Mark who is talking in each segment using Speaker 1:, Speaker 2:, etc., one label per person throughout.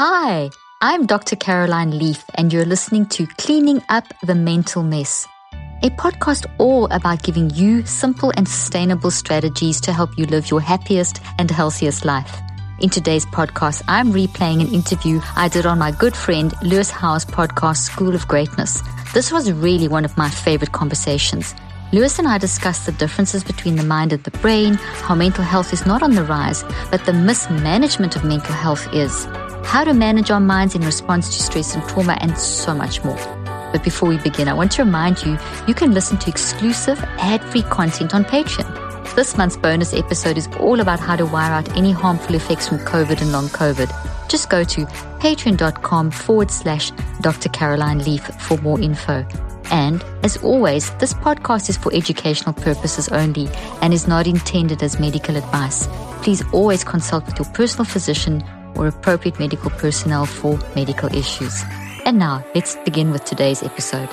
Speaker 1: Hi, I'm Dr. Caroline Leaf, and you're listening to Cleaning Up the Mental Mess, a podcast all about giving you simple and sustainable strategies to help you live your happiest and healthiest life. In today's podcast, I'm replaying an interview I did on my good friend Lewis Howes' podcast, School of Greatness. This was really one of my favorite conversations. Lewis and I discussed the differences between the mind and the brain, how mental health is not on the rise, but the mismanagement of mental health is how to manage our minds in response to stress and trauma, and so much more. But before we begin, I want to remind you you can listen to exclusive ad free content on Patreon. This month's bonus episode is all about how to wire out any harmful effects from COVID and long COVID. Just go to patreon.com forward slash Dr. Caroline Leaf for more info. And as always, this podcast is for educational purposes only and is not intended as medical advice. Please always consult with your personal physician or appropriate medical personnel for medical issues. And now, let's begin with today's episode.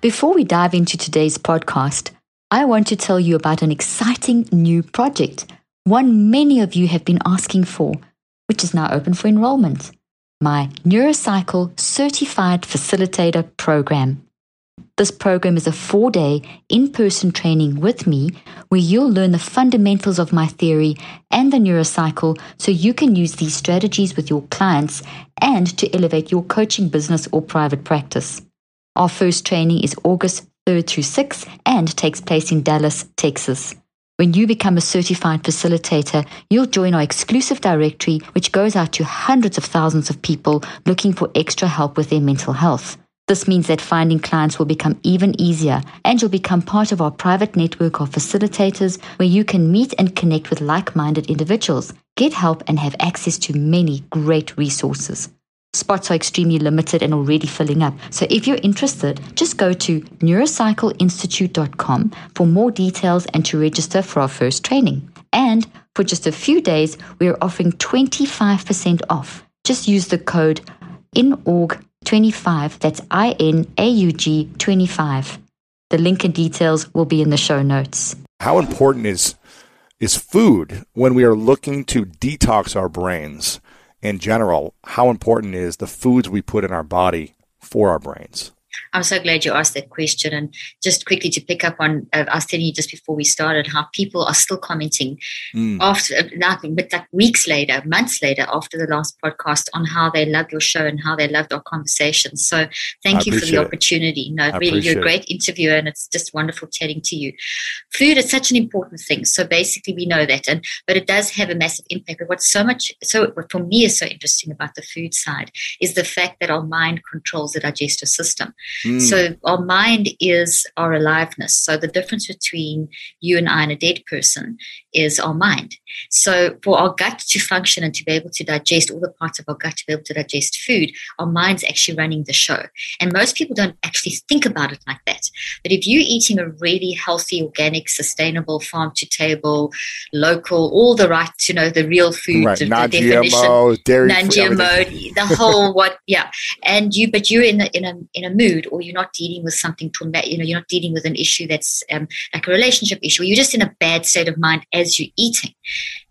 Speaker 1: Before we dive into today's podcast, I want to tell you about an exciting new project, one many of you have been asking for, which is now open for enrollment my Neurocycle Certified Facilitator Program. This program is a four day in person training with me where you'll learn the fundamentals of my theory and the neurocycle so you can use these strategies with your clients and to elevate your coaching business or private practice. Our first training is August 3rd through 6th and takes place in Dallas, Texas. When you become a certified facilitator, you'll join our exclusive directory, which goes out to hundreds of thousands of people looking for extra help with their mental health. This means that finding clients will become even easier and you'll become part of our private network of facilitators where you can meet and connect with like minded individuals, get help, and have access to many great resources. Spots are extremely limited and already filling up. So if you're interested, just go to neurocycleinstitute.com for more details and to register for our first training. And for just a few days, we are offering 25% off. Just use the code INAUG 25. That's I N A U G 25. The link and details will be in the show notes.
Speaker 2: How important is is food when we are looking to detox our brains in general? How important is the foods we put in our body for our brains?
Speaker 3: I'm so glad you asked that question. And just quickly to pick up on, uh, I was telling you just before we started how people are still commenting mm. after, like, uh, like weeks later, months later, after the last podcast on how they loved your show and how they loved our conversation. So thank I you for the opportunity. It. No, really, you're a great interviewer and it's just wonderful chatting to you. Food is such an important thing. So basically, we know that. and But it does have a massive impact. But what's so much, so what for me is so interesting about the food side is the fact that our mind controls the digestive system. Mm. So hmm. our mind is our aliveness. So the difference between you and I and a dead person is our mind. So for our gut to function and to be able to digest all the parts of our gut to be able to digest food, our mind's actually running the show. And most people don't actually think about it like that. But if you're eating a really healthy, organic, sustainable, farm to table, local, all the right to you know the real food,
Speaker 2: right.
Speaker 3: the,
Speaker 2: non GMO, dairy, non
Speaker 3: GMO, the whole what, yeah. And you, but you're in a, in a in a mood or you're not dealing with something traumatic you know you're not dealing with an issue that's um, like a relationship issue you're just in a bad state of mind as you're eating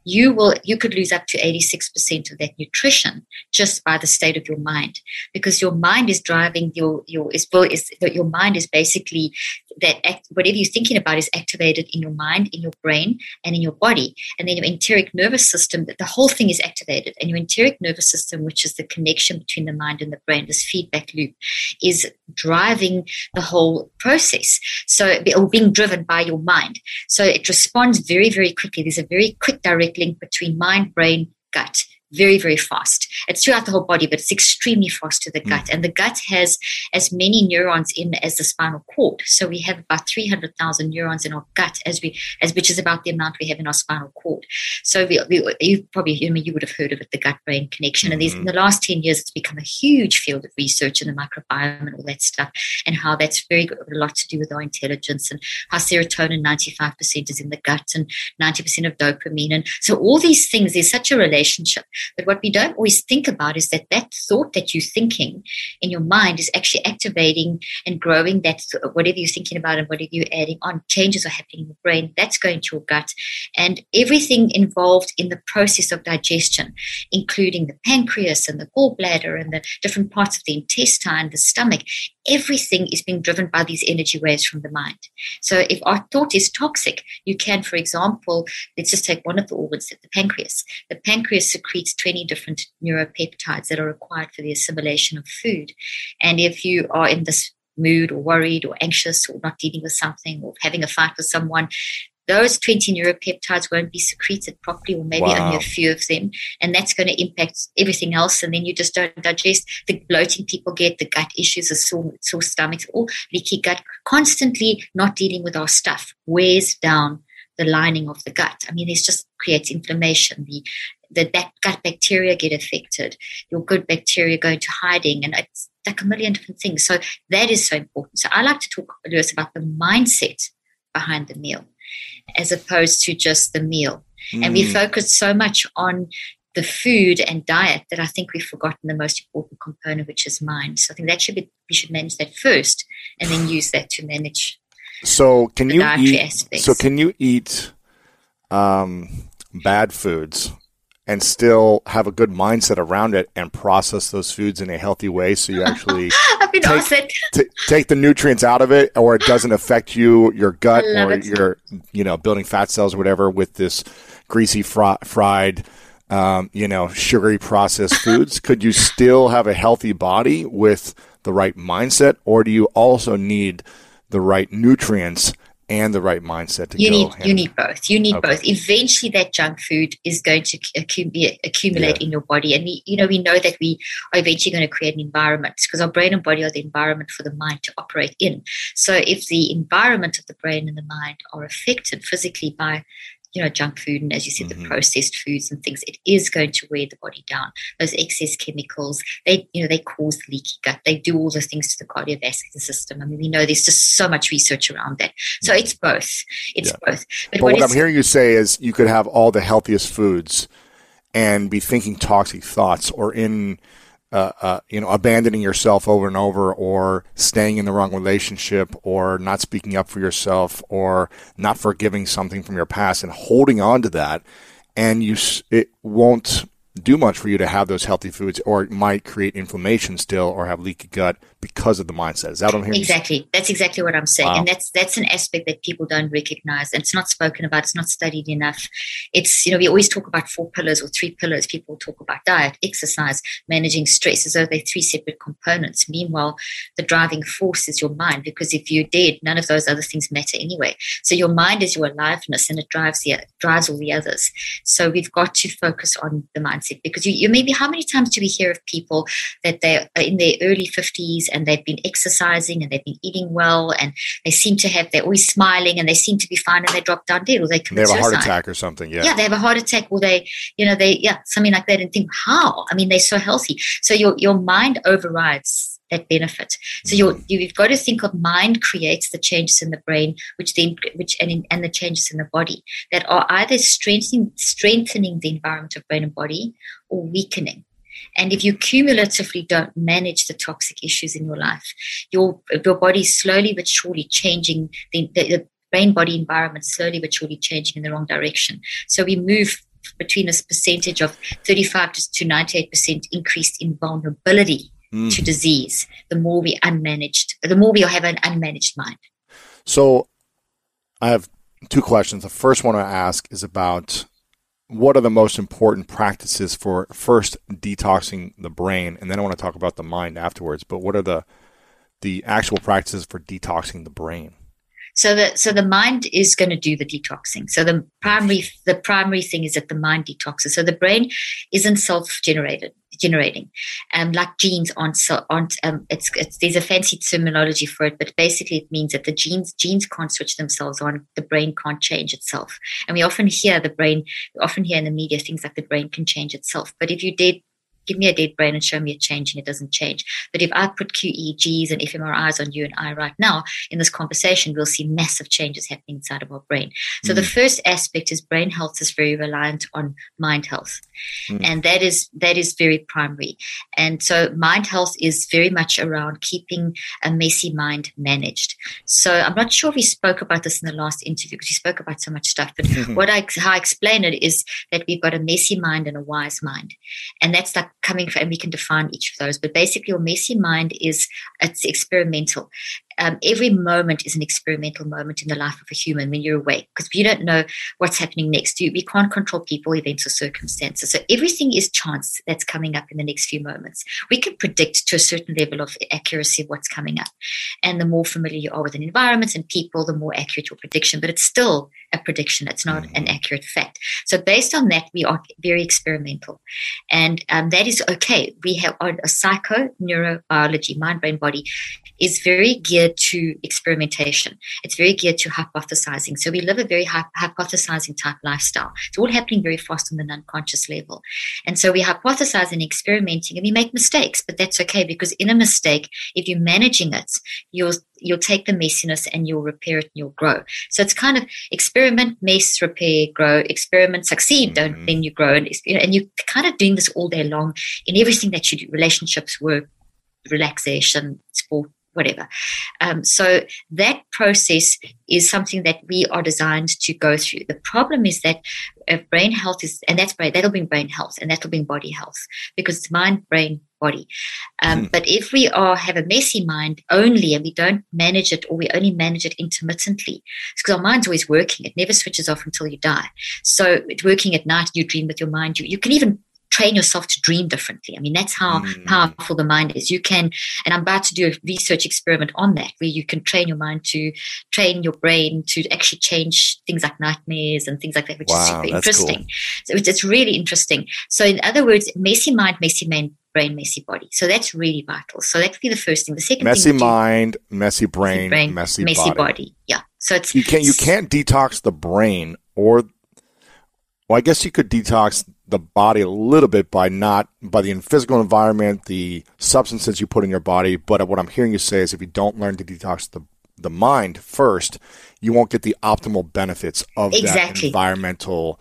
Speaker 3: you will you could lose up to 86% of that nutrition just by the state of your mind because your mind is driving your your is, is your mind is basically that act, whatever you're thinking about is activated in your mind, in your brain, and in your body. And then your enteric nervous system, the whole thing is activated. And your enteric nervous system, which is the connection between the mind and the brain, this feedback loop, is driving the whole process. So, or being driven by your mind. So, it responds very, very quickly. There's a very quick direct link between mind, brain, gut very, very fast. It's throughout the whole body, but it's extremely fast to the hmm. gut. Mm. And the gut has as many neurons in as the spinal cord. So we have about 300,000 neurons in our gut, as we as which is about the amount we have in our spinal cord. So we, we you probably you, know, you would have heard of it, the gut brain connection. Mm-hmm. And these hmm. in the last 10 years, it's become a huge field of research in the microbiome and all that stuff, and how that's very good, a lot to do with our intelligence and how serotonin 95% is in the gut and 90% of dopamine. And so all these things, there's such a relationship. But what we don't always think about is that that thought that you're thinking in your mind is actually activating and growing that whatever you're thinking about and whatever you're adding on. Changes are happening in the brain. That's going to your gut. And everything involved in the process of digestion, including the pancreas and the gallbladder and the different parts of the intestine, the stomach, everything is being driven by these energy waves from the mind. So if our thought is toxic, you can, for example, let's just take one of the organs, the pancreas. The pancreas secretes 20 different neuropeptides that are required for the assimilation of food. And if you are in this mood or worried or anxious or not dealing with something or having a fight with someone, those 20 neuropeptides won't be secreted properly, or maybe wow. only a few of them. And that's going to impact everything else. And then you just don't digest the bloating people get, the gut issues, the sore, sore stomachs, all leaky gut, constantly not dealing with our stuff wears down the lining of the gut. I mean, it just creates inflammation. The the back, gut bacteria get affected. Your good bacteria go into hiding, and it's like a million different things. So that is so important. So I like to talk, Lewis, about the mindset behind the meal as opposed to just the meal. Mm. And we mm. focused so much on the food and diet that I think we've forgotten the most important component, which is mind. So I think that should be we should manage that first, and then use that to manage.
Speaker 2: So can you eat? Aspects. So can you eat um, bad foods and still have a good mindset around it and process those foods in a healthy way so you actually
Speaker 3: take, awesome.
Speaker 2: t- take the nutrients out of it or it doesn't affect you your gut or your you know building fat cells or whatever with this greasy fr- fried um, you know sugary processed foods could you still have a healthy body with the right mindset or do you also need the right nutrients and the right mindset to
Speaker 3: you Need, you need both. You need okay. both. Eventually, that junk food is going to accumulate yeah. in your body, and we, you know, we know that we are eventually going to create an environment because our brain and body are the environment for the mind to operate in. So, if the environment of the brain and the mind are affected physically by you know, junk food and as you said, mm-hmm. the processed foods and things, it is going to wear the body down. Those excess chemicals, they, you know, they cause leaky gut. They do all the things to the cardiovascular system. I mean, we know there's just so much research around that. So mm-hmm. it's both. It's yeah. both.
Speaker 2: But, but what, what I'm hearing you say is you could have all the healthiest foods and be thinking toxic thoughts or in uh, uh, you know, abandoning yourself over and over, or staying in the wrong relationship, or not speaking up for yourself, or not forgiving something from your past, and holding on to that, and you it won't do much for you to have those healthy foods, or it might create inflammation still, or have leaky gut, because of the mindset. Is that what I'm hearing?
Speaker 3: Exactly. That's exactly what I'm saying. Wow. And that's that's an aspect that people don't recognize. And it's not spoken about, it's not studied enough. It's, you know, we always talk about four pillars or three pillars. People talk about diet, exercise, managing stress, as though they're three separate components. Meanwhile, the driving force is your mind, because if you're dead, none of those other things matter anyway. So your mind is your aliveness and it drives the drives all the others. So we've got to focus on the mindset because you, you maybe how many times do we hear of people that they are in their early 50s and they've been exercising and they've been eating well and they seem to have they're always smiling and they seem to be fine and they drop down dead or they
Speaker 2: commit they have
Speaker 3: suicide. a
Speaker 2: heart attack or something yeah
Speaker 3: yeah they have a heart attack or they you know they yeah something like that and think how I mean they're so healthy so your your mind overrides that benefit. So you mm-hmm. you've got to think of mind creates the changes in the brain, which then which and in, and the changes in the body that are either strengthening strengthening the environment of brain and body or weakening. And if you cumulatively don't manage the toxic issues in your life, your, your body is slowly but surely changing the, the, the brain body environment slowly but surely changing in the wrong direction. So we move between this percentage of 35 to 98% increase in vulnerability mm. to disease the more we unmanaged the more we have an unmanaged mind
Speaker 2: so i have two questions the first one i ask is about what are the most important practices for first detoxing the brain and then i want to talk about the mind afterwards but what are the the actual practices for detoxing the brain
Speaker 3: so the so the mind is going to do the detoxing so the primary the primary thing is that the mind detoxes so the brain isn't self generated generating um like genes aren't so aren't um it's, it's there's a fancy terminology for it but basically it means that the genes genes can't switch themselves on the brain can't change itself and we often hear the brain often hear in the media things like the brain can change itself but if you did give me a dead brain and show me a change and it doesn't change. But if I put QEEGs and fMRIs on you and I right now in this conversation, we'll see massive changes happening inside of our brain. So mm. the hmm. first aspect is brain health is very reliant on mind health. Mm. And that is that is very primary. And so mind health is very much around keeping a messy mind managed. So I'm not sure if we spoke about this in the last interview because we spoke about so much stuff. But hmm. what I how I explain it is that we've got a messy mind and a wise mind. And that's like coming from, and we can define each of those. But basically, your messy mind is it's experimental um, every moment is an experimental moment in the life of a human when you're awake, because you don't know what's happening next. You, we can't control people, events, or circumstances. So everything is chance that's coming up in the next few moments. We can predict to a certain level of accuracy what's coming up. And the more familiar you are with an environment and people, the more accurate your prediction, but it's still a prediction. It's not an mm. accurate fact. So based on that, we are very experimental. And um, that is okay. We have a psycho neurobiology, mind, brain, body is very geared geared to experimentation. It's very geared to hypothesizing. So we live a very hypothesizing type lifestyle. It's all happening very fast on the unconscious level. And so we hypothesize and experimenting and we make mistakes, but that's okay because in a mistake, if you're managing it, you'll you'll take the messiness and you'll repair it and you'll grow. So it's kind of experiment, mess, repair, grow, experiment, succeed, mm-hmm. don't then you grow and and you're kind of doing this all day long in everything that you do, relationships, work, relaxation, sport, whatever. Um, so that process is something that we are designed to go through. The problem is that uh, brain health is, and that's brain, that'll bring brain health and that'll bring body health because it's mind, brain, body. Um, hmm. But if we are have a messy mind only and we don't manage it or we only manage it intermittently, because our mind's always working, it never switches off until you die. So it's working at night, you dream with your mind, you, you can even train yourself to dream differently. I mean, that's how mm. powerful the mind is. You can, and I'm about to do a research experiment on that, where you can train your mind to train your brain to actually change things like nightmares and things like that, which wow, is super interesting. Cool. So it's, it's really interesting. So, in other words, messy mind, messy man, brain, messy body. So that's really vital. So that could be the first thing. The
Speaker 2: second messy mind, do, messy brain, messy brain, messy, messy body. body.
Speaker 3: Yeah. So it's
Speaker 2: you can't you can't detox the brain or well, I guess you could detox the body a little bit by not by the physical environment, the substances you put in your body. But what I'm hearing you say is, if you don't learn to detox the the mind first, you won't get the optimal benefits of exactly. that environmental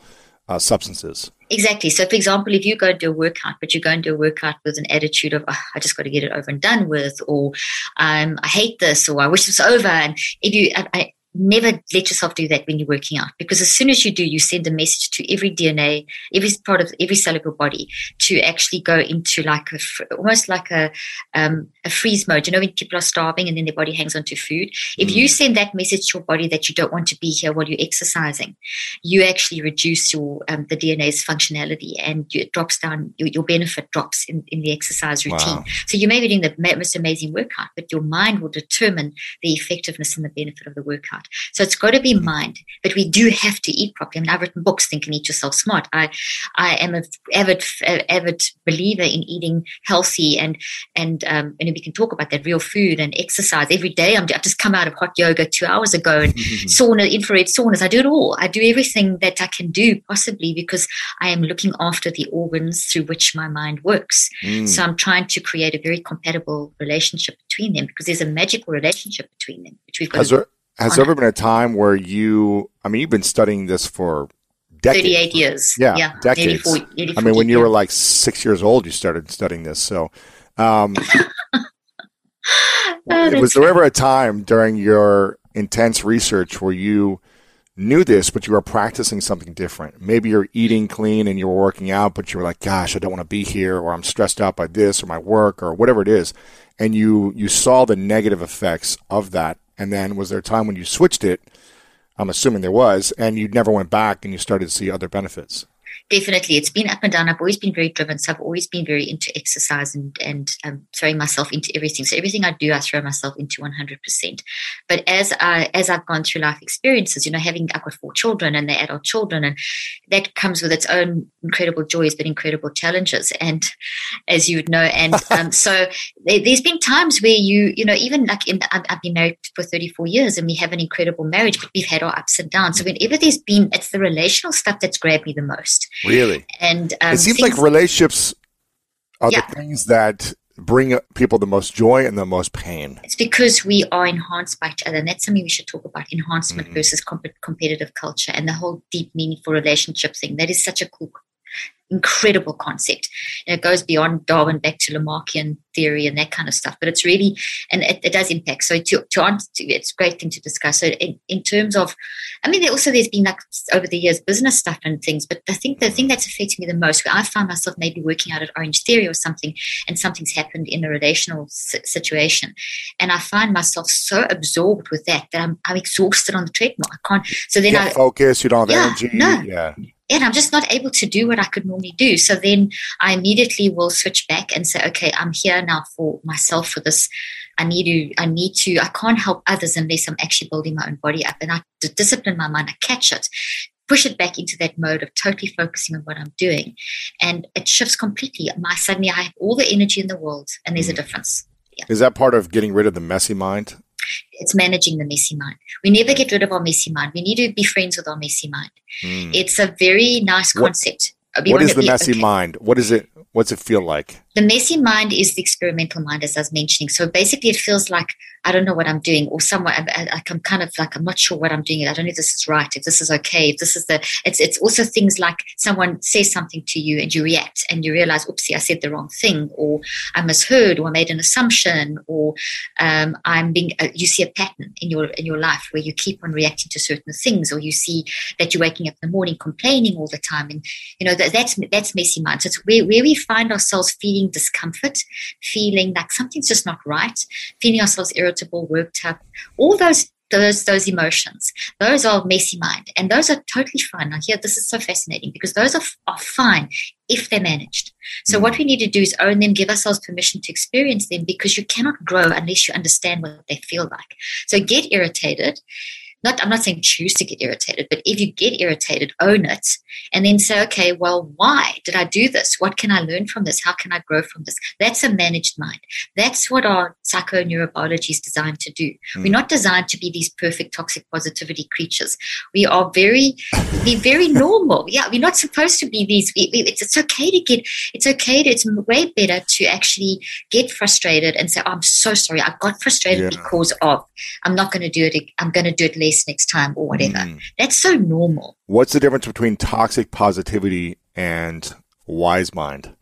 Speaker 2: uh, substances.
Speaker 3: Exactly. So, for example, if you go and do a workout, but you go and do a workout with an attitude of, oh, I just got to get it over and done with, or um, I hate this, or I wish this was over. And if you, I, never let yourself do that when you're working out because as soon as you do you send a message to every dna every part of every cell of your body to actually go into like a almost like a um, a freeze mode you know when people are starving and then their body hangs on to food if mm. you send that message to your body that you don't want to be here while you're exercising you actually reduce your um, the dna's functionality and it drops down your, your benefit drops in, in the exercise routine wow. so you may be doing the most amazing workout but your mind will determine the effectiveness and the benefit of the workout so it's got to be mind, but we do have to eat properly. I mean, I've written books, Think and Eat Yourself Smart. I, I am an avid, avid believer in eating healthy and, and, um, and we can talk about that real food and exercise every day. I'm, I've just come out of hot yoga two hours ago and sauna, infrared saunas. I do it all. I do everything that I can do possibly because I am looking after the organs through which my mind works. Mm. So I'm trying to create a very compatible relationship between them because there's a magical relationship between them, which we've got.
Speaker 2: Has there ever been a time where you, I mean, you've been studying this for decades. 38
Speaker 3: years.
Speaker 2: Yeah, yeah. decades. 84, 84, I mean, when you were like six years old, you started studying this. So, um, oh, was there ever a time during your intense research where you knew this, but you were practicing something different? Maybe you're eating clean and you were working out, but you were like, gosh, I don't want to be here, or I'm stressed out by this, or my work, or whatever it is. And you, you saw the negative effects of that and then was there a time when you switched it? I'm assuming there was, and you never went back and you started to see other benefits.
Speaker 3: Definitely. It's been up and down. I've always been very driven. So I've always been very into exercise and, and um, throwing myself into everything. So everything I do, I throw myself into 100%. But as I, as I've gone through life experiences, you know, having, I've got four children and they're adult children and that comes with its own incredible joys, but incredible challenges. And as you would know, and um, so there's been times where you, you know, even like in, I've been married for 34 years and we have an incredible marriage, but we've had our ups and downs. So whenever there's been, it's the relational stuff that's grabbed me the most.
Speaker 2: Really?
Speaker 3: And
Speaker 2: um, it seems things, like relationships are yeah. the things that bring people the most joy and the most pain.
Speaker 3: It's because we are enhanced by each other. And that's something we should talk about enhancement mm-hmm. versus comp- competitive culture and the whole deep, meaningful relationship thing. That is such a cool incredible concept. And it goes beyond Darwin back to Lamarckian theory and that kind of stuff. But it's really, and it, it does impact. So to, to, to, it's a great thing to discuss. So in, in terms of, I mean, also there's been like over the years business stuff and things, but I think the thing that's affected me the most, where I find myself maybe working out at Orange Theory or something, and something's happened in a relational situation, and I find myself so absorbed with that that I'm, I'm exhausted on the treadmill. I can't. So then
Speaker 2: I focus. You don't have
Speaker 3: yeah, energy. No. Yeah and I'm just not able to do what I could normally do. So then I immediately will switch back and say, okay, I'm here now for myself for this. I need to, I need to, I can't help others unless I'm actually building my own body up. And I to discipline my mind, I catch it, push it back into that mode of totally focusing on what I'm doing. And it shifts completely. My suddenly I have all the energy in the world and there's mm. a mm-hmm. difference. Yeah.
Speaker 2: Is that part of getting rid of the messy mind?
Speaker 3: It's managing the messy mind. We never get rid of our messy mind. We need to be friends with our messy mind. Mm. It's a very nice concept.
Speaker 2: What, what is the messy okay. mind? What is it? What's it feel like?
Speaker 3: The messy mind is the experimental mind, as I was mentioning. So basically, it feels like I don't know what I'm doing, or somewhere I, am kind of like I'm not sure what I'm doing. I don't know if this is right, if this is okay, if this is the. It's it's also things like someone says something to you and you react and you realize, oopsie, I said the wrong thing, or I misheard, or I made an assumption, or um, I'm being. Uh, you see a pattern in your in your life where you keep on reacting to certain things, or you see that you're waking up in the morning complaining all the time, and you know that, that's that's messy mind. So it's where where we find ourselves feeling feeling discomfort, feeling like something's just not right, feeling ourselves irritable, worked up, all those those those emotions those are messy mind and those are totally fine now here this is so fascinating because those are, are fine if they're managed so mm. what we need to do is own them give ourselves permission to experience them because you cannot grow unless you understand what they feel like so get irritated not i'm not saying choose to get irritated but if you get irritated own it and then say okay well why did i do this what can i learn from this how can i grow from this that's a managed mind that's what our psychoneurobiology is designed to do mm. we're not designed to be these perfect toxic positivity creatures we are very we're very normal yeah we're not supposed to be these we, we, it's, it's okay to get it's okay to it's way better to actually get frustrated and say oh, i'm so sorry i got frustrated yeah. because of i'm not going to do it i'm going to do it later release next time or whatever. Mm. That's so normal.
Speaker 2: What's the difference between toxic positivity and wise mind?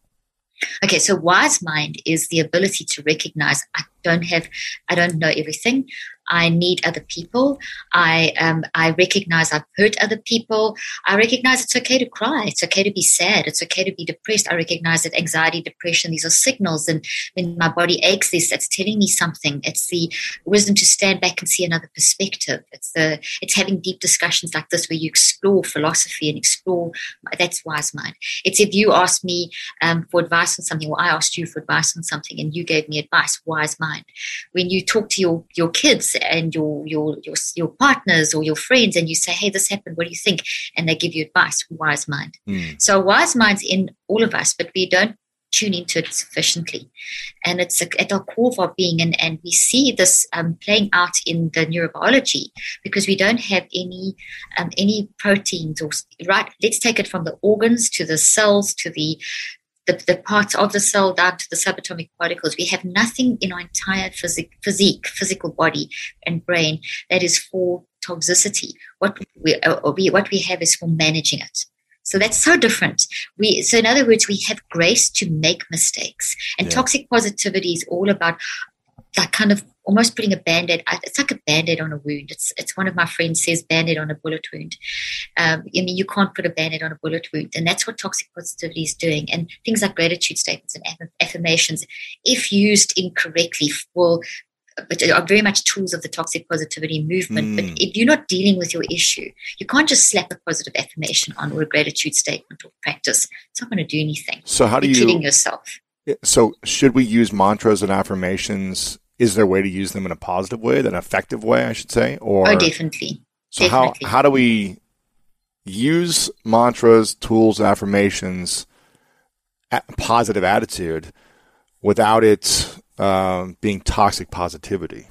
Speaker 3: Okay, so wise mind is the ability to recognize I don't have, I don't know everything. I need other people. I um, I recognize I've hurt other people. I recognize it's okay to cry. It's okay to be sad. It's okay to be depressed. I recognize that anxiety, depression, these are signals. And when my body aches, this that's telling me something. It's the wisdom to stand back and see another perspective. It's the it's having deep discussions like this where you explore philosophy and explore. That's wise mind. It's if you ask me um, for advice on something, or I asked you for advice on something, and you gave me advice. Wise mind. When you talk to your your kids and your your your your partners or your friends, and you say, "Hey, this happened. What do you think?" And they give you advice. Wise mind. Mm. So wise mind's in all of us, but we don't tune into it sufficiently. And it's at the core of our being. And, and we see this um, playing out in the neurobiology because we don't have any um, any proteins or right. Let's take it from the organs to the cells to the the, the parts of the cell down to the subatomic particles. We have nothing in our entire physic, physique, physical body and brain that is for toxicity. What we, uh, we, what we have is for managing it. So that's so different. We, so in other words, we have grace to make mistakes. And yeah. toxic positivity is all about, like kind of almost putting a band-aid it's like a band-aid on a wound it's it's one of my friends says band-aid on a bullet wound um, i mean you can't put a band-aid on a bullet wound and that's what toxic positivity is doing and things like gratitude statements and affirmations if used incorrectly will but are very much tools of the toxic positivity movement. Mm. But hmm. if you're not dealing with your issue, you can't just slap a positive affirmation on or a gratitude statement or practice. It's not going to do anything.
Speaker 2: So how do
Speaker 3: you kidding yourself?
Speaker 2: So should we use mantras and affirmations is there a way to use them in a positive way, an effective way, I should say? Or
Speaker 3: oh, definitely. So
Speaker 2: definitely. how how do we use mantras, tools, affirmations, positive attitude without it um, being toxic positivity?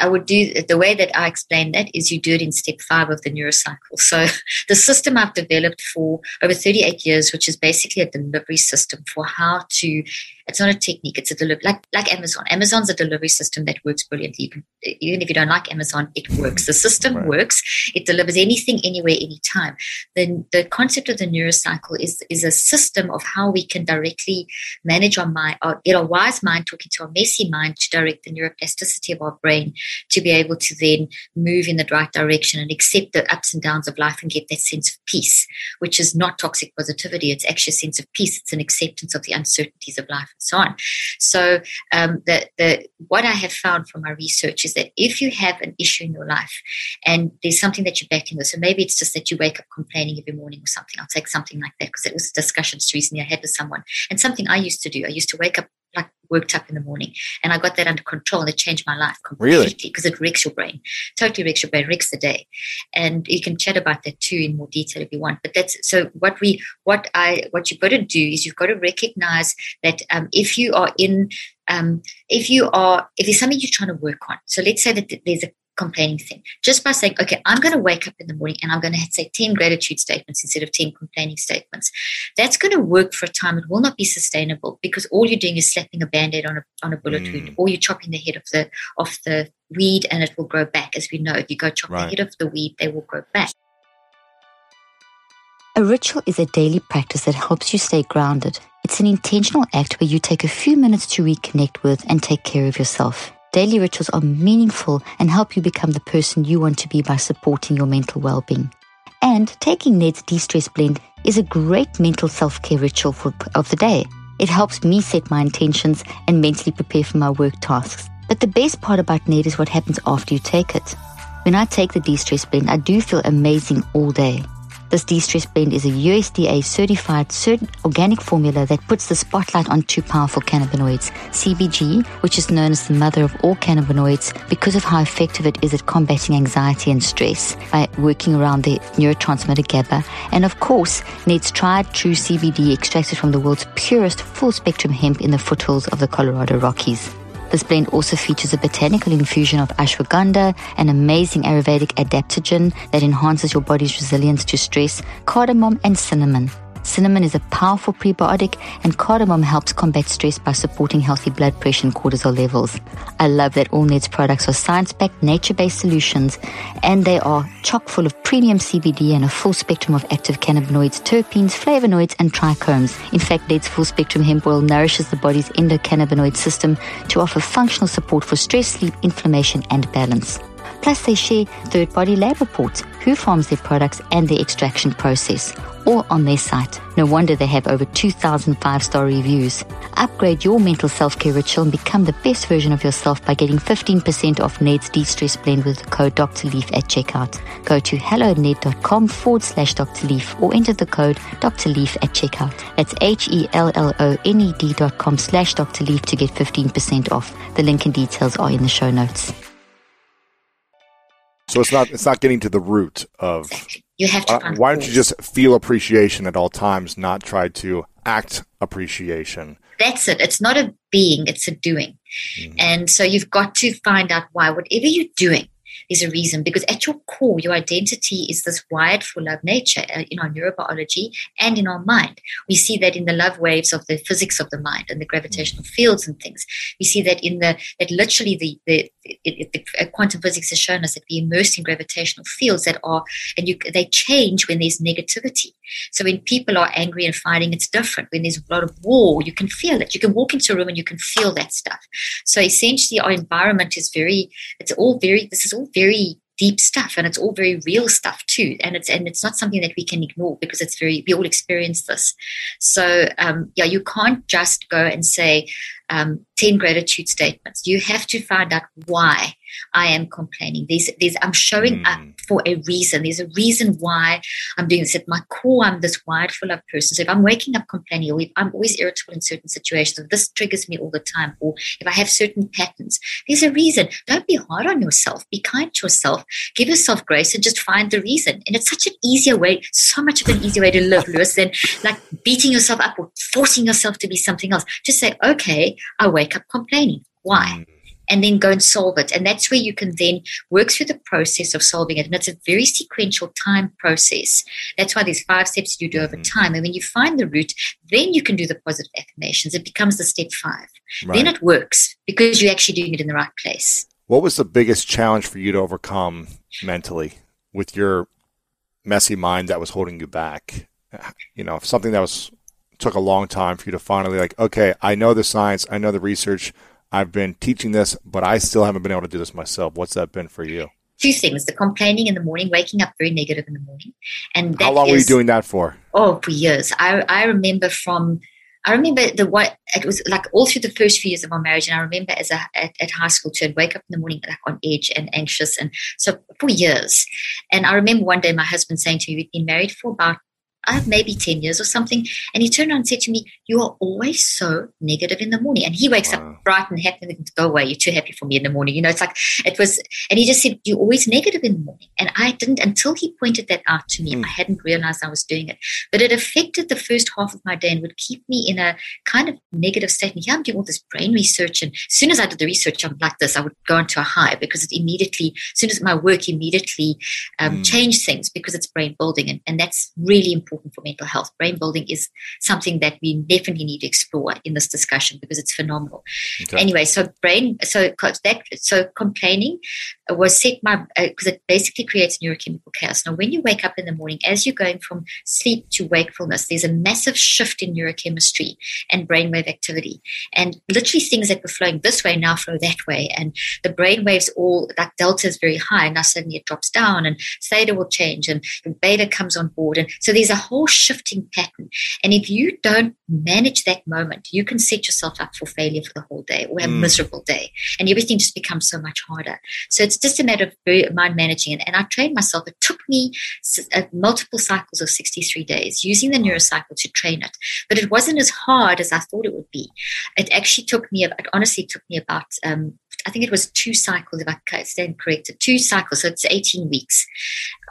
Speaker 3: I would do the way that I explain that is you do it in step five of the neurocycle. So the system I've developed for over 38 years, which is basically a delivery system for how to it's not a technique. It's a delivery, like, like Amazon. Amazon's a delivery system that works brilliantly. Even, even if you don't like Amazon, it works. The system right. works. It delivers anything, anywhere, anytime. Then the concept of the neurocycle is, is a system of how we can directly manage our mind, our get our wise mind talking to our messy mind to direct the neuroplasticity of our brain to be able to then move in the right direction and accept the ups and downs of life and get that sense of peace, which is not toxic positivity. It's actually a sense of peace. It's an acceptance of the uncertainties of life so on. So um, the, the, what I have found from my research is that if you have an issue in your life and there's something that you're battling with, so maybe it's just that you wake up complaining every morning or something. I'll take something like that because it was discussions recently I had with someone and something I used to do. I used to wake up like worked up in the morning. And I got that under control and it changed my life completely because really? it wrecks your brain. Totally wrecks your brain, wrecks the day. And you can chat about that too in more detail if you want. But that's so what we what I what you've got to do is you've got to recognize that um, if you are in um, if you are if there's something you're trying to work on so let's say that there's a complaining thing. Just by saying, okay, I'm going to wake up in the morning and I'm going to say 10 gratitude statements instead of 10 complaining statements. That's going to work for a time. It will not be sustainable because all you're doing is slapping a band-aid on a, on a bullet mm. wound or you're chopping the head of the, off the weed and it will grow back. As we know, if you go chop right. the head of the weed, they will grow back.
Speaker 1: A ritual is a daily practice that helps you stay grounded. It's an intentional act where you take a few minutes to reconnect with and take care of yourself. Daily rituals are meaningful and help you become the person you want to be by supporting your mental well being. And taking Ned's De Stress Blend is a great mental self care ritual for, of the day. It helps me set my intentions and mentally prepare for my work tasks. But the best part about Ned is what happens after you take it. When I take the de stress blend, I do feel amazing all day. This de-stress blend is a USDA certified cert- organic formula that puts the spotlight on two powerful cannabinoids, CBG, which is known as the mother of all cannabinoids because of how effective it is at combating anxiety and stress by working around the neurotransmitter GABA, and of course, Ned's tried true CBD extracted from the world's purest full spectrum hemp in the foothills of the Colorado Rockies. This blend also features a botanical infusion of ashwagandha, an amazing Ayurvedic adaptogen that enhances your body's resilience to stress, cardamom, and cinnamon. Cinnamon is a powerful prebiotic, and cardamom helps combat stress by supporting healthy blood pressure and cortisol levels. I love that All Ned's products are science backed, nature based solutions, and they are chock full of premium CBD and a full spectrum of active cannabinoids, terpenes, flavonoids, and trichomes. In fact, Ned's full spectrum hemp oil nourishes the body's endocannabinoid system to offer functional support for stress, sleep, inflammation, and balance. Plus, they share third party lab reports, who farms their products, and their extraction process, all on their site. No wonder they have over 2,000 five star reviews. Upgrade your mental self care ritual and become the best version of yourself by getting 15% off Ned's de stress blend with the code Dr. Leaf at checkout. Go to helloned.com forward slash Dr. Leaf or enter the code Dr. Leaf at checkout. That's H E L L O N E D.com slash Dr. Leaf to get 15% off. The link and details are in the show notes.
Speaker 2: So it's not it's not getting to the root of
Speaker 3: you have to.
Speaker 2: Uh, why don't you just feel appreciation at all times, not try to act appreciation?
Speaker 3: That's it. It's not a being; it's a doing. Mm-hmm. And so you've got to find out why. Whatever you're doing, is a reason because at your core your identity is this wired for love nature uh, in our neurobiology and in our mind we see that in the love waves of the physics of the mind and the gravitational mm-hmm. fields and things we see that in the that literally the the, it, it, quantum physics has shown us that we immerse in gravitational fields that are and you, they change when there's negativity so when people are angry and fighting it's different when there's a lot of war you can feel it you can walk into a room and you can feel that stuff so essentially our environment is very it's all very this is all very deep stuff and it's all very real stuff too and it's and it's not something that we can ignore because it's very we all experience this so um, yeah you can't just go and say um, 10 gratitude statements you have to find out why I am complaining. These, these, I'm showing mm. up hmm. for a reason. There's a reason why I'm doing this. At my core, I'm this wired for love person. So if I'm waking up complaining, or if I'm always irritable in certain situations, or this triggers me all the time, or if I have certain patterns, there's a reason. Don't be hard on yourself. Be kind to yourself. Give yourself grace and just find the reason. And it's such an easier way, so much of an easier way to live, Lewis, than like beating yourself up or forcing yourself to be something else. Just say, okay, I wake up complaining. Why? Hmm and then go and solve it. And that's where you can then work through the process of solving it. And it's a very sequential time process. That's why there's five steps you do over mm-hmm. time. And when you find the root, then you can do the positive affirmations. It becomes the step five. Right. Then it works because you're actually doing it in the right place.
Speaker 2: What was the biggest challenge for you to overcome mentally with your messy mind that was holding you back? You know, something that was took a long time for you to finally like, okay, I know the science, I know the research, I've been teaching this, but I still haven't been able to do this myself. What's that been for you?
Speaker 3: Two things: the complaining in the morning, waking up very negative in the morning,
Speaker 2: and how long is, were you doing that for?
Speaker 3: Oh, for years. I I remember from I remember the what it was like all through the first few years of our marriage, and I remember as a at, at, high school too, I'd wake up in the morning like on edge and anxious, and so for years. And I remember one day my husband saying to me, "We've been married for about have maybe 10 years or something. And he turned around and said to me, You are always so negative in the morning. And he wakes wow. up bright and happy and go away. You're too happy for me in the morning. You know, it's like it was, and he just said, You're always negative in the morning. And I didn't, until he pointed that out to me, mm. I hadn't realized I was doing it. But it affected the first half of my day and would keep me in a kind of negative state. And here I'm doing all this brain research. And as soon as I did the research, I'm like this, I would go into a high because it immediately, as soon as my work immediately um, mm. changed things because it's brain building. And, and that's really important important for mental health. Brain mm. building is something that we definitely need to explore in this discussion because it's phenomenal. Okay. Anyway, so brain, so that, so complaining was set my because uh, it basically creates neurochemical chaos. Now, when you wake up in the morning, as you're going from sleep to wakefulness, there's a massive shift in neurochemistry and brainwave activity, and literally things that were flowing this way now flow that way, and the brainwaves all that delta is very high, and now suddenly it drops down, and theta will change, and, and beta comes on board, and so there's a whole shifting pattern. And if you don't manage that moment, you can set yourself up for failure for the whole day or a mm. miserable day. And everything just becomes so much harder. So it's just a matter of mind managing it. And I trained myself. It took me uh, multiple cycles of 63 days using the neurocycle to train it. But it wasn't as hard as I thought it would be. It actually took me, it honestly took me about um, I think it was two cycles, if I stand corrected, two cycles. So it's 18 weeks,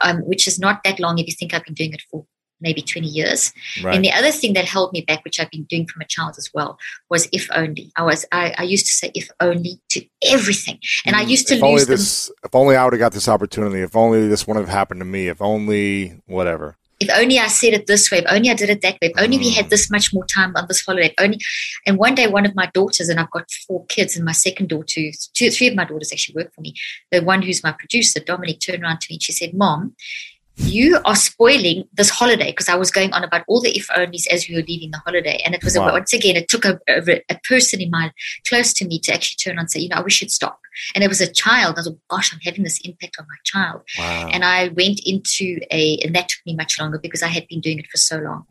Speaker 3: um, which is not that long if you think I've been doing it for maybe 20 years. Right. And the other thing that held me back, which I've been doing from a child as well, was if only. I was I, I used to say if only to everything. And I mm, used to if lose this them.
Speaker 2: if only I would have got this opportunity, if only this wouldn't have happened to me, if only whatever.
Speaker 3: If only I said it this way, if only I did it that way, if only mm. we had mm. this much more time on this holiday, only and one day one of my daughters, and I've got four kids, and my second daughter, two three of my daughters actually work for me. The one who's my producer, Dominique, turned around to me and she said, Mom, you are spoiling this holiday because I was going on about all the if onlys as we were leaving the holiday. And it was wow. a, once again, it took a, a, a, person in my close to me to actually turn on and say, you know, we should stop and it was a child. I was like, gosh, I'm having this impact on my child. Wow. And I went into a, and that took me much longer because I had been doing it for so long.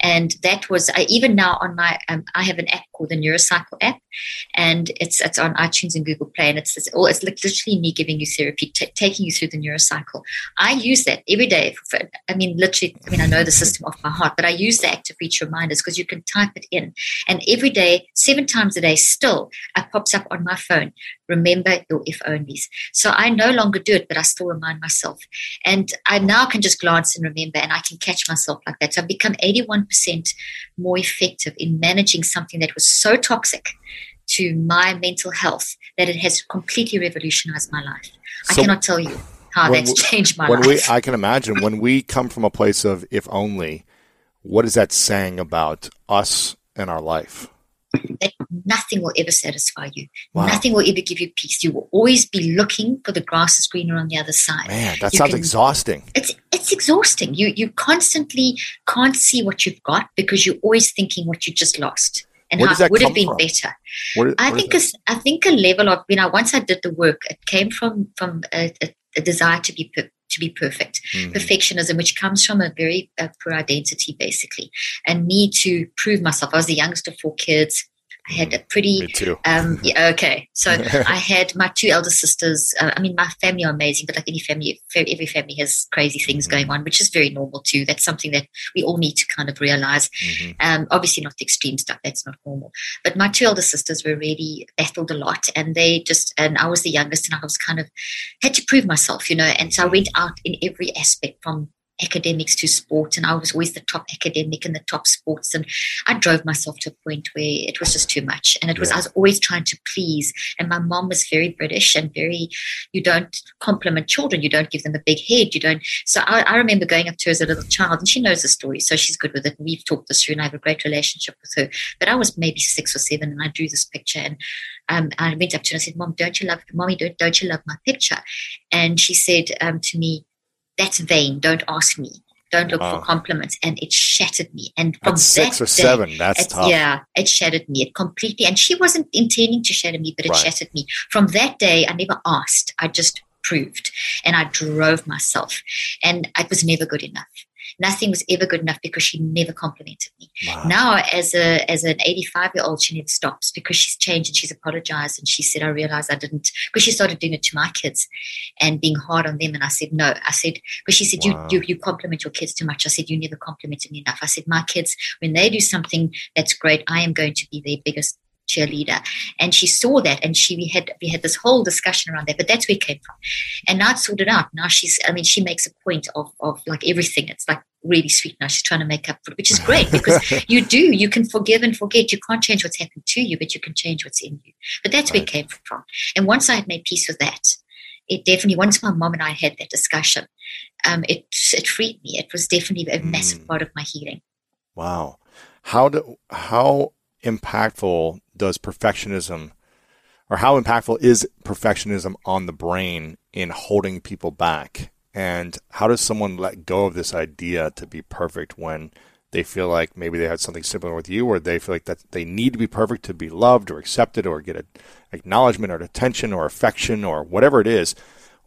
Speaker 3: And that was, I, even now on my, um, I have an app called the Neurocycle app, and it's it's on iTunes and Google Play, and it's it's, all, oh, it's literally me giving you therapy, t- taking you through the Neurocycle. I use that every day. For, for, I mean, literally, I mean, I know the system off my heart, but I use that to reach reminders because you can type it in, and every day, seven times a day, still, it pops up on my phone remember your if onlys. So I no longer do it, but I still remind myself. And I now can just glance and remember, and I can catch myself like that. So I've become 81% more effective in managing something that was so toxic to my mental health that it has completely revolutionized my life. So I cannot tell you how that's changed my
Speaker 2: life. We, I can imagine when we come from a place of if only, what is that saying about us and our life?
Speaker 3: that nothing will ever satisfy you. Wow. Nothing will ever give you peace. You will always be looking for the grass is greener on the other side.
Speaker 2: Man, that
Speaker 3: you
Speaker 2: sounds can, exhausting.
Speaker 3: It's it's exhausting. You you constantly can't see what you've got because you're always thinking what you just lost and where how it would have been from? better. Where, I think a, I think a level of you know once I did the work, it came from from a, a, a desire to be per- to be perfect. Mm-hmm. Perfectionism, which comes from a very uh, poor identity, basically, and need to prove myself. I was the youngest of four kids. I had a pretty. Me too. Um, yeah, okay, so I had my two elder sisters. Uh, I mean, my family are amazing, but like any family, every family has crazy things mm-hmm. going on, which is very normal too. That's something that we all need to kind of realize. Mm-hmm. Um, obviously, not the extreme stuff. That's not normal. But my two elder sisters were really battled a lot, and they just and I was the youngest, and I was kind of had to prove myself, you know. And so I mm-hmm. went out in every aspect from academics to sports, and I was always the top academic and the top sports. And I drove myself to a point where it was just too much. And it was, I was always trying to please. And my mom was very British and very, you don't compliment children, you don't give them a big head, you don't. So I, I remember going up to her as a little child, and she knows the story, so she's good with it. we've talked this through, and I have a great relationship with her. But I was maybe six or seven, and I drew this picture, and um, I went up to her and I said, Mom, don't you love, Mommy, don't, don't you love my picture? And she said um, to me, that's vain. Don't ask me. Don't look wow. for compliments. And it shattered me. And from six or day, seven, that's it, tough. Yeah, it shattered me. It completely. And she wasn't intending to shatter me, but it right. shattered me. From that day, I never asked. I just proved, and I drove myself, and it was never good enough nothing was ever good enough because she never complimented me. Wow. Now, as a as an 85 year old, she never stops because she's changed and she's apologized and she said, I realized I didn't, because she started doing it to my kids and being hard on them. And I said, No, I said, because she said, wow. you, you, you compliment your kids too much. I said, You never complimented me enough. I said, My kids, when they do something that's great, I am going to be their biggest cheerleader and she saw that and she we had we had this whole discussion around that but that's where it came from and now it's sorted out now she's i mean she makes a point of of like everything it's like really sweet now she's trying to make up for it which is great because you do you can forgive and forget you can't change what's happened to you but you can change what's in you but that's right. where it came from and once i had made peace with that it definitely once my mom and i had that discussion um, it it freed me it was definitely a massive mm. part of my healing
Speaker 2: wow how do how impactful does perfectionism or how impactful is perfectionism on the brain in holding people back? And how does someone let go of this idea to be perfect when they feel like maybe they had something similar with you, or they feel like that they need to be perfect to be loved or accepted or get acknowledgement or attention or affection or whatever it is?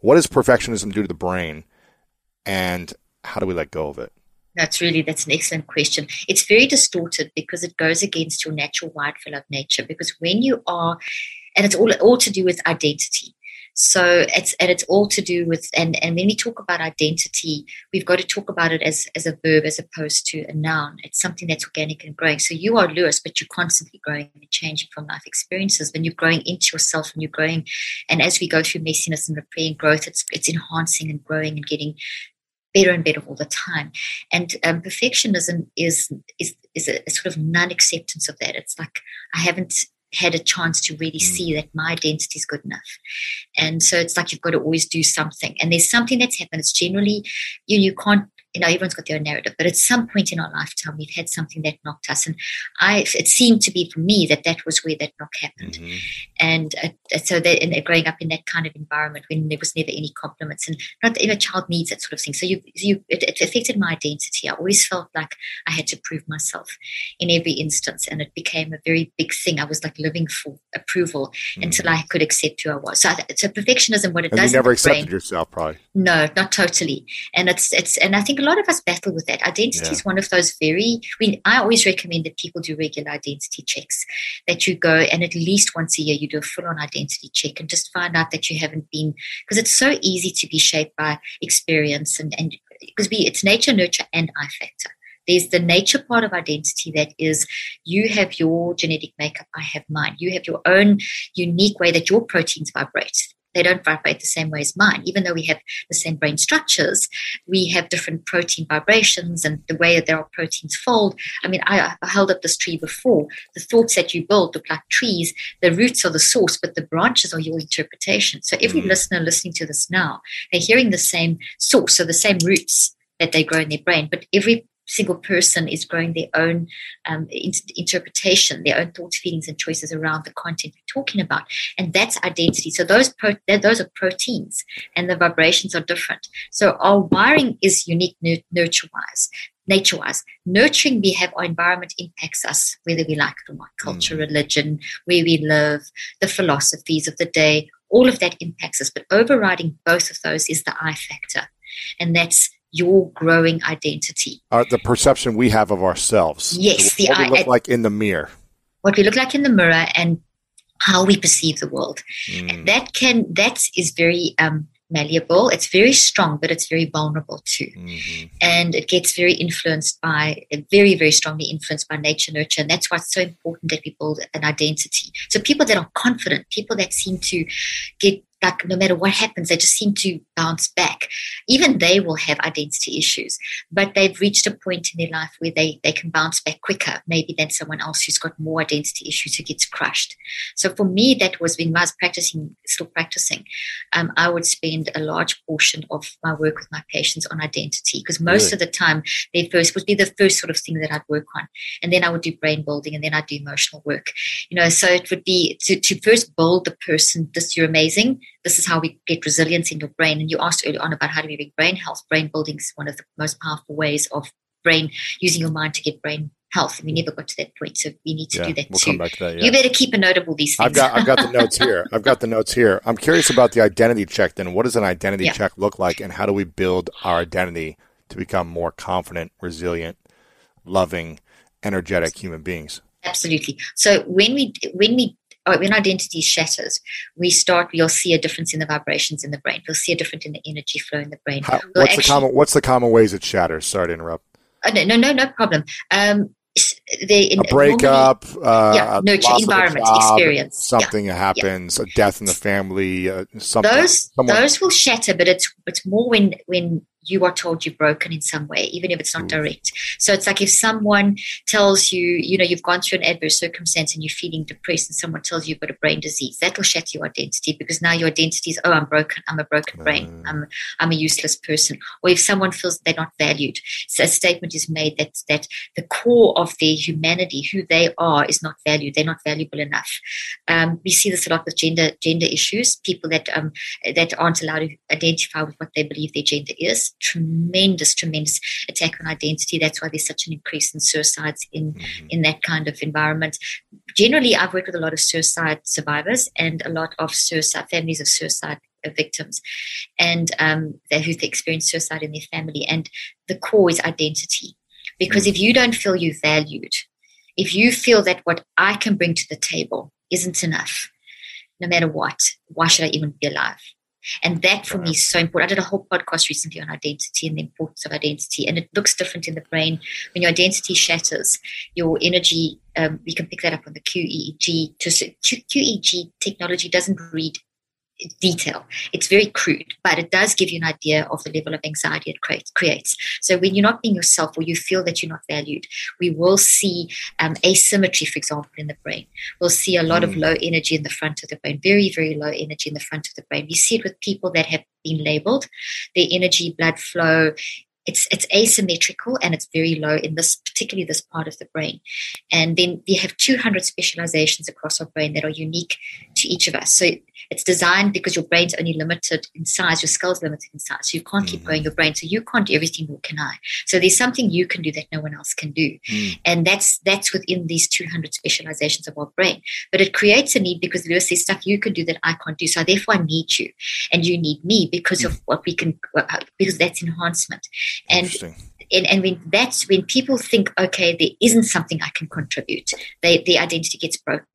Speaker 2: What does perfectionism do to the brain? And how do we let go of it?
Speaker 3: That's really that's an excellent question. It's very distorted because it goes against your natural wildflower of nature. Because when you are, and it's all all to do with identity. So it's and it's all to do with and and when we talk about identity, we've got to talk about it as as a verb as opposed to a noun. It's something that's organic and growing. So you are Lewis, but you're constantly growing and changing from life experiences. When you're growing into yourself and you're growing, and as we go through messiness and repeating growth, it's it's enhancing and growing and getting better and better all the time. And um, perfectionism is, is, is a, a sort of non acceptance of that. It's like, I haven't had a chance to really mm. see that my identity is good enough. And so it's like you've got to always do something. And there's something that's happened. It's generally you you can't you know, everyone's got their own narrative, but at some point in our lifetime, we've had something that knocked us. And I, it seemed to be for me that that was where that knock happened. Mm-hmm. And uh, uh so that and, uh, growing up in that kind of environment when there was never any compliments and not that, you know, child needs that sort of thing. So you, you, it, it affected my identity. I always felt like I had to prove myself in every instance. And it became a very big thing. I was like living for approval mm-hmm. until I could accept who I was. So, I, so perfectionism, what it and
Speaker 2: does. You never accepted brain, yourself, probably.
Speaker 3: No, not totally. And it's, it's, and I think think a lot of us battle with that. Identity yeah. is one of those very, mean, I always recommend that people do regular identity checks, that you go and at least once a year you do a full on identity check and just find out that you haven't been, because it's so easy to be shaped by experience and, and because we, it's nature, nurture, and I factor. There's the nature part of identity that is you have your genetic makeup, I have mine. You have your own unique way that your proteins vibrate they don't vibrate the same way as mine. Even though we have the same brain structures, we have different protein vibrations and the way that their proteins fold. I mean, I, I held up this tree before. The thoughts that you build look like trees. The roots are the source, but the branches are your interpretation. So every mm-hmm. listener listening to this now, they're hearing the same source, so the same roots that they grow in their brain, but every single person is growing their own um, in- interpretation, their own thoughts, feelings, and choices around the content we're talking about, and that's identity. So those pro- those are proteins, and the vibrations are different. So our wiring is unique n- nurture wise. Nature wise, nurturing we have our environment impacts us, whether we like it or not. Culture, mm. religion, where we live, the philosophies of the day, all of that impacts us. But overriding both of those is the I factor. And that's your growing identity.
Speaker 2: Uh, the perception we have of ourselves.
Speaker 3: Yes,
Speaker 2: what the, we look like in the mirror.
Speaker 3: What we look like in the mirror and how we perceive the world, mm. and that can that is very um, malleable. It's very strong, but it's very vulnerable too, mm-hmm. and it gets very influenced by very very strongly influenced by nature nurture, and that's why it's so important that we build an identity. So people that are confident, people that seem to get like no matter what happens, they just seem to bounce back. Even they will have identity issues, but they've reached a point in their life where they, they can bounce back quicker, maybe than someone else who's got more identity issues who gets crushed. So for me, that was when I was practicing, still practicing, um, I would spend a large portion of my work with my patients on identity because most really? of the time their first would be the first sort of thing that I'd work on. And then I would do brain building and then I'd do emotional work. You know, so it would be to, to first build the person, this you're amazing this is how we get resilience in your brain. And you asked earlier on about how do we make brain health. Brain building is one of the most powerful ways of brain using your mind to get brain health. And we never got to that point, so we need to yeah, do that we'll too. Come back to that, yeah. You better keep a note of all these things.
Speaker 2: I've got I've got the notes here. I've got the notes here. I'm curious about the identity check. Then, what does an identity yeah. check look like, and how do we build our identity to become more confident, resilient, loving, energetic human beings?
Speaker 3: Absolutely. So when we when we Oh, when identity shatters, we start, we'll see a difference in the vibrations in the brain. We'll see a difference in the energy flow in the brain. How,
Speaker 2: we'll
Speaker 3: what's,
Speaker 2: actually, the common, what's the common ways it shatters? Sorry to interrupt.
Speaker 3: Oh, no, no, no, no problem. Um, they, a
Speaker 2: breakup, uh, yeah,
Speaker 3: nurture, environment,
Speaker 2: job,
Speaker 3: experience,
Speaker 2: something yeah, happens, yeah. a death in the family, uh, something. Those
Speaker 3: those will shatter, but it's it's more when when you are told you are broken in some way, even if it's not mm. direct. So it's like if someone tells you, you know, you've gone through an adverse circumstance and you're feeling depressed, and someone tells you you've got a brain disease, that will shatter your identity because now your identity is, oh, I'm broken, I'm a broken brain, mm. I'm I'm a useless person. Or if someone feels they're not valued, so a statement is made that that the core of their humanity, who they are, is not valued. They're not valuable enough. Um, we see this a lot with gender gender issues. People that um, that aren't allowed to identify with what they believe their gender is tremendous, tremendous attack on identity. That's why there's such an increase in suicides in mm-hmm. in that kind of environment. Generally, I've worked with a lot of suicide survivors and a lot of suicide families of suicide victims, and um, who've experienced suicide in their family. And the core is identity, because mm-hmm. if mm. you don't feel you valued, if you feel that what I can bring to the table isn't enough, no matter what, why should I even be alive? And that for me is so important. I did a whole podcast recently on identity and the importance of identity. And it looks different in the brain. When your identity shatters, your energy, um, we can pick that up on the QEEG. To, technology doesn't read detail. It's very crude, but it does give you an idea of the level of anxiety it creates. So when you're not being yourself or you feel that you're not valued, we will see um, asymmetry, for example, in the brain. We'll see a lot mm. of low energy in the front of the brain, very, very low energy in the front of the brain. We see it with people that have been labeled. Their energy, blood flow, it's it's asymmetrical and it's very low in this particularly this part of the brain and then we have 200 specializations across our brain that are unique to each of us. So it's designed because your brain's only limited in size, your skull's limited in size. So you can't mm-hmm. keep growing mm-hmm. your brain. So you can't do everything, nor can I. So there's something you can do that no one else can do. Mm. And that's that's within these 200 specializations of our brain. But it creates a need because Lewis says stuff you can do that I can't do. So therefore I need you and you need me because mm. of what we can, uh, because that's enhancement. And and, and when that's when people think okay there isn't something i can contribute they, the identity gets broken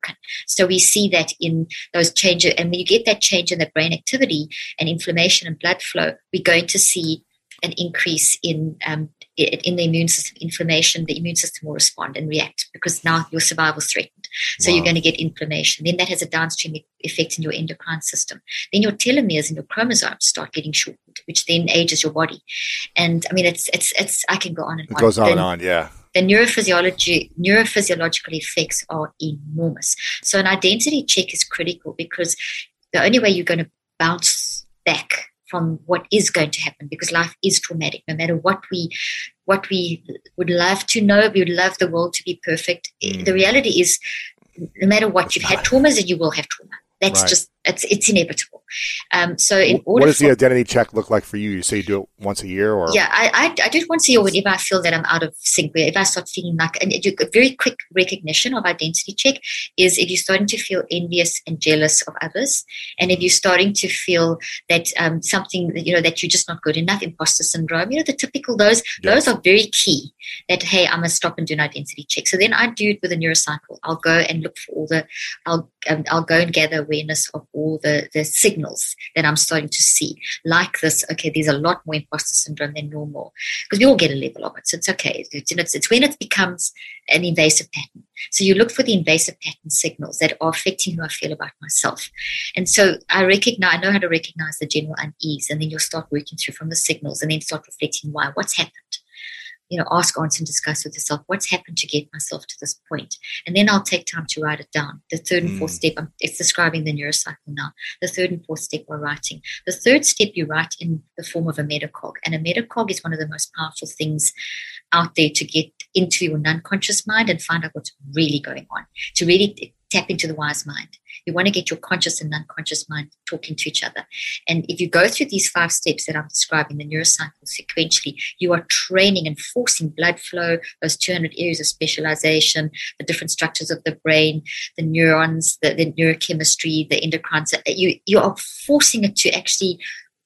Speaker 3: so we see that in those changes, and when you get that change in the brain activity and inflammation and blood flow, we're going to see an increase in um, in the immune system inflammation, the immune system will respond and react because now your survival is threatened. So wow. you're going to get inflammation. Then that has a downstream effect in your endocrine system. Then your telomeres and your chromosomes start getting shortened, which then ages your body. And I mean, it's it's it's. I can go on and it
Speaker 2: on. goes on and on, yeah.
Speaker 3: The neurophysiology, neurophysiological effects are enormous. So an identity check is critical because the only way you're going to bounce back from what is going to happen because life is traumatic no matter what we what we would love to know we would love the world to be perfect mm. the reality is no matter what you've had traumas and you will have trauma that's right. just it's it's inevitable um, so in order
Speaker 2: what does for, the identity check look like for you? You say you do it once a year, or
Speaker 3: yeah, I, I, I do it once a year whenever I feel that I'm out of sync. Where if I start feeling like and a very quick recognition of identity check is if you're starting to feel envious and jealous of others, and if you're starting to feel that um, something you know that you're just not good enough, imposter syndrome. You know the typical those those are very key. That hey, I must stop and do an identity check. So then I do it with a neurocycle. I'll go and look for all the I'll um, I'll go and gather awareness of all the the signals signals that I'm starting to see, like this. Okay, there's a lot more imposter syndrome than normal because we all get a level of it, so it's okay. It's, it's, it's when it becomes an invasive pattern. So you look for the invasive pattern signals that are affecting who I feel about myself, and so I recognize, I know how to recognize the general unease, and then you'll start working through from the signals, and then start reflecting why, what's happened you know, ask, answer, and discuss with yourself what's happened to get myself to this point. And then I'll take time to write it down. The third and fourth mm. step, I'm, it's describing the neurocycle now. The third and fourth step are writing. The third step you write in the form of a metacog. And a metacog is one of the most powerful things out there to get into your non conscious mind and find out what's really going on, to really tap into the wise mind. You want to get your conscious and unconscious mind talking to each other. And if you go through these five steps that I'm describing, the neurocycle sequentially, you are training and forcing blood flow, those 200 areas of specialization, the different structures of the brain, the neurons, the, the neurochemistry, the endocrine. So you, you are forcing it to actually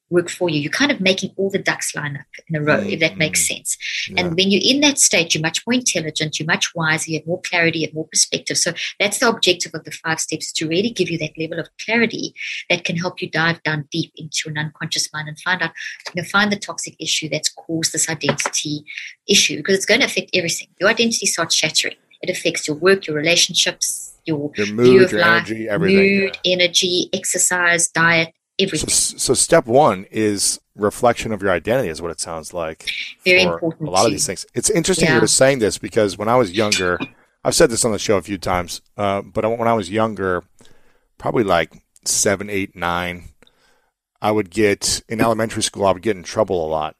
Speaker 3: work for you. You're kind of making all the ducks line up in a row, mm, if that mm-hmm. makes sense. Yeah. And when you're in that state, you're much more intelligent, you're much wiser, you have more clarity, you have more perspective. So that's the objective of the five steps to really give you that level of clarity that can help you dive down deep into an unconscious mind and find out, you know, find the toxic issue that's caused this identity issue because it's going to affect everything. Your identity starts shattering. It affects your work, your relationships, your, your mood, view of your life, energy, everything. Mood, yeah. energy, exercise, diet,
Speaker 2: everything. So, so, step one is reflection of your identity, is what it sounds like.
Speaker 3: Very important.
Speaker 2: A lot too. of these things. It's interesting yeah. you're saying this because when I was younger, I've said this on the show a few times, uh, but when I was younger, probably like seven, eight, nine, I would get in elementary school. I would get in trouble a lot,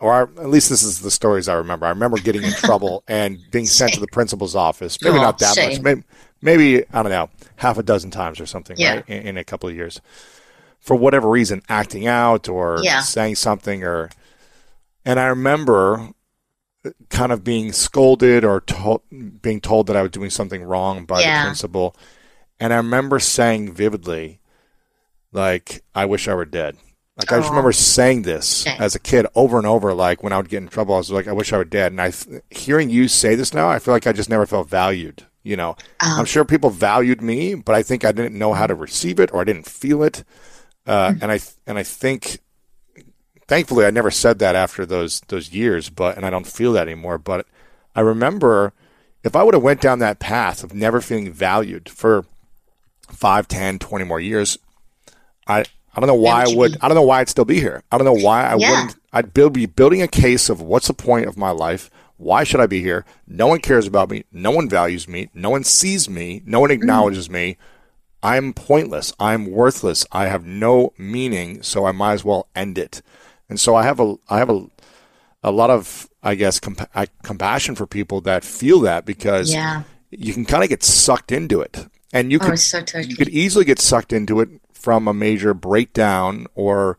Speaker 2: or I, at least this is the stories I remember. I remember getting in trouble and being sent to the principal's office. Maybe oh, not that shame. much. Maybe, maybe I don't know, half a dozen times or something. Yeah. Right in, in a couple of years for whatever reason acting out or yeah. saying something or and I remember kind of being scolded or being told that I was doing something wrong by yeah. the principal. And I remember saying vividly, like, I wish I were dead. Like, oh. I just remember oh. saying this okay. as a kid over and over. Like, when I would get in trouble, I was like, I wish I were dead. And I, hearing you say this now, I feel like I just never felt valued. You know, um, I'm sure people valued me, but I think I didn't know how to receive it or I didn't feel it. Uh, mm. and I and I think, thankfully, I never said that after those those years, but and I don't feel that anymore. But I remember if I would have went down that path of never feeling valued for 5, 10, 20 more years, I I don't know why I would. I don't know why I'd still be here. I don't know why I yeah. wouldn't. I'd build, be building a case of what's the point of my life. Why should I be here? No one cares about me. No one values me. No one sees me. No one mm. acknowledges mm. me. I'm pointless. I'm worthless. I have no meaning, so I might as well end it. And so I have a I have a a lot of I guess I, compassion for people that feel that because yeah. you can kind of get sucked into it, and you oh, could so you could easily get sucked into it from a major breakdown or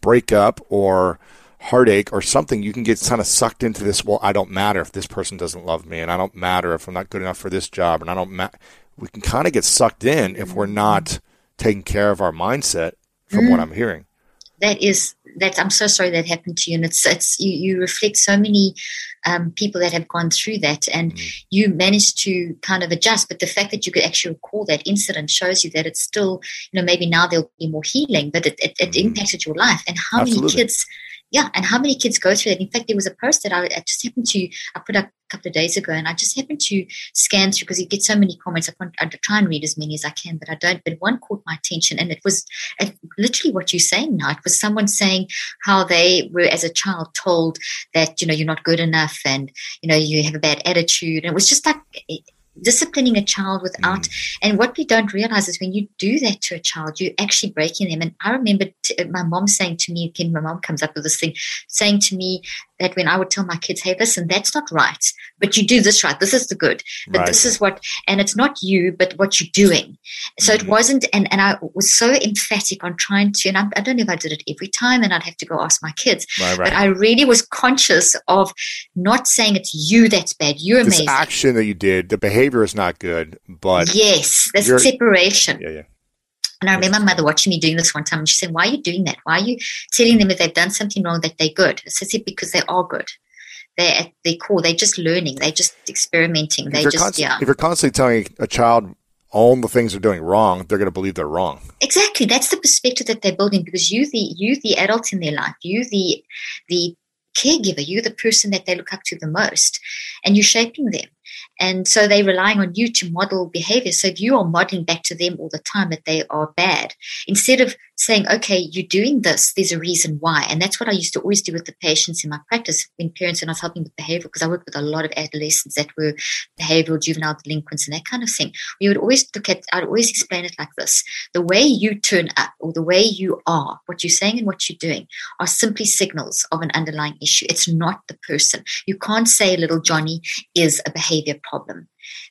Speaker 2: breakup or heartache or something, you can get kind of sucked into this. Well, I don't matter if this person doesn't love me, and I don't matter if I'm not good enough for this job, and I don't matter we can kind of get sucked in if we're mm-hmm. not taking care of our mindset from mm. what i'm hearing
Speaker 3: that is that i'm so sorry that happened to you and it's it's you, you reflect so many um, people that have gone through that and mm. you managed to kind of adjust but the fact that you could actually recall that incident shows you that it's still you know maybe now there'll be more healing but it, it, it mm. impacted your life and how Absolutely. many kids yeah, and how many kids go through that? In fact, there was a post that I, I just happened to I put up a couple of days ago, and I just happened to scan through because you get so many comments. I, I try and read as many as I can, but I don't. But one caught my attention, and it was it, literally what you're saying now. It was someone saying how they were as a child told that you know you're not good enough, and you know you have a bad attitude, and it was just like. It, disciplining a child without mm. and what we don't realize is when you do that to a child you're actually breaking them and i remember t- uh, my mom saying to me again my mom comes up with this thing saying to me that when i would tell my kids hey listen that's not right but you do this right this is the good but right. this is what and it's not you but what you're doing so mm-hmm. it wasn't and, and i was so emphatic on trying to and I, I, don't know if i did it every time and i'd have to go ask my kids right, right. but i really was conscious of not saying it's you that's bad you're this amazing action
Speaker 2: that you did the behavior behavior is not good, but
Speaker 3: yes, there's separation. Yeah, yeah. And I remember my mother watching me doing this one time, and she said, "Why are you doing that? Why are you telling them if they've done something wrong that they're good?" I said, "Because they are good. They're at their core. They're just learning. They're just experimenting. they just const- yeah."
Speaker 2: If you're constantly telling a child all the things they're doing wrong, they're going to believe they're wrong.
Speaker 3: Exactly. That's the perspective that they're building because you, the you, the adult in their life, you, the the caregiver, you the person that they look up to the most, and you're shaping them. And so they're relying on you to model behavior. So if you are modeling back to them all the time that they are bad instead of saying, okay, you're doing this. There's a reason why. And that's what I used to always do with the patients in my practice, when parents, when I was helping with behavior, because I worked with a lot of adolescents that were behavioral, juvenile delinquents, and that kind of thing. We would always look at, I'd always explain it like this the way you turn up or the way you are, what you're saying and what you're doing are simply signals of an underlying issue. It's not the person. You can't say little Johnny is a behavior problem.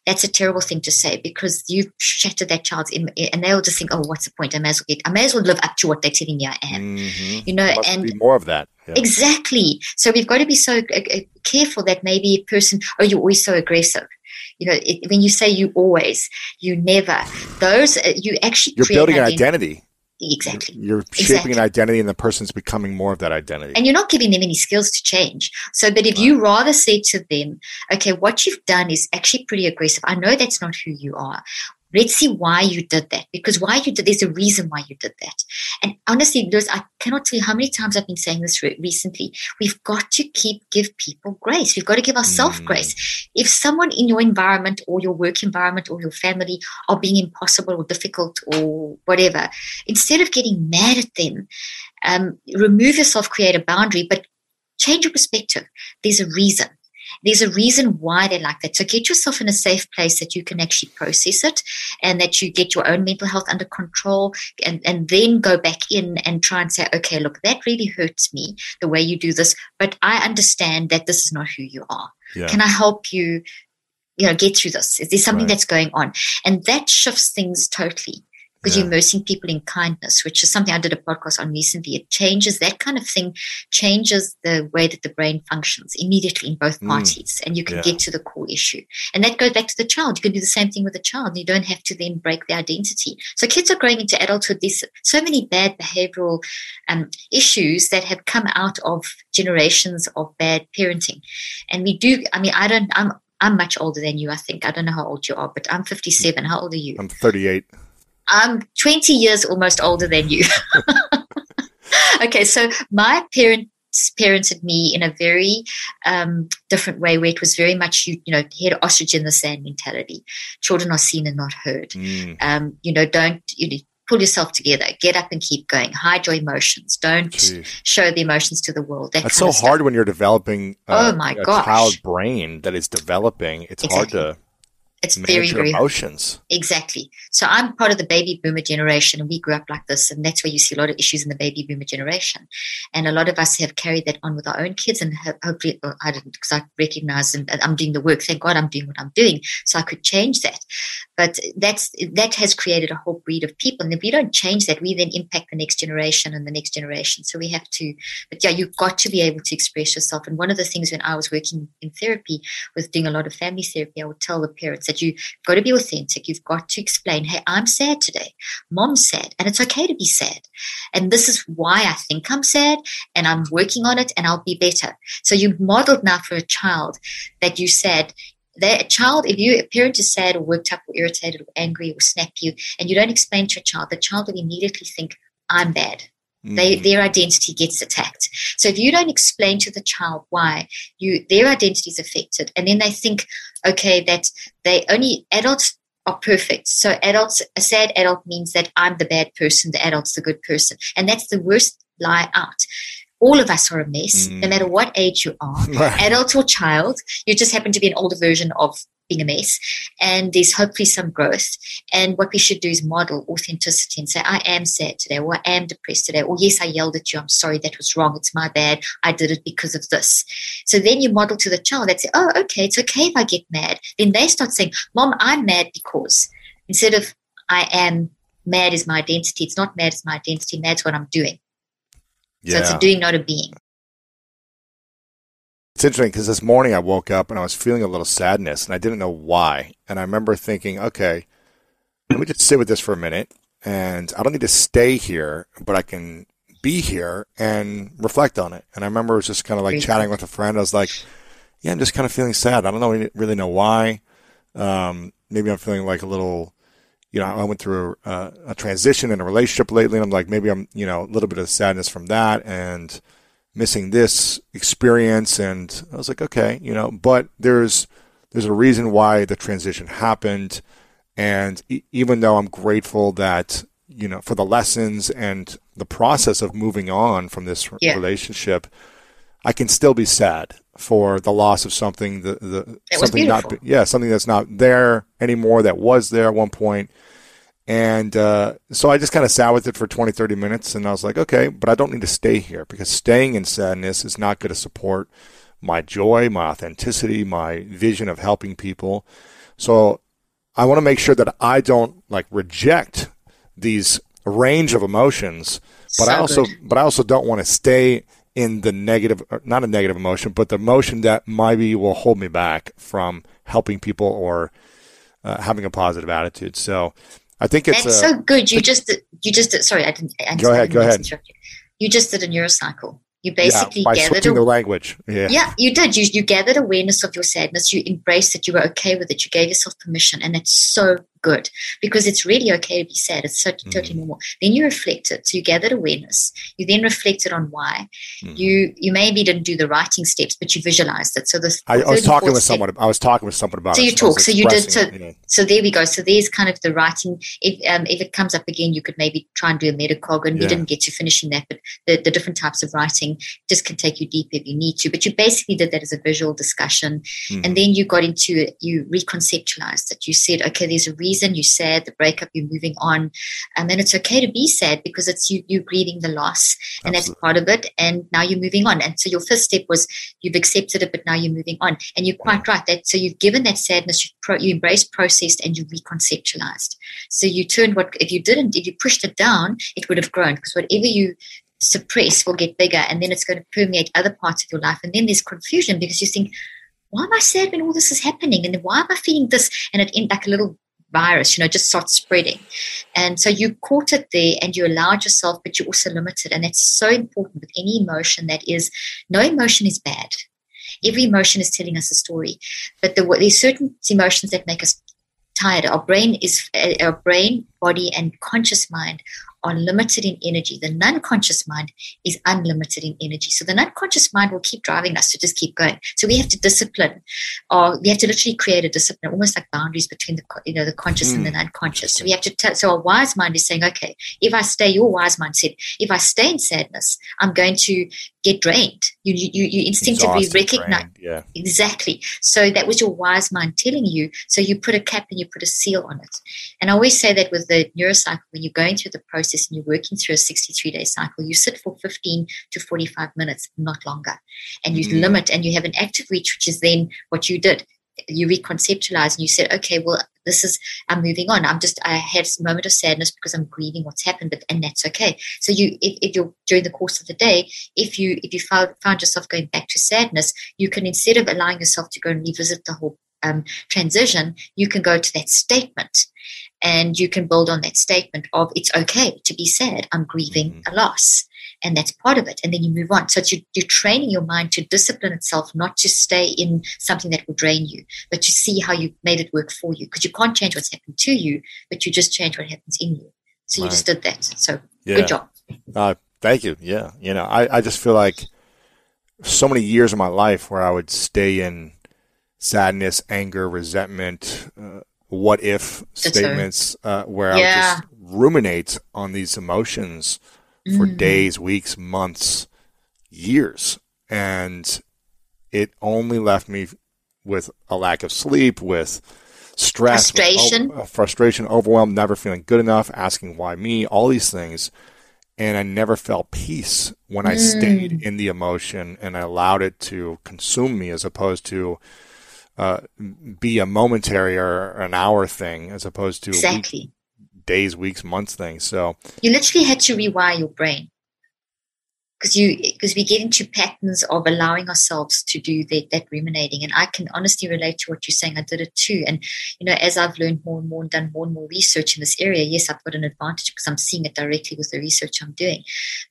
Speaker 3: That's a terrible thing to say because you've shattered that child's Im- eh, and they'll just think, oh, what's the point? I may as well get, I may as well live up to what they're telling me I am. Mm-hmm. You know, and
Speaker 2: more of that.
Speaker 3: Yeah. Exactly. So we've got to be so uh, careful that maybe a person, oh, you're always so aggressive you know it, when you say you always you never those uh, you actually
Speaker 2: you're building an identity, identity.
Speaker 3: Exactly.
Speaker 2: You're shaping exactly. an identity and the person's becoming more of that identity.
Speaker 3: And you're not giving them any skills to change. So, but if right. you rather say to them, okay, what you've done is actually pretty aggressive. I know that's not who you are. Let's see why you did that. Because why you did there's a reason why you did that. And honestly, Lewis, I cannot tell you how many times I've been saying this re- recently. We've got to keep give people grace. We've got to give ourselves mm. grace. If someone in your environment or your work environment or your family are being impossible or difficult or whatever, instead of getting mad at them, um, remove yourself, create a boundary, but change your perspective. There's a reason. There's a reason why they like that. So get yourself in a safe place that you can actually process it and that you get your own mental health under control and, and then go back in and try and say, okay, look, that really hurts me the way you do this, but I understand that this is not who you are. Yeah. Can I help you you know get through this is there something right. that's going on and that shifts things totally because yeah. you're immersing people in kindness, which is something I did a podcast on recently. It changes that kind of thing, changes the way that the brain functions immediately in both mm. parties, mm. and you can yeah. get to the core issue. And that goes back to the child. You can do the same thing with the child. You don't have to then break the identity. So kids are growing into adulthood. There's so many bad behavioral um, issues that have come out of generations of bad parenting, and we do. I mean, I don't. I'm I'm much older than you. I think I don't know how old you are, but I'm 57. How old are you?
Speaker 2: I'm 38.
Speaker 3: I'm 20 years almost older than you. okay, so my parents parented me in a very um, different way where it was very much you, you know head ostrich in the sand mentality children are seen and not heard mm. um, you know don't you know, pull yourself together get up and keep going hide your emotions don't Jeez. show the emotions to the world that that's
Speaker 2: so hard when you're developing a, uh, oh my a gosh.
Speaker 3: child
Speaker 2: brain that is developing it's exactly. hard to it's very, very emotions.
Speaker 3: Exactly. So I'm part of the baby boomer generation, and we grew up like this, and that's where you see a lot of issues in the baby boomer generation. And a lot of us have carried that on with our own kids, and hopefully, well, I didn't because I recognise, and I'm doing the work. Thank God I'm doing what I'm doing, so I could change that. But that's that has created a whole breed of people, and if we don't change that, we then impact the next generation and the next generation. So we have to. But yeah, you've got to be able to express yourself. And one of the things when I was working in therapy, with doing a lot of family therapy, I would tell the parents that you've got to be authentic. You've got to explain, "Hey, I'm sad today. Mom's sad, and it's okay to be sad. And this is why I think I'm sad, and I'm working on it, and I'll be better." So you modeled now for a child that you said that a child, if you appear to sad or worked up or irritated or angry or snap you, and you don't explain to a child, the child will immediately think, I'm bad. Mm. They, their identity gets attacked. So if you don't explain to the child why you their identity is affected, and then they think, okay, that they only adults are perfect. So adults, a sad adult means that I'm the bad person, the adult's the good person, and that's the worst lie out all of us are a mess, mm. no matter mm. what age you are, right. adult or child. You just happen to be an older version of being a mess. And there's hopefully some growth. And what we should do is model authenticity and say, I am sad today, or I am depressed today, or yes, I yelled at you. I'm sorry, that was wrong. It's my bad. I did it because of this. So then you model to the child that say, Oh, okay, it's okay if I get mad. Then they start saying, Mom, I'm mad because instead of I am mad is my identity, it's not mad is my identity, mad's what I'm doing. Yeah. So it's a doing, not a being.
Speaker 2: It's interesting because this morning I woke up and I was feeling a little sadness and I didn't know why. And I remember thinking, okay, let me just sit with this for a minute. And I don't need to stay here, but I can be here and reflect on it. And I remember it was just kind of like Great. chatting with a friend. I was like, yeah, I'm just kind of feeling sad. I don't know, really know why. Um, maybe I'm feeling like a little you know, I went through a, a, transition in a relationship lately, and I'm like, maybe I'm, you know, a little bit of sadness from that and missing this experience. And I was like, okay, you know, but there's there's a reason why the transition happened, and e- even though I'm grateful that you know for the lessons and the process of moving on from this yeah. relationship, I can still be sad for the loss of something the, the something not yeah something that's not there anymore that was there at one point and uh, so i just kind of sat with it for 20 30 minutes and i was like okay but i don't need to stay here because staying in sadness is not going to support my joy my authenticity my vision of helping people so i want to make sure that i don't like reject these range of emotions but so i also good. but i also don't want to stay in the negative, not a negative emotion, but the emotion that maybe will hold me back from helping people or uh, having a positive attitude. So I think it's That's
Speaker 3: a, so good. You just you just sorry, I didn't. I
Speaker 2: go ahead. Go ahead.
Speaker 3: You. just did a neurocycle. You basically yeah,
Speaker 2: gathered a, the language. Yeah.
Speaker 3: yeah, you did. You you gathered awareness of your sadness. You embraced it. You were okay with it. You gave yourself permission, and it's so good because it's really okay to be sad. It's so, mm. totally normal. Then you reflect it. So you gathered awareness. You then reflect it on why. Mm. You you maybe didn't do the writing steps, but you visualized it. So this
Speaker 2: I, I was talking with step, someone. I was talking with someone about.
Speaker 3: So you talk. So, you did. So, it, so there we go. So there's kind of the writing. If um, if it comes up again, you could maybe try and do a metacog, and yeah. we didn't get to finishing that. But the, the different types of writing just can take you deep if you need to. But you basically did that as a visual discussion, mm. and then you got into it. You reconceptualized it. You said, okay, there's a reason reason you're sad, the breakup, you're moving on. and then it's okay to be sad because it's you, you grieving the loss and Absolutely. that's part of it. And now you're moving on. And so your first step was you've accepted it, but now you're moving on. And you're quite right that so you've given that sadness, you, pro, you embraced, processed, and you reconceptualized. So you turned what if you didn't, if you pushed it down, it would have grown because whatever you suppress will get bigger and then it's going to permeate other parts of your life. And then there's confusion because you think, why am I sad when all this is happening? And why am I feeling this? And it ends like a little virus, you know, just starts spreading. And so you caught it there and you allowed yourself, but you also limited. And that's so important with any emotion that is no emotion is bad. Every emotion is telling us a story. But the, there's certain emotions that make us tired. Our brain is uh, our brain, body, and conscious mind are limited in energy. The non conscious mind is unlimited in energy. So the non conscious mind will keep driving us to just keep going. So we have to discipline, or uh, we have to literally create a discipline, almost like boundaries between the you know the conscious mm. and the hmm. non-conscious. So we have to. so our wise mind is saying, okay, if I stay, your wise mind said, if I stay in sadness, I'm going to get drained. You you, you instinctively Exhausted, recognize drained, yeah. exactly. So that was your wise mind telling you. So you put a cap and you put a seal on it. And I always say that with the neurocycle, when you're going through the process and you're working through a 63 day cycle, you sit for 15 to 45 minutes, not longer, and you mm. limit and you have an active reach, which is then what you did you reconceptualize and you said, okay, well, this is I'm moving on. I'm just I had a moment of sadness because I'm grieving what's happened, but and that's okay. So you, if, if you're during the course of the day, if you if you found, found yourself going back to sadness, you can instead of allowing yourself to go and revisit the whole um, transition, you can go to that statement and you can build on that statement of it's okay to be sad. I'm grieving mm-hmm. a loss and that's part of it and then you move on so you, you're training your mind to discipline itself not to stay in something that will drain you but to see how you made it work for you because you can't change what's happened to you but you just change what happens in you so right. you just did that so yeah. good job
Speaker 2: uh, thank you yeah you know I, I just feel like so many years of my life where i would stay in sadness anger resentment uh, what if statements uh, where yeah. I would just ruminate on these emotions for mm days, weeks, months, years. And it only left me with a lack of sleep, with stress, frustration, with, uh, oh, frustration, overwhelm, never feeling good enough, asking why me, all these things. And I never felt peace when I mm. stayed in the emotion and I allowed it to consume me as opposed to uh, be a momentary or an hour thing, as opposed to
Speaker 3: exactly
Speaker 2: days, weeks, months thing. So
Speaker 3: you literally had to rewire your brain because you because we get into patterns of allowing ourselves to do that that ruminating and i can honestly relate to what you're saying i did it too and you know as i've learned more and more and done more and more research in this area yes i've got an advantage because i'm seeing it directly with the research i'm doing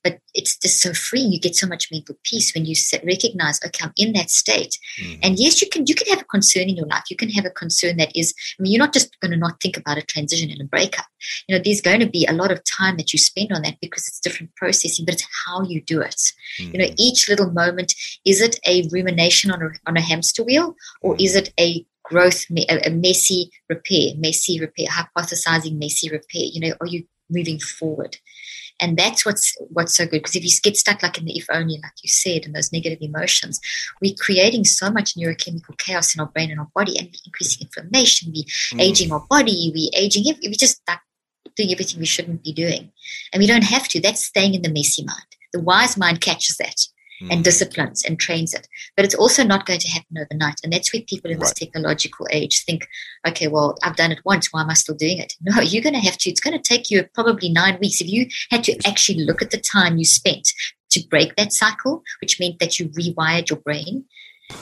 Speaker 3: but it's just so freeing you get so much mental peace when you recognize okay i'm in that state mm. and yes you can you can have a concern in your life you can have a concern that is i mean you're not just going to not think about a transition and a breakup you know there's going to be a lot of time that you spend on that because it's different processing but it's how you do it mm-hmm. you know mm. each little moment is it a rumination on a, on a hamster wheel or mm. is it a growth a, a messy repair messy repair hypothesizing messy repair you know are you moving forward and that's what's what's so good because if you get stuck like in the if only like you said and those negative emotions we're creating so much neurochemical chaos in our brain and our body and increasing inflammation we mm. aging our body we aging we just like doing everything we shouldn't be doing and we don't have to that's staying in the messy mind the wise mind catches that mm. and hmm. disciplines and trains it. But it's also not going to happen overnight. And that's where people in right. this technological age think, okay, well, I've done it once. Why am I still doing it? No, you're going to have to. It's going to take you probably nine weeks. If you had to actually look at the time you spent to break that cycle, which meant that you rewired your brain,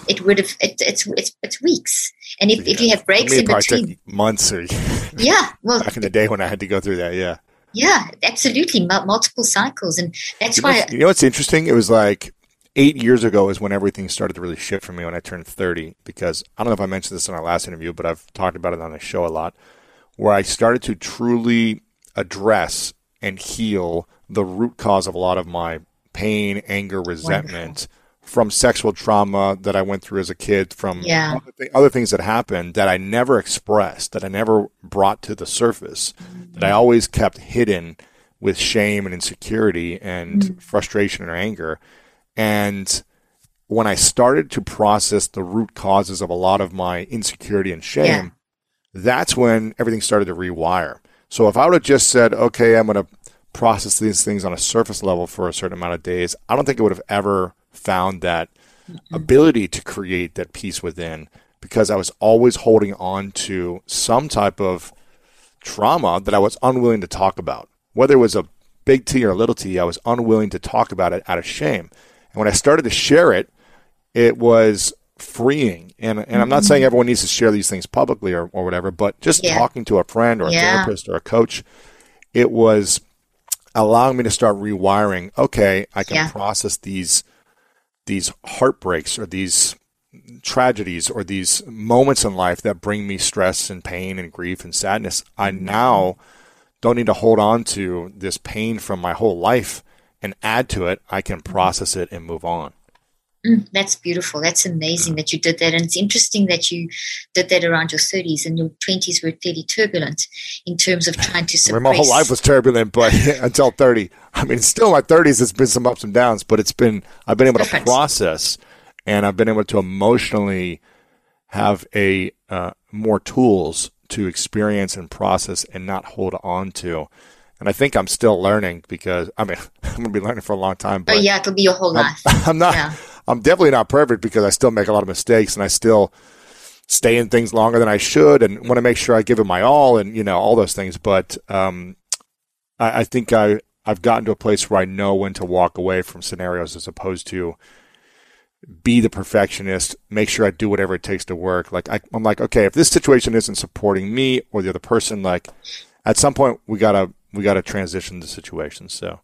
Speaker 3: it would have it, it's, it's it's weeks and if, yeah. if you have breaks in
Speaker 2: between months or
Speaker 3: yeah
Speaker 2: well back in the day when i had to go through that yeah
Speaker 3: yeah, absolutely. M- multiple cycles. And that's you why. Know,
Speaker 2: you know what's interesting? It was like eight years ago is when everything started to really shift for me when I turned 30. Because I don't know if I mentioned this in our last interview, but I've talked about it on the show a lot, where I started to truly address and heal the root cause of a lot of my pain, anger, resentment. Wonderful. From sexual trauma that I went through as a kid, from yeah. other, th- other, things that happened that I never expressed, that I never brought to the surface. Mm-hmm that I always kept hidden with shame and insecurity and mm-hmm. frustration and anger. And when I started to process the root causes of a lot of my insecurity and shame, yeah. that's when everything started to rewire. So if I would have just said, okay, I'm going to process these things on a surface level for a certain amount of days, I don't think I would have ever found that mm-hmm. ability to create that peace within because I was always holding on to some type of trauma that I was unwilling to talk about. Whether it was a big T or a little t, I was unwilling to talk about it out of shame. And when I started to share it, it was freeing. And, and I'm not mm-hmm. saying everyone needs to share these things publicly or, or whatever, but just yeah. talking to a friend or a yeah. therapist or a coach, it was allowing me to start rewiring. Okay, I can yeah. process these these heartbreaks or these tragedies or these moments in life that bring me stress and pain and grief and sadness, I mm-hmm. now don't need to hold on to this pain from my whole life and add to it. I can mm-hmm. process it and move on.
Speaker 3: Mm, that's beautiful. That's amazing that you did that. And it's interesting that you did that around your 30s and your 20s were fairly turbulent in terms of trying to
Speaker 2: suppress. I mean, my whole life was turbulent, but until 30. I mean, still my 30s, it's been some ups and downs, but it's been, I've been able to process and I've been able to emotionally have a uh, more tools to experience and process and not hold on to. And I think I'm still learning because I mean I'm gonna be learning for a long time.
Speaker 3: But oh yeah, it'll be your whole
Speaker 2: life. I'm, I'm not. Yeah. I'm definitely not perfect because I still make a lot of mistakes and I still stay in things longer than I should and want to make sure I give it my all and you know all those things. But um, I, I think I I've gotten to a place where I know when to walk away from scenarios as opposed to be the perfectionist, make sure I do whatever it takes to work. Like I, am like, okay, if this situation isn't supporting me or the other person, like at some point we gotta we gotta transition the situation. So.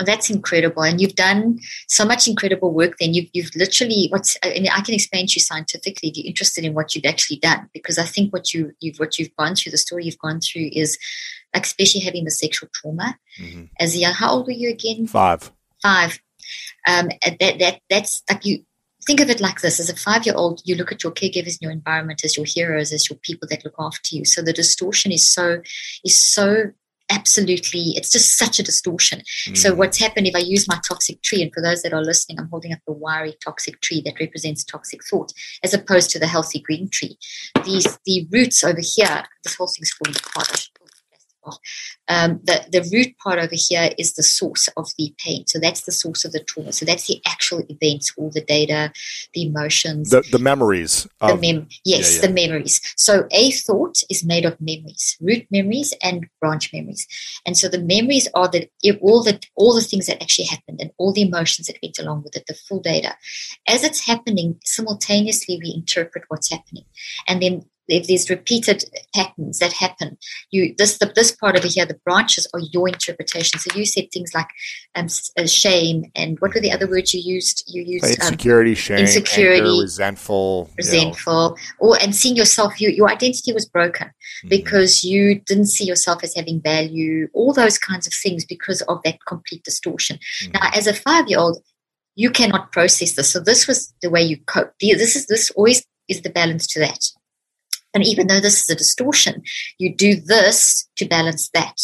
Speaker 3: Oh, that's incredible, and you've done so much incredible work. Then you've you've literally what's I, mean, I can explain to you scientifically if you're interested in what you've actually done, because I think what you you've what you've gone through, the story you've gone through is, like, especially having the sexual trauma mm-hmm. as a young. How old were you again?
Speaker 2: Five.
Speaker 3: Five. Um, that that that's like you think of it like this as a five year old, you look at your caregivers and your environment as your heroes, as your people that look after you. So the distortion is so is so absolutely it's just such a distortion. Mm. So what's happened if I use my toxic tree, and for those that are listening, I'm holding up the wiry toxic tree that represents toxic thought, as opposed to the healthy green tree. These the roots over here, this whole thing's falling apart um, the, the root part over here is the source of the pain. So that's the source of the trauma. So that's the actual events, all the data, the emotions,
Speaker 2: the, the memories. The
Speaker 3: mem- yes, yeah, yeah. the memories. So a thought is made of memories, root memories and branch memories. And so the memories are the all the all the things that actually happened and all the emotions that went along with it, the full data. As it's happening, simultaneously we interpret what's happening, and then if these repeated patterns that happen, you this the, this part over here, the branches are your interpretation. So you said things like um, uh, shame and what were the other words you used? You used
Speaker 2: like um, insecurity, um, shame, insecurity, anger, resentful,
Speaker 3: resentful, you know. or and seeing yourself. You, your identity was broken mm-hmm. because you didn't see yourself as having value. All those kinds of things because of that complete distortion. Mm-hmm. Now, as a five-year-old. You cannot process this. So this was the way you cope. This is this always is the balance to that. And even though this is a distortion, you do this to balance that.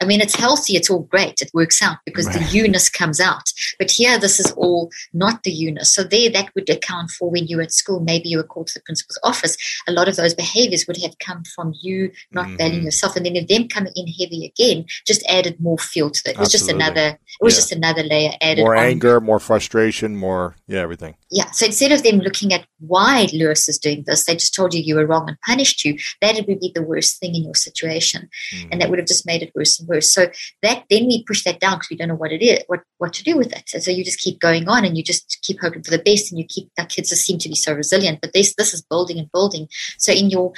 Speaker 3: I mean, it's healthy, it's all great, it works out because right. the euness comes out. But here, this is all not the euness. So, there, that would account for when you were at school, maybe you were called to the principal's office. A lot of those behaviors would have come from you not mm-hmm. valuing yourself. And then, of them coming in heavy again, just added more fuel to it. It was Absolutely. just another it was yeah. just another layer added.
Speaker 2: More on. anger, more frustration, more yeah, everything.
Speaker 3: Yeah. So instead of them looking at why Lewis is doing this, they just told you you were wrong and punished you. That would be the worst thing in your situation, mm-hmm. and that would have just made it worse and worse. So that then we push that down because we don't know what it is, what what to do with it. And so you just keep going on, and you just keep hoping for the best, and you keep. Our kids just seem to be so resilient, but this this is building and building. So in your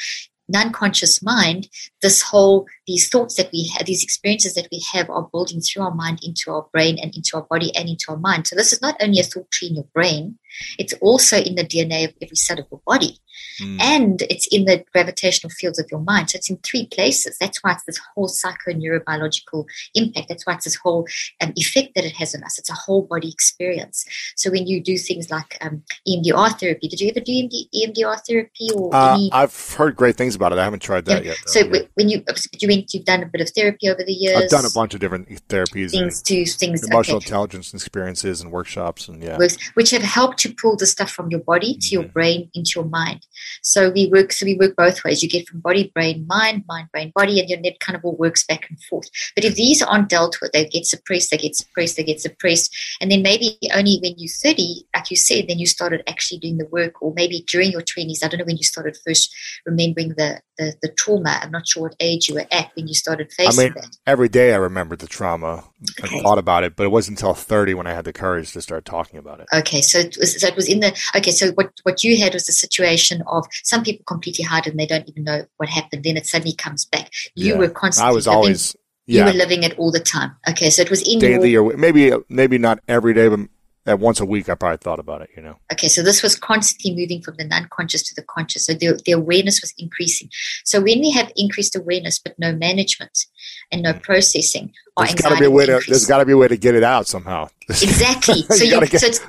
Speaker 3: non-conscious mind this whole these thoughts that we have these experiences that we have are building through our mind into our brain and into our body and into our mind so this is not only a thought tree in your brain it's also in the DNA of every cell of your body. Mm. And it's in the gravitational fields of your mind. So it's in three places. That's why it's this whole psychoneurobiological impact. That's why it's this whole um, effect that it has on us. It's a whole body experience. So when you do things like um, EMDR therapy, did you ever do EMD, EMDR therapy?
Speaker 2: Or uh, any... I've heard great things about it. I haven't tried that yeah. yet.
Speaker 3: So yeah. when you you have done a bit of therapy over the years.
Speaker 2: I've done a bunch of different therapies,
Speaker 3: things to things,
Speaker 2: emotional okay. intelligence experiences and workshops, and yeah,
Speaker 3: which have helped to to pull the stuff from your body to your brain into your mind. So we work so we work both ways. You get from body, brain, mind, mind, brain, body, and your net kind of all works back and forth. But if these aren't dealt with, they get suppressed, they get suppressed, they get suppressed. And then maybe only when you're 30, like you said, then you started actually doing the work, or maybe during your 20s. I don't know when you started first remembering the the, the trauma. I'm not sure what age you were at when you started facing I mean, that.
Speaker 2: Every day I remembered the trauma okay. and thought about it, but it wasn't until 30 when I had the courage to start talking about it.
Speaker 3: Okay, so it was so it was in the okay. So what what you had was a situation of some people completely hide and they don't even know what happened. Then it suddenly comes back. You yeah. were constantly.
Speaker 2: I was living, always.
Speaker 3: Yeah. You were living it all the time. Okay, so it was in
Speaker 2: daily your, or maybe maybe not every day, but at once a week, I probably thought about it. You know.
Speaker 3: Okay, so this was constantly moving from the non-conscious to the conscious. So the, the awareness was increasing. So when we have increased awareness but no management and no hmm. processing,
Speaker 2: there's got to be a way to there's got to be a way to get it out somehow.
Speaker 3: Exactly. So you, get, so it's,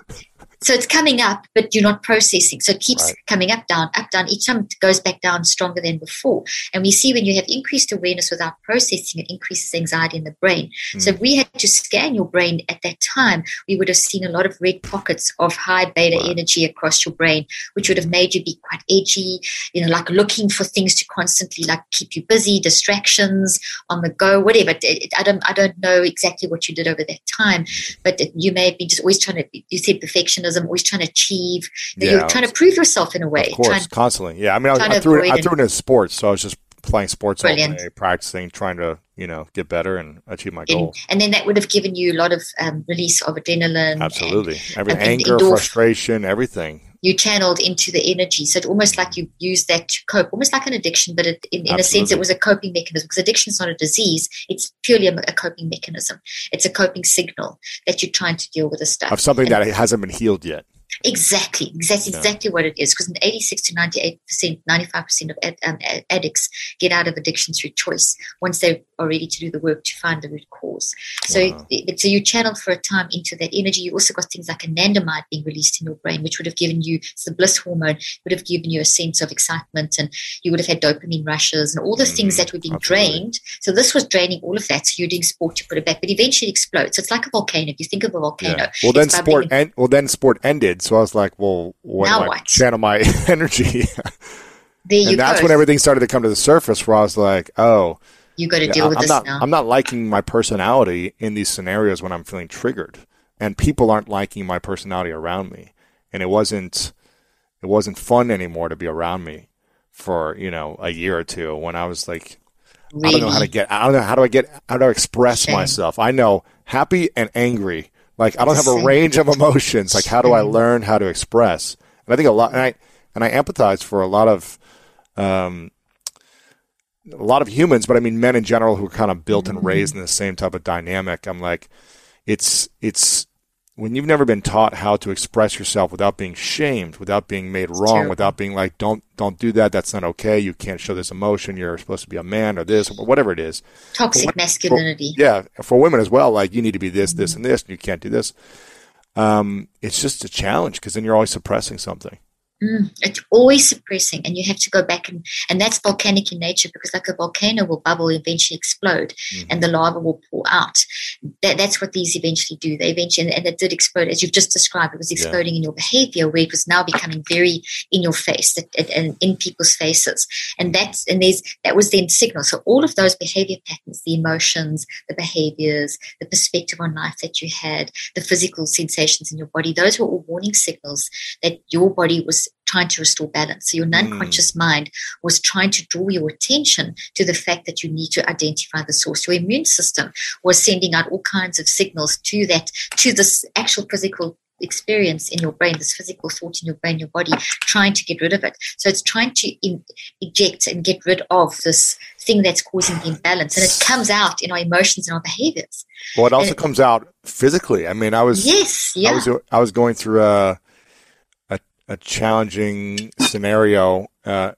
Speaker 3: so it's coming up, but you're not processing. So it keeps right. coming up, down, up, down. Each time it goes back down stronger than before. And we see when you have increased awareness without processing, it increases anxiety in the brain. Mm. So hmm. if we had to scan your brain at that time, we would have seen a lot of red pockets of high beta wow. energy across your brain, which would have made you be quite edgy, you know, like looking for things to constantly like keep you busy, distractions on the go, whatever. I don't, I don't know exactly what you did over that time, hmm. but you may have been just always trying to, you said perfectionism perfectionism, always trying to achieve. Yeah, you're trying to prove yourself in a way.
Speaker 2: Of course, trying, constantly. Yeah, I mean, I, I threw it, I threw it in sports, so I was just playing sports Brilliant. all day, practicing, trying to you know get better and achieve my goal.
Speaker 3: And, then that would have given you a lot of um, release of adrenaline,
Speaker 2: absolutely, and, Every, and anger, endorph- frustration, everything
Speaker 3: you channeled into the energy. So it almost like you use that to cope, almost like an addiction, but it, in, in a sense, it was a coping mechanism because addiction is not a disease. It's purely a, a, coping mechanism. It's a coping signal that you're trying to deal with the stuff.
Speaker 2: Of something and that hasn't been healed yet.
Speaker 3: Exactly, exactly, yeah. exactly what it is. Because 86 to 98 percent, 95 percent of ad, um, addicts get out of addiction through choice once they are ready to do the work to find the root cause. So, wow. so you channel for a time into that energy. You also got things like anandamide being released in your brain, which would have given you it's the bliss hormone, would have given you a sense of excitement, and you would have had dopamine rushes and all the mm, things that were being absolutely. drained. So this was draining all of that. So you're doing sport to put it back, but eventually it explodes. It's like a volcano. If you think of a volcano, yeah.
Speaker 2: well then sport en- well then sport ended kid. So I was like, well, what now what? channel my energy? and that's curse. when everything started to come to the surface where I was like, oh,
Speaker 3: you got to deal I, with I'm this
Speaker 2: not,
Speaker 3: now.
Speaker 2: I'm not liking my personality in these scenarios when I'm feeling triggered, and people aren't liking my personality around me, and it wasn't, it wasn't fun anymore to be around me for you know a year or two when I was like. Really? I don't know how to get. I don't know how do I get. How do I express Shame. myself? I know happy and angry like I don't have a range of emotions. Like how do I mm-hmm. learn how to express? And I think a lot, and I and I empathize for a lot of, um, a lot of humans, but I mean men in general who are kind of built and raised mm-hmm. in the same type of dynamic. I'm like, it's it's when you've never been taught how to express yourself without being shamed, without being made it's wrong, terrible. without being like, don't don't do that. That's not okay. You can't show this emotion. You're supposed to be a man or this or whatever it is.
Speaker 3: Toxic when, masculinity.
Speaker 2: For, yeah, for women as well. Like you need to be this, this, mm-hmm. and this, and you can't do this. Um, it's just a challenge because then you're always suppressing something.
Speaker 3: Mm, it's always suppressing, and you have to go back and and that's volcanic in nature because like a volcano will bubble, eventually explode, mm-hmm. and the lava will pour out. That, that's what these eventually do. They eventually and it did explode, as you've just described. It was exploding yeah. in your behavior, where it was now becoming very in your face and in people's faces, and that's and there's that was then signal. So all of those behavior patterns, the emotions, the behaviors, the perspective on life that you had, the physical sensations in your body, those were all warning signals that your body was trying to restore balance. So your hmm. non-conscious mm. mind was trying to draw your attention to the fact that you need to identify the source. Your immune system was sending out all kinds of signals to that, to this actual physical experience in your brain, this physical thought in your brain, your body, trying to get rid of it. So it's trying to in, eject and get rid of this thing that's causing the imbalance. And it comes out in our emotions and our behaviors.
Speaker 2: Well, it also and comes out physically. I mean, I was,
Speaker 3: yes, yeah. I
Speaker 2: was, I was going through a, a challenging scenario uh,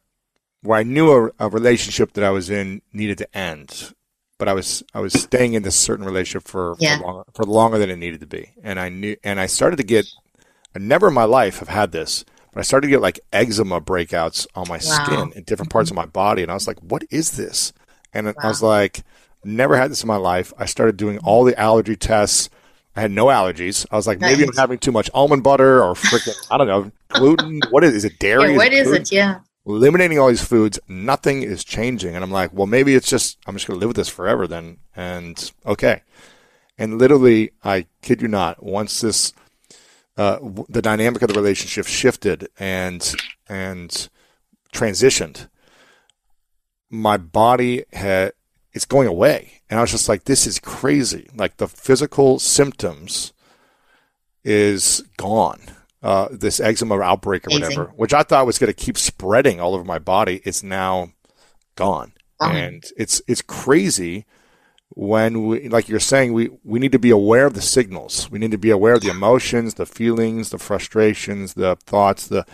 Speaker 2: where I knew a, a, relationship that I was in needed to end, but I was I was staying in this certain relationship for yeah. for, for, longer, than it needed to be, and I knew and I started to get. I never in my life have had this, but I started to get like eczema breakouts on my wow. skin in different parts mm-hmm. of my body, and I was like, "What is this?" And wow. I was like, "Never had this in my life." I started doing all the allergy tests I had no allergies. I was like, nice. maybe I'm having too much almond butter or freaking, I don't know, gluten. What is, is it? Dairy?
Speaker 3: Yeah, what is, it? Yeah.
Speaker 2: Eliminating all these foods, nothing is changing. And I'm like, well, maybe it's just, I'm just going to live with this forever then. And okay. And literally, I kid you not, once this, uh, the dynamic of the relationship shifted and, and transitioned, my body had, it's going away. And I was just like, this is crazy. Like the physical symptoms is gone. Uh, this eczema outbreak or Amazing. whatever, which I thought was going to keep spreading all over my body, it's now gone. Uh-huh. And it's it's crazy when we, like you're saying, we we need to be aware of the signals. We need to be aware of the emotions, the feelings, the frustrations, the thoughts, the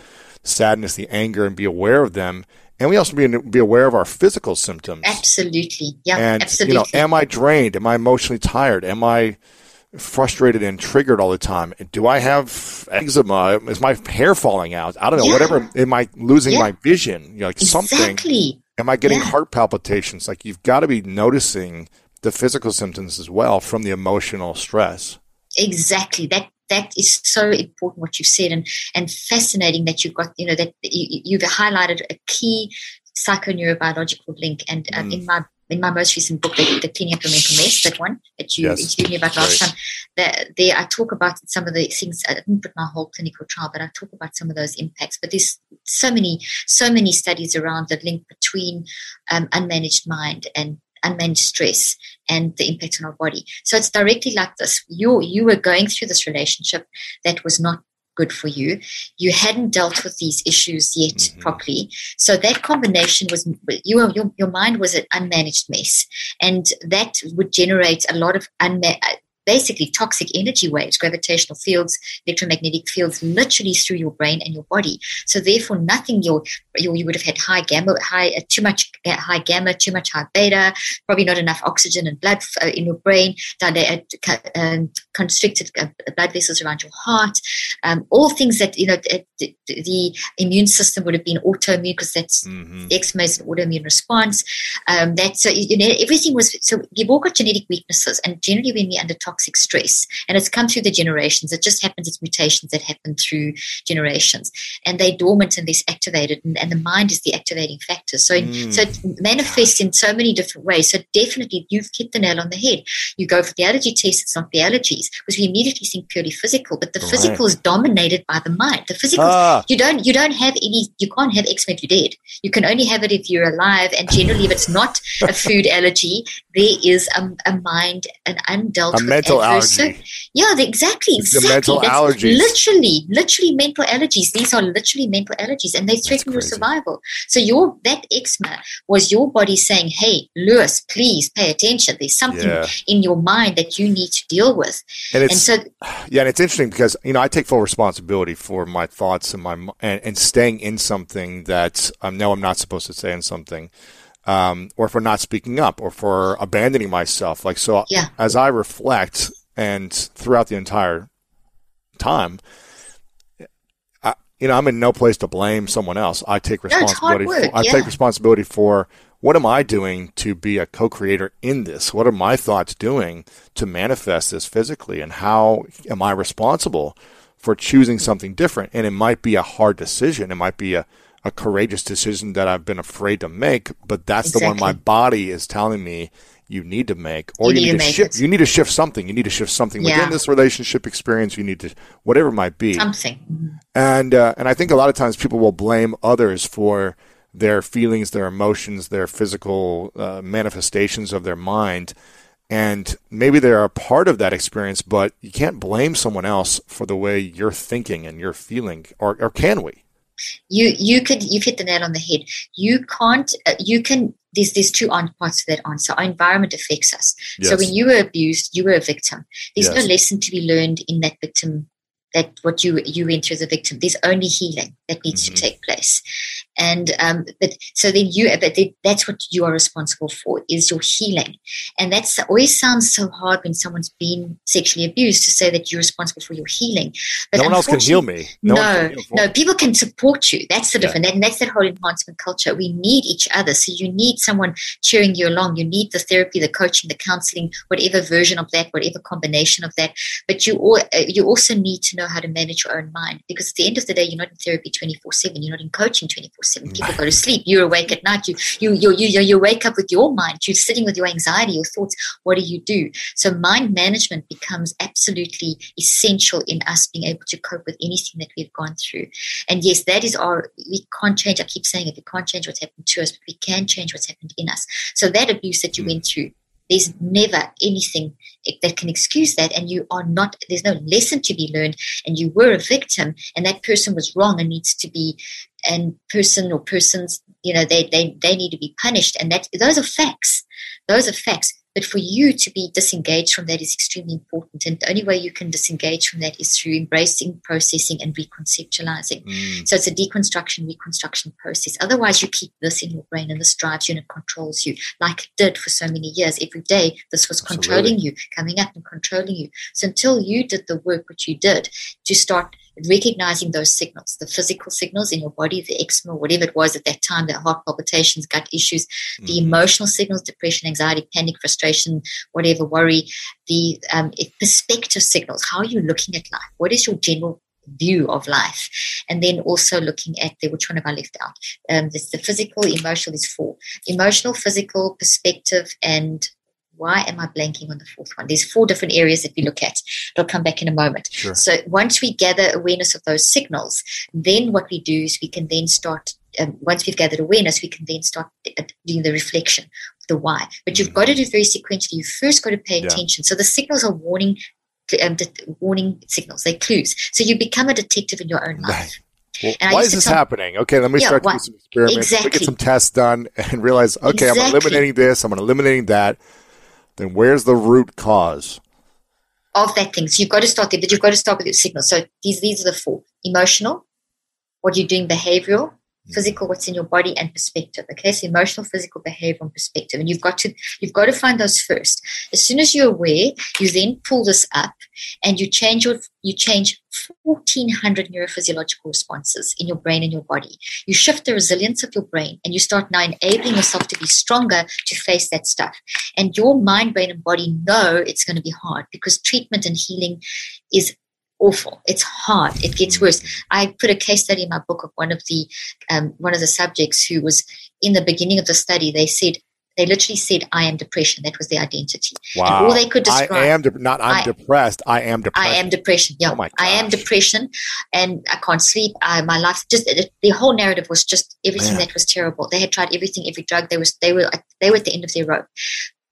Speaker 2: sadness, the anger, and be aware of them and we also be be aware of our physical symptoms.
Speaker 3: Absolutely, yeah,
Speaker 2: and,
Speaker 3: absolutely.
Speaker 2: You know, am I drained? Am I emotionally tired? Am I frustrated and triggered all the time? Do I have eczema? Is my hair falling out? I don't know. Yeah. Whatever. Am I losing yeah. my vision? You know, like exactly. something. Am I getting yeah. heart palpitations? Like you've got to be noticing the physical symptoms as well from the emotional stress.
Speaker 3: Exactly. That that is so important what you've said and and fascinating that you've got you know that you, you've highlighted a key psychoneurobiological link and um, mm. in my in my most recent book, the, the Cleaning Up Your Mental Mess, that one that you yes. interviewed me about last right. time, that there I talk about some of the things. I didn't put my whole clinical trial, but I talk about some of those impacts. But there's so many, so many studies around the link between um, unmanaged mind and unmanaged stress and the impact on our body. So it's directly like this. You you were going through this relationship that was not good for you. You hadn't dealt with these issues yet mm-hmm. properly. So that combination was you, your, your mind was an unmanaged mess. And that would generate a lot of unmanaged basically toxic energy waves, gravitational fields, electromagnetic fields, literally through your brain and your body. So therefore, nothing your, your you would have had high gamma, high uh, too much uh, high gamma, too much high beta, probably not enough oxygen and blood uh, in your brain, that they uh, um, constricted blood vessels around your heart, um, all things that you know the, the, immune system would have been autoimmune because that's mm-hmm. eczema is an autoimmune response. Um, that so you know everything was so you've all got genetic weaknesses, and generally when we under toxic toxic stress. And it's come through the generations. It just happens, it's mutations that happen through generations. And they dormant and they're activated, and, and, the mind is the activating factor. So, mm. so it manifests in so many different ways. So definitely, you've hit the nail on the head. You go for the allergy test, it's not the allergies, because we immediately think purely physical, but the right. physical is dominated by the mind. The physical, ah. you don't, you don't have any, you can't have eczema if you're dead. You can only have it if you're alive. And generally, if it's not a food allergy, there is a, a mind, an undealt a with
Speaker 2: mental allergy.
Speaker 3: yeah, exactly. It's exactly.
Speaker 2: mental
Speaker 3: That's allergies. Literally, literally mental allergies. These are literally mental allergies, and they threaten your survival. So your that eczema was your body saying, "Hey, Lewis, please pay attention. There's something yeah. in your mind that you need to deal with."
Speaker 2: And, and so, yeah, and it's interesting because you know I take full responsibility for my thoughts and my and, and staying in something that I um, know I'm not supposed to stay in something um, or for not speaking up or for abandoning myself. Like, so yeah. as I reflect and throughout the entire time, I, you know, I'm in no place to blame someone else. I take responsibility. Yeah, for, I yeah. take responsibility for what am I doing to be a co-creator in this? What are my thoughts doing to manifest this physically? And how am I responsible for choosing something different? And it might be a hard decision. It might be a a courageous decision that I've been afraid to make, but that's exactly. the one my body is telling me you need to make or you, you need, to, to shift you need to shift something you need to shift something yeah. within this relationship experience you need to whatever it might be something and uh, and i think a lot of times people will blame others for their feelings their emotions their physical uh, manifestations of their mind and maybe they're a part of that experience but you can't blame someone else for the way you're thinking and you're feeling or, or can we
Speaker 3: you you could you've hit the nail on the head you can't uh, you can there's there's two parts to that answer our environment affects us yes. so when you were abused you were a victim there's yes. no lesson to be learned in that victim that what you you went through as a victim. There's only healing that needs mm-hmm. to take place, and um, but so then you but then that's what you are responsible for is your healing, and that's always sounds so hard when someone's been sexually abused to say that you're responsible for your healing.
Speaker 2: But no one else can heal
Speaker 3: me. No, no, no, people can support you. That's the yeah. difference, and that's that whole enhancement culture. We need each other, so you need someone cheering you along. You need the therapy, the coaching, the counseling, whatever version of that, whatever combination of that. But you all, uh, you also need to know how to manage your own mind because at the end of the day, you're not in therapy 24 7. You're not in coaching 24 7. People go to sleep. You're awake at night. You, you, you, you, you wake up with your mind. You're sitting with your anxiety, your thoughts. What do you do? So mind management becomes absolutely essential in us being able to cope with anything that we've gone through. And yes, that is our, we can't change. I keep saying it. We can't change what's happened to us, but we can change what's happened in us. So that abuse that you hmm. went through, there's never anything that can excuse that. And you are not, there's no lesson to be learned. And you were a victim and that person was wrong and needs to be, and person or persons, you know, they, they, they need to be punished. And that, those are facts. Those are facts. But for you to be disengaged from that is extremely important. And the only way you can disengage from that is through embracing, processing, and reconceptualizing. Mm. So it's a deconstruction, reconstruction process. Otherwise, you keep this in your brain and this drives you and it controls you, like it did for so many years. Every day, this was Absolutely. controlling you, coming up and controlling you. So until you did the work, which you did, to start recognizing those signals, the physical signals in your body, the eczema, whatever it was at that time, the heart palpitations, gut issues, mm-hmm. the emotional signals, depression, anxiety, panic, frustration, whatever, worry, the um, perspective signals, how are you looking at life? What is your general view of life and then also looking at the which one have i left out um, this the physical emotional is four emotional physical perspective and why am I blanking on the fourth one? There's four different areas that we look at. It'll come back in a moment. Sure. So once we gather awareness of those signals, then what we do is we can then start. Um, once we've gathered awareness, we can then start uh, doing the reflection, the why. But you've mm-hmm. got to do very sequentially. You first got to pay yeah. attention. So the signals are warning, um, warning signals. They're clues. So you become a detective in your own life. Right.
Speaker 2: Well, why is this happening? Okay, let me yeah, start doing some experiments. Exactly. Get some tests done and realize, okay, exactly. I'm eliminating this, I'm eliminating that then where's the root cause?
Speaker 3: Of that thing. So you've got to start there, but you've got to start with your signal. So these these are the four. Emotional, what you're doing behavioral, physical what's in your body and perspective okay so emotional physical behavior and perspective and you've got to you've got to find those first as soon as you're aware you then pull this up and you change your you change 1400 neurophysiological responses in your brain and your body you shift the resilience of your brain and you start now enabling yourself to be stronger to face that stuff and your mind brain and body know it's going to be hard because treatment and healing is awful. It's hard. It gets worse. I put a case study in my book of one of the um, one of the subjects who was in the beginning of the study. They said they literally said, "I am depression." That was the identity.
Speaker 2: Wow. And all they could describe. I am de- not. I'm I, depressed. I am
Speaker 3: depression. I am depression. Yeah. Oh I am depression, and I can't sleep. I, my life just the whole narrative was just everything Man. that was terrible. They had tried everything, every drug. They was they were they were at the end of their rope.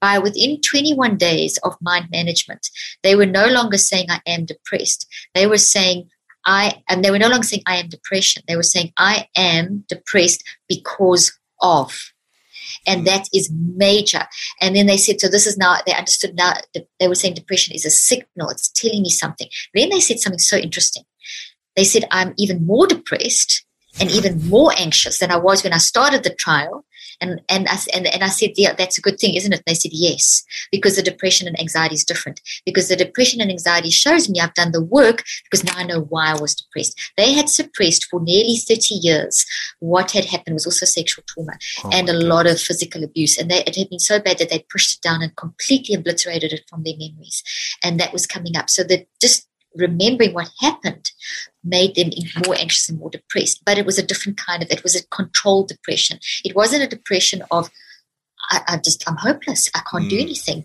Speaker 3: By within 21 days of mind management, they were no longer saying, I am depressed. They were saying, I and they were no longer saying I am depression. They were saying I am depressed because of. And that is major. And then they said, so this is now, they understood now, they were saying depression is a signal, it's telling me something. Then they said something so interesting. They said, I'm even more depressed and even more anxious than I was when I started the trial and and I, and, and I said, yeah, that's a good thing, isn't it? And they said, yes, because the depression and anxiety is different. Because the depression and anxiety shows me I've done the work because now I know why I was depressed. They had suppressed for nearly 30 years what had happened was also sexual trauma oh and a lot of physical abuse. And they, it had been so bad that they pushed it down and completely obliterated it from their memories. And that was coming up. So that just remembering what happened made them more anxious and more depressed. But it was a different kind of, it was a controlled depression. It wasn't a depression of, I, just, I'm hopeless. I can't mm. do hmm. anything.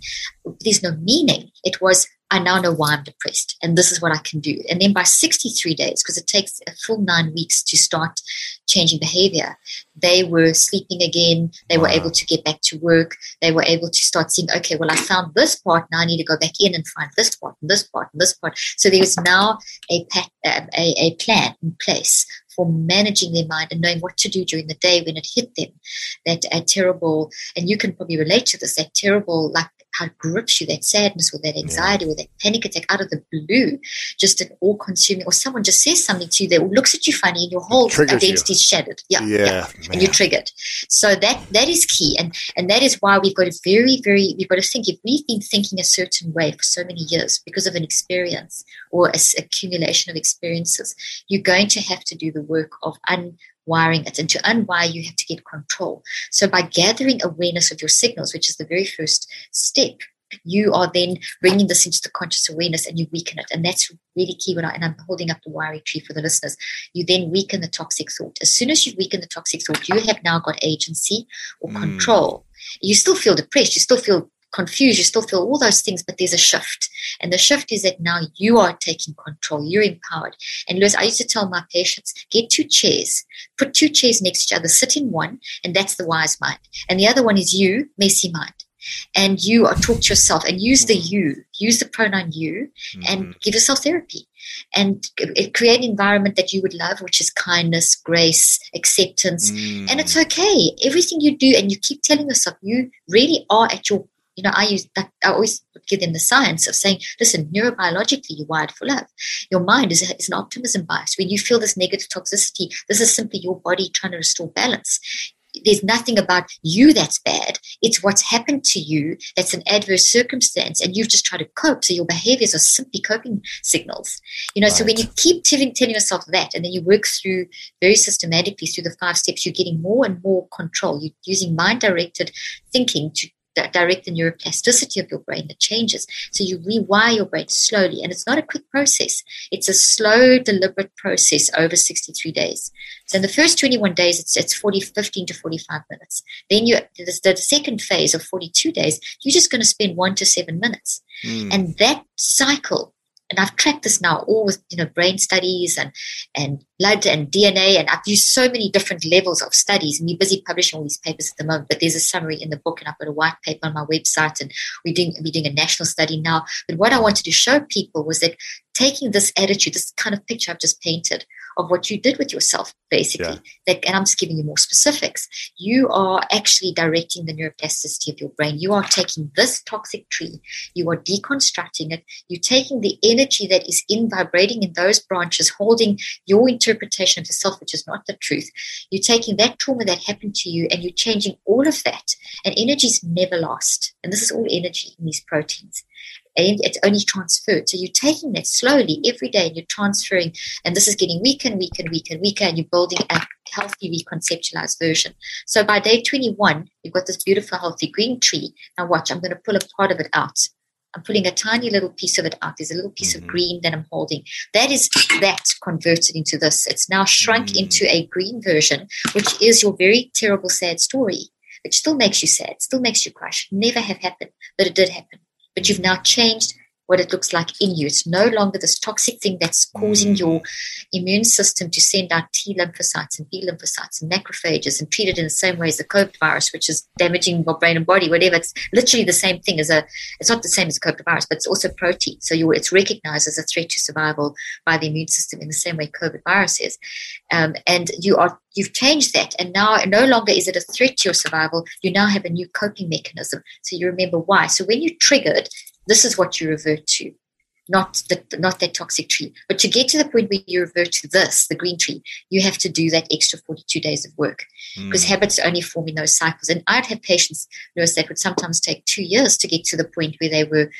Speaker 3: There's no meaning. It was, I now know why I'm depressed, and this is what I can do. And then by 63 days, because it takes a full nine weeks to start changing behavior, they were sleeping again. They wow. were able to get back to work. They were able to start seeing, okay, well, I found this part. Now I need to go back in and find this part and this part and this part. So there is now a, um, a, a plan in place for managing their mind and knowing what to do during the day when it hit them. That a terrible, and you can probably relate to this, that terrible, like it grips you, that sadness or that anxiety yeah. or that panic attack out of the blue, just an all consuming, or someone just says something to you that looks at you funny and your whole identity is shattered.
Speaker 2: Yeah. Yeah. yeah.
Speaker 3: And you're triggered. So that that is key. And and that is why we've got a very, very we've got to think if we've been thinking a certain way for so many years because of an experience or a accumulation of experiences, you're going to have to do the work of un wiring it. And to unwire, you have to get control. So by gathering awareness of your signals, which is the very first step, you are then bringing this into the conscious awareness and you weaken it. And that's really key. When I, and I'm holding up the wiring tree for the listeners. You then weaken the toxic thought. As soon as you weaken the toxic thought, you have now got agency or hmm. control. Mm. You still feel depressed. You still feel confused, you still feel all those things, but there's a shift. And the shift is that now you are taking control, you're empowered. And Lewis, I used to tell my patients get two chairs, put two chairs next to each other, sit in one, and that's the wise mind. And the other one is you, messy mind. And you are talk to yourself and use the you, use the pronoun you, mm-hmm. and give yourself therapy and create an environment that you would love, which is kindness, grace, acceptance. Mm. And it's mm. okay. Everything you do, and you keep telling yourself, you really are at your you know, I use that. I always give them the science of saying, listen, neurobiologically, you're wired for love. Your mind is, is an optimism bias. When you feel this negative toxicity, this is simply your body trying to restore balance. There's nothing about you that's bad. It's what's happened to you that's an adverse circumstance, and you've just tried to cope. So your behaviors are simply coping signals. You know, right. so when you keep telling, telling yourself that, and then you work through very systematically through the five steps, you're getting more and more control. You're using mind directed thinking to direct the neuroplasticity of your brain that changes. So you rewire your brain slowly, and it's not a quick process. It's a slow, deliberate process over 63 days. So in the first 21 days, it's, it's 40, 15 to 45 minutes. Then you the, the second phase of 42 days, you're just going to spend one to seven minutes. Mm. And that cycle and I've tracked this now all with you know brain studies and and blood and DNA and I've used so many different levels of studies and we're busy publishing all these papers at the moment but there's a summary in the book and I've got a white paper on my website and we're doing we're doing a national study now but what I wanted to show people was that taking this attitude this kind of picture I've just painted of what you did with yourself, basically. Yeah. That, and I'm just giving you more specifics. You are actually directing the neuroplasticity of your brain. You are taking this toxic tree, you are deconstructing it, you're taking the energy that is in vibrating in those branches, holding your interpretation of yourself, which is not the truth. You're taking that trauma that happened to you and you're changing all of that. And energy is never lost. And this is all energy in these proteins and it's only transferred. So you're taking that slowly every day and you're transferring, and this is getting weaker and weaker and weaker and weaker, and you're building a healthy reconceptualized version. So by day 21, you've got this beautiful, healthy green tree. Now, watch, I'm going to pull a part of it out. I'm pulling a tiny little piece of it out. There's a little piece mm-hmm. of green that I'm holding. That is that converted into this. It's now shrunk mm-hmm. into a green version, which is your very terrible, sad story. It still makes you sad, still makes you cry. never have happened, but it did happen but you've not changed what it looks like in you. It's no longer this toxic thing that's causing your mm. immune system to send out T lymphocytes and B lymphocytes and macrophages and treat it in the same way as the COVID virus, which is damaging your brain and body, whatever. It's literally the same thing as a, it's not the same as a COVID virus, but it's also protein. So you, it's recognized as a threat to survival by the immune system in the same way COVID virus is. Um, and you are you've changed that and now no longer is it a threat to your survival you now have a new coping mechanism so you remember why so when you're triggered this is what you revert to, not the, not that toxic tree. But to get to the point where you revert to this, the green tree, you have to do that extra 42 days of work hmm. because mm. habits only form in those cycles. And I'd have patients, nurse, that would sometimes take two years to get to the point where they were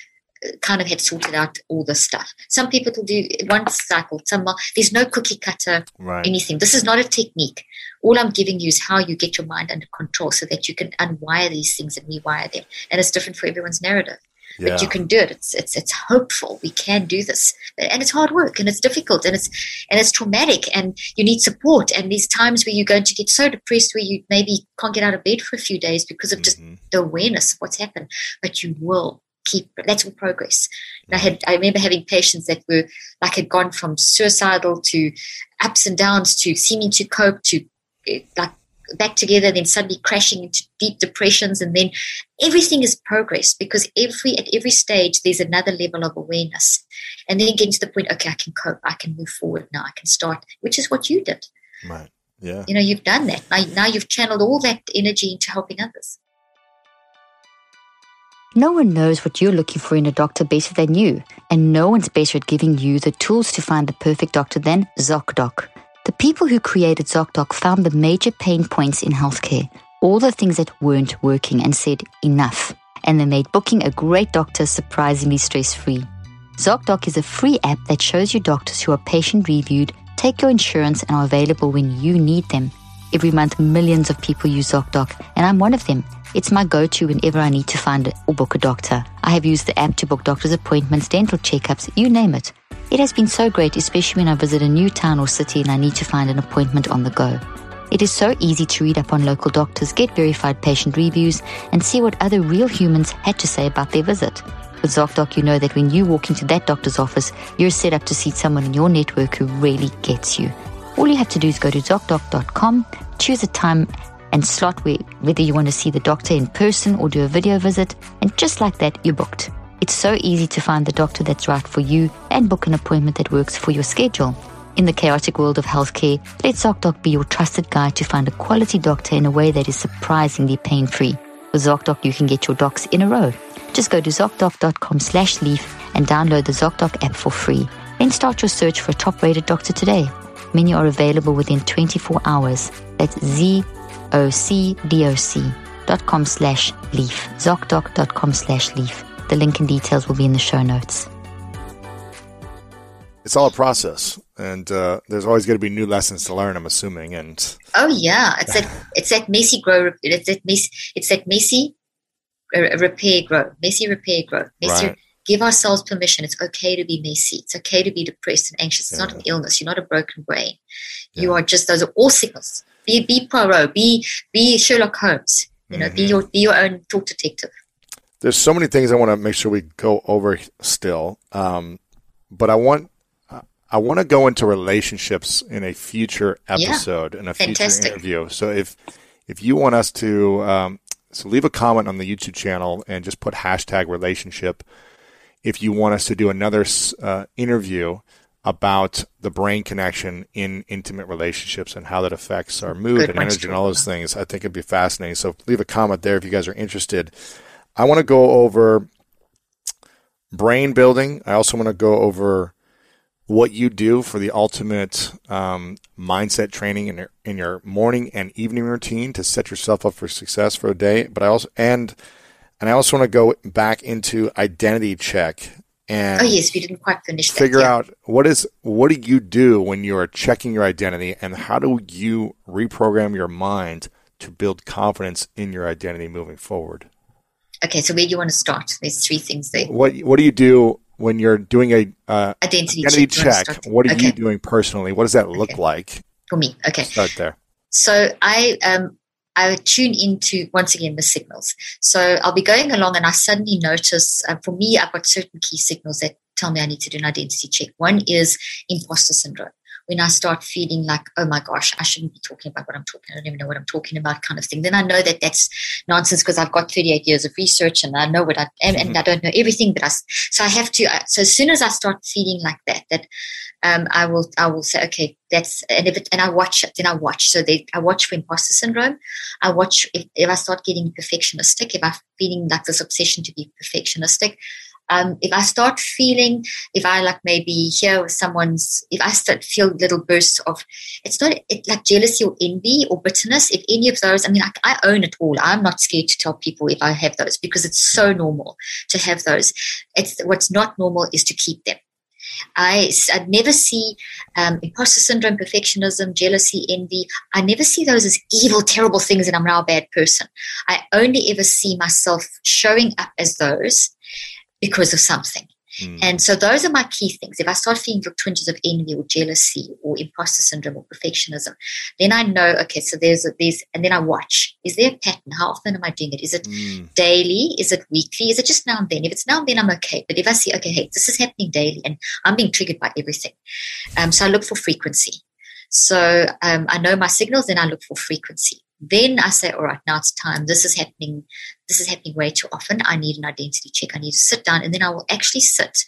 Speaker 3: uh, kind of had sorted out all this stuff. Some people will do one cycle, some There's no cookie cutter right. anything. This is not a technique. All I'm giving you is how you get your mind under control so that you can unwire these things and rewire them. And it's different for everyone's narrative. Yeah. But you can do it. It's it's it's hopeful. We can do this. And it's hard work and it's difficult and it's and it's traumatic and you need support. And these times where you're going to get so depressed where you maybe can't get out of bed for a few days because of just mm-hmm. the awareness of what's happened. But you will keep that's all progress. And I had mm-hmm. I remember having patients that were like had gone from suicidal to ups and downs to seeming to cope to eh, like back together, then suddenly crashing into deep depressions, and then everything is progress because every at every stage there's another level of awareness, and then getting to the point, okay, I can cope, I can move forward now, I can start, which is what you did.
Speaker 2: Right. Yeah.
Speaker 3: You know, you've done that. Now, now you've channeled all that energy into helping others.
Speaker 4: No one knows what you're looking for in a doctor better than you, and no one's better at giving you the tools to find the perfect doctor than ZocDoc. The people who created ZocDoc found the major pain points in healthcare, all the things that weren't working, and said, enough. And they made booking a great doctor surprisingly stress free. ZocDoc is a free app that shows you doctors who are patient reviewed, take your insurance, and are available when you need them. Every month, millions of people use ZocDoc, and I'm one of them. It's my go to whenever I need to find or book a doctor. I have used the app to book doctor's appointments, dental checkups, you name it. It has been so great, especially when I visit a new town or city and I need to find an appointment on the go. It is so easy to read up on local doctors, get verified patient reviews, and see what other real humans had to say about their visit. With ZocDoc, you know that when you walk into that doctor's office, you're set up to see someone in your network who really gets you. All you have to do is go to ZocDoc.com, choose a time and slot where, whether you want to see the doctor in person or do a video visit, and just like that, you're booked. It's so easy to find the doctor that's right for you and book an appointment that works for your schedule. In the chaotic world of healthcare, let ZocDoc be your trusted guide to find a quality doctor in a way that is surprisingly pain free. With ZocDoc, you can get your docs in a row. Just go to ZocDoc.com slash leaf and download the ZocDoc app for free. Then start your search for a top rated doctor today. Many are available within 24 hours. That's Z O C D O C dot com slash leaf. ZocDoc.com slash leaf. The link and details will be in the show notes.
Speaker 2: It's all a process, and uh, there's always going to be new lessons to learn. I'm assuming, and
Speaker 3: oh yeah, it's that it's that messy grow. It's that messy. It's that messy uh, repair grow. Messy repair grow. Messy. Right. Give ourselves permission. It's okay to be messy. It's okay to be depressed and anxious. It's yeah. not an illness. You're not a broken brain. Yeah. You are just those are all signals. Be be Poirot. Be be Sherlock Holmes. You know, mm-hmm. be your be your own thought detective
Speaker 2: there's so many things I want to make sure we go over still. Um, but I want I want to go into relationships in a future episode yeah, in a fantastic. future interview. So if if you want us to um, so leave a comment on the YouTube channel and just put hashtag relationship if you want us to do another uh, interview about the brain connection in intimate relationships and how that affects our mood Good and energy and all those things. I think it'd be fascinating. So leave a comment there if you guys are interested. I want to go over brain building. I also want to go over what you do for the ultimate um, mindset training in your, in your morning and evening routine to set yourself up for success for a day. But I also and and I also want to go back into identity check and
Speaker 3: oh yes, we didn't quite finish.
Speaker 2: Figure that,
Speaker 3: yeah. out
Speaker 2: what is what do you do when you are checking your identity, and how do you reprogram your mind to build confidence in your identity moving forward?
Speaker 3: Okay, so where do you want to start? There's three things there.
Speaker 2: What What do you do when you're doing a uh, identity, identity, check? check. What are okay. you doing personally? What does that look okay. like?
Speaker 3: For me, okay. Start there. So I um, I tune into once again the signals. So I'll be going along, and I suddenly notice. Uh, for me, I've got certain key signals that tell me I need to do an identity check. One is imposter syndrome when I start feeling like, oh my gosh, I shouldn't be talking about what I'm talking. I don't even know what I'm talking about, kind of thing. Then I know that that's nonsense because I've got 38 years of research and I know what I am, mm-hmm. and I don't know everything. But I so I have to. Uh, so as soon as I start feeling like that, that um, I will I will say, okay, that's and if it, and I watch it, then I watch. So they, I watch for imposter syndrome. I watch if, if I start getting perfectionistic, if I'm feeling like this obsession to be perfectionistic um, if I start feeling, if I like maybe hear someone's, if I start feel little bursts of, it's not it, like jealousy or envy or bitterness. If any of those, I mean, I, I own it all. I'm not scared to tell people if I have those because it's so normal to have those. It's what's not normal is to keep them. I, I never see um, imposter syndrome, perfectionism, jealousy, envy. I never see those as evil, terrible things, and I'm now a bad person. I only ever see myself showing up as those because of something. Mm. And so those are my key things. If I start feeling twinges of envy or jealousy or imposter syndrome or perfectionism, then I know, okay, so there's a, there's, and then I watch. Is there a pattern? How often am I doing it? Is it mm. daily? Is it weekly? Is it just now and then? If it's now and then, I'm okay. But if I see, okay, hey, this is happening daily and I'm being triggered by everything. Um, so I look for frequency. So um, I know my signals, then I look for frequency. Then I say, all right, now it's time. This is happening this is happening way too often. I need an identity check. I need to sit down. And then I will actually sit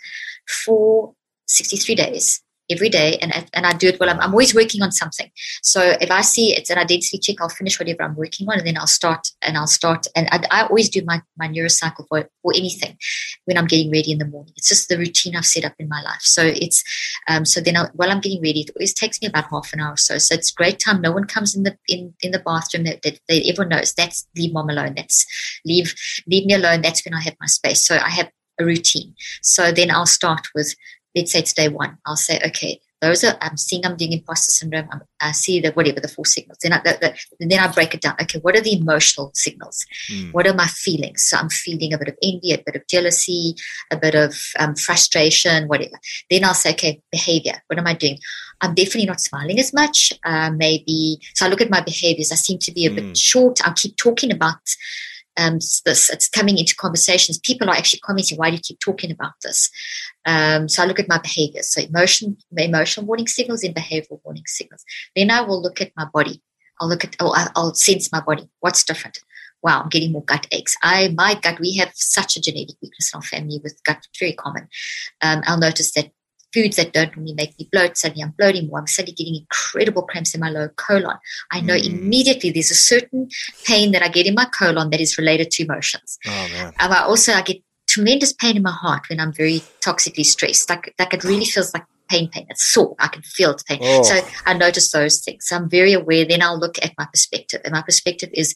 Speaker 3: for 63 days every day and, and I do it well. I'm, I'm, always working on something. So if I see it's an identity check, I'll finish whatever I'm working on and then I'll start and I'll start. And I, I always do my, my neurocycle for, for anything when I'm getting ready in the morning. It's just the routine I've set up in my life. So it's, um, so then I'll, while I'm getting ready, it always takes me about half an hour or so. So it's great time. No one comes in the, in, in the bathroom that, that, that everyone knows that's leave mom alone. That's leave, leave me alone. That's when I have my space. So I have a routine. So then I'll start with let's say it's day one. I'll say, okay, those are I'm um, seeing I'm doing imposter syndrome. I'm, um, i see the whatever the four signals. Then I the, the, then I break it down. Okay, what are the emotional signals? Mm. What are my feelings? So I'm feeling a bit of envy, a bit of jealousy, a bit of um, frustration, whatever. Then I'll say, okay, behavior. What am I doing? I'm definitely not smiling as much. Uh, maybe so. I look at my behaviors. I seem to be a mm. bit hmm. short. I keep talking about um, this. It's coming into conversations. People are actually commenting, "Why do you keep talking about this?" Um, so I look at my behaviour, So emotion, emotional warning signals, and behavioral warning signals. Then I will look at my body. I'll look at. Oh, I'll sense my body. What's different? Wow, I'm getting more gut aches. I my gut. We have such a genetic weakness in our family with gut. very common. Um, I'll notice that foods that don't really make me bloat, suddenly I'm bloating more. I'm suddenly getting incredible cramps in my lower colon. I know mm. immediately there's a certain pain that I get in my colon that is related to emotions. Oh, man. Um, I also I get tremendous pain in my heart when I'm very toxically stressed. Like like it really feels like pain, pain. It's sore. I can feel the pain. Oh. So I notice those things. So I'm very aware. Then I'll look at my perspective, and my perspective is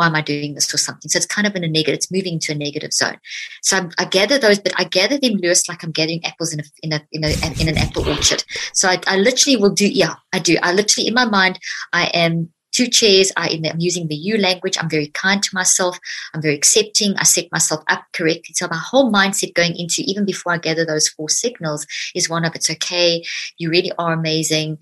Speaker 3: why am I doing this or something? So it's kind of in a negative, it's moving to a negative zone. So i i gather those, but I gather them loose like I'm gathering apples in a, in a, in, a, in an apple orchard. So I, I literally will do, yeah, I do. I literally, in my mind, I am two chairs. I am using the you language. I'm very kind to myself. I'm very accepting. I set myself up correctly. So my whole mindset going into even before I gather those four signals is one of it's okay. You really are amazing.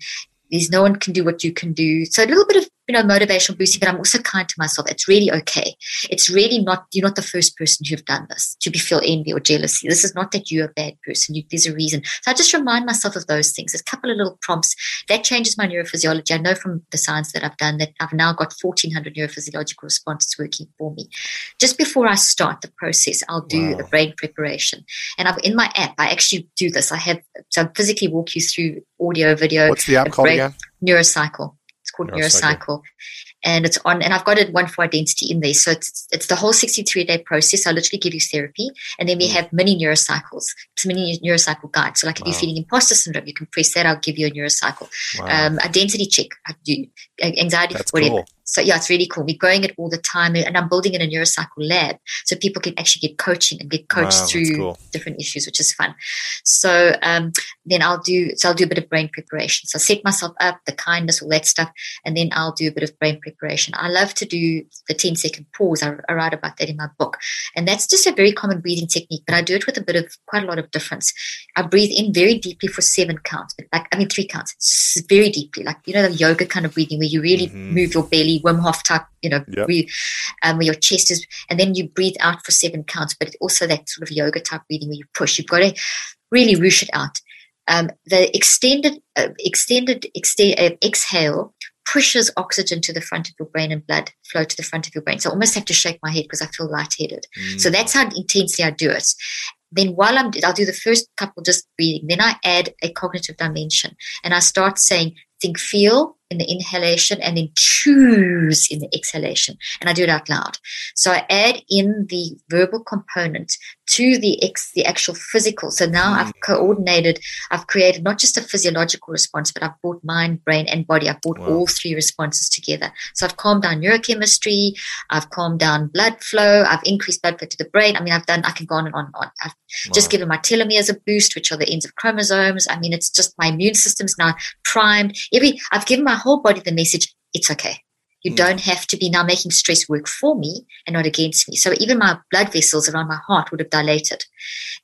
Speaker 3: There's no one can do what you can do. So a little bit of you know, motivational boosting, but I'm also kind to myself. It's really okay. It's really not, you're not the first person who've done this to feel envy or jealousy. This is not that you're a bad person. You, there's a reason. So I just remind myself of those things. There's a couple of little prompts that changes my neurophysiology. I know from the science that I've done that I've now got 1400 neurophysiological responses working for me. Just before I start the process, I'll do wow. the brain preparation. And I've in my app, I actually do this. I have, so I physically walk you through audio, video.
Speaker 2: What's the app called brain, again?
Speaker 3: Neurocycle called Neurocycle. Neurocycle. And it's on, and I've got it one for identity in there. So it's, it's the whole 63 day process. I literally give you therapy. And then we mm. have mini neurocycles. It's mini neurocycle guide. So, like wow. if you're feeling imposter syndrome, you can press that. I'll give you a neurocycle. Wow. Um, identity check. I do uh, anxiety, That's whatever. Cool. So yeah, it's really cool. We're growing it all the time, and I'm building in a neurocycle lab so people can actually get coaching and get coached wow, through cool. different issues, which is fun. So um, then I'll do so I'll do a bit of brain preparation. So I set myself up, the kindness, all that stuff, and then I'll do a bit of brain preparation. I love to do the 10 second pause. I, I write about that in my book, and that's just a very common breathing technique, but I do it with a bit of quite a lot of difference. I breathe in very deeply for seven counts, like I mean three counts, very deeply, like you know the yoga kind of breathing where you really mm-hmm. move your belly Wim Hof type, you know,
Speaker 2: yep.
Speaker 3: breathe, um, where your chest is, and then you breathe out for seven counts. But also that sort of yoga type breathing where you push. You've got to really whoosh it out. Um, the extended, uh, extended extend, uh, exhale pushes oxygen to the front of your brain and blood flow to the front of your brain. So I almost have to shake my head because I feel lightheaded. Mm. So that's how intensely I do it. Then while I'm, I'll do the first couple just breathing. Then I add a cognitive dimension and I start saying, think, feel, in the inhalation and then choose in the exhalation. And I do it out loud. So I add in the verbal component to the ex, the actual physical. So now mm. I've coordinated, I've created not just a physiological response, but I've brought mind, brain, and body. I've brought wow. all three responses together. So I've calmed down neurochemistry, I've calmed down blood flow, I've increased blood flow to the brain. I mean, I've done, I can go on and on and on. I've wow. just given my telomeres a boost, which are the ends of chromosomes. I mean, it's just my immune system's now primed. Every I've given my whole body the message it's okay. You mm. don't have to be now making stress work for me and not against me. So even my blood vessels around my heart would have dilated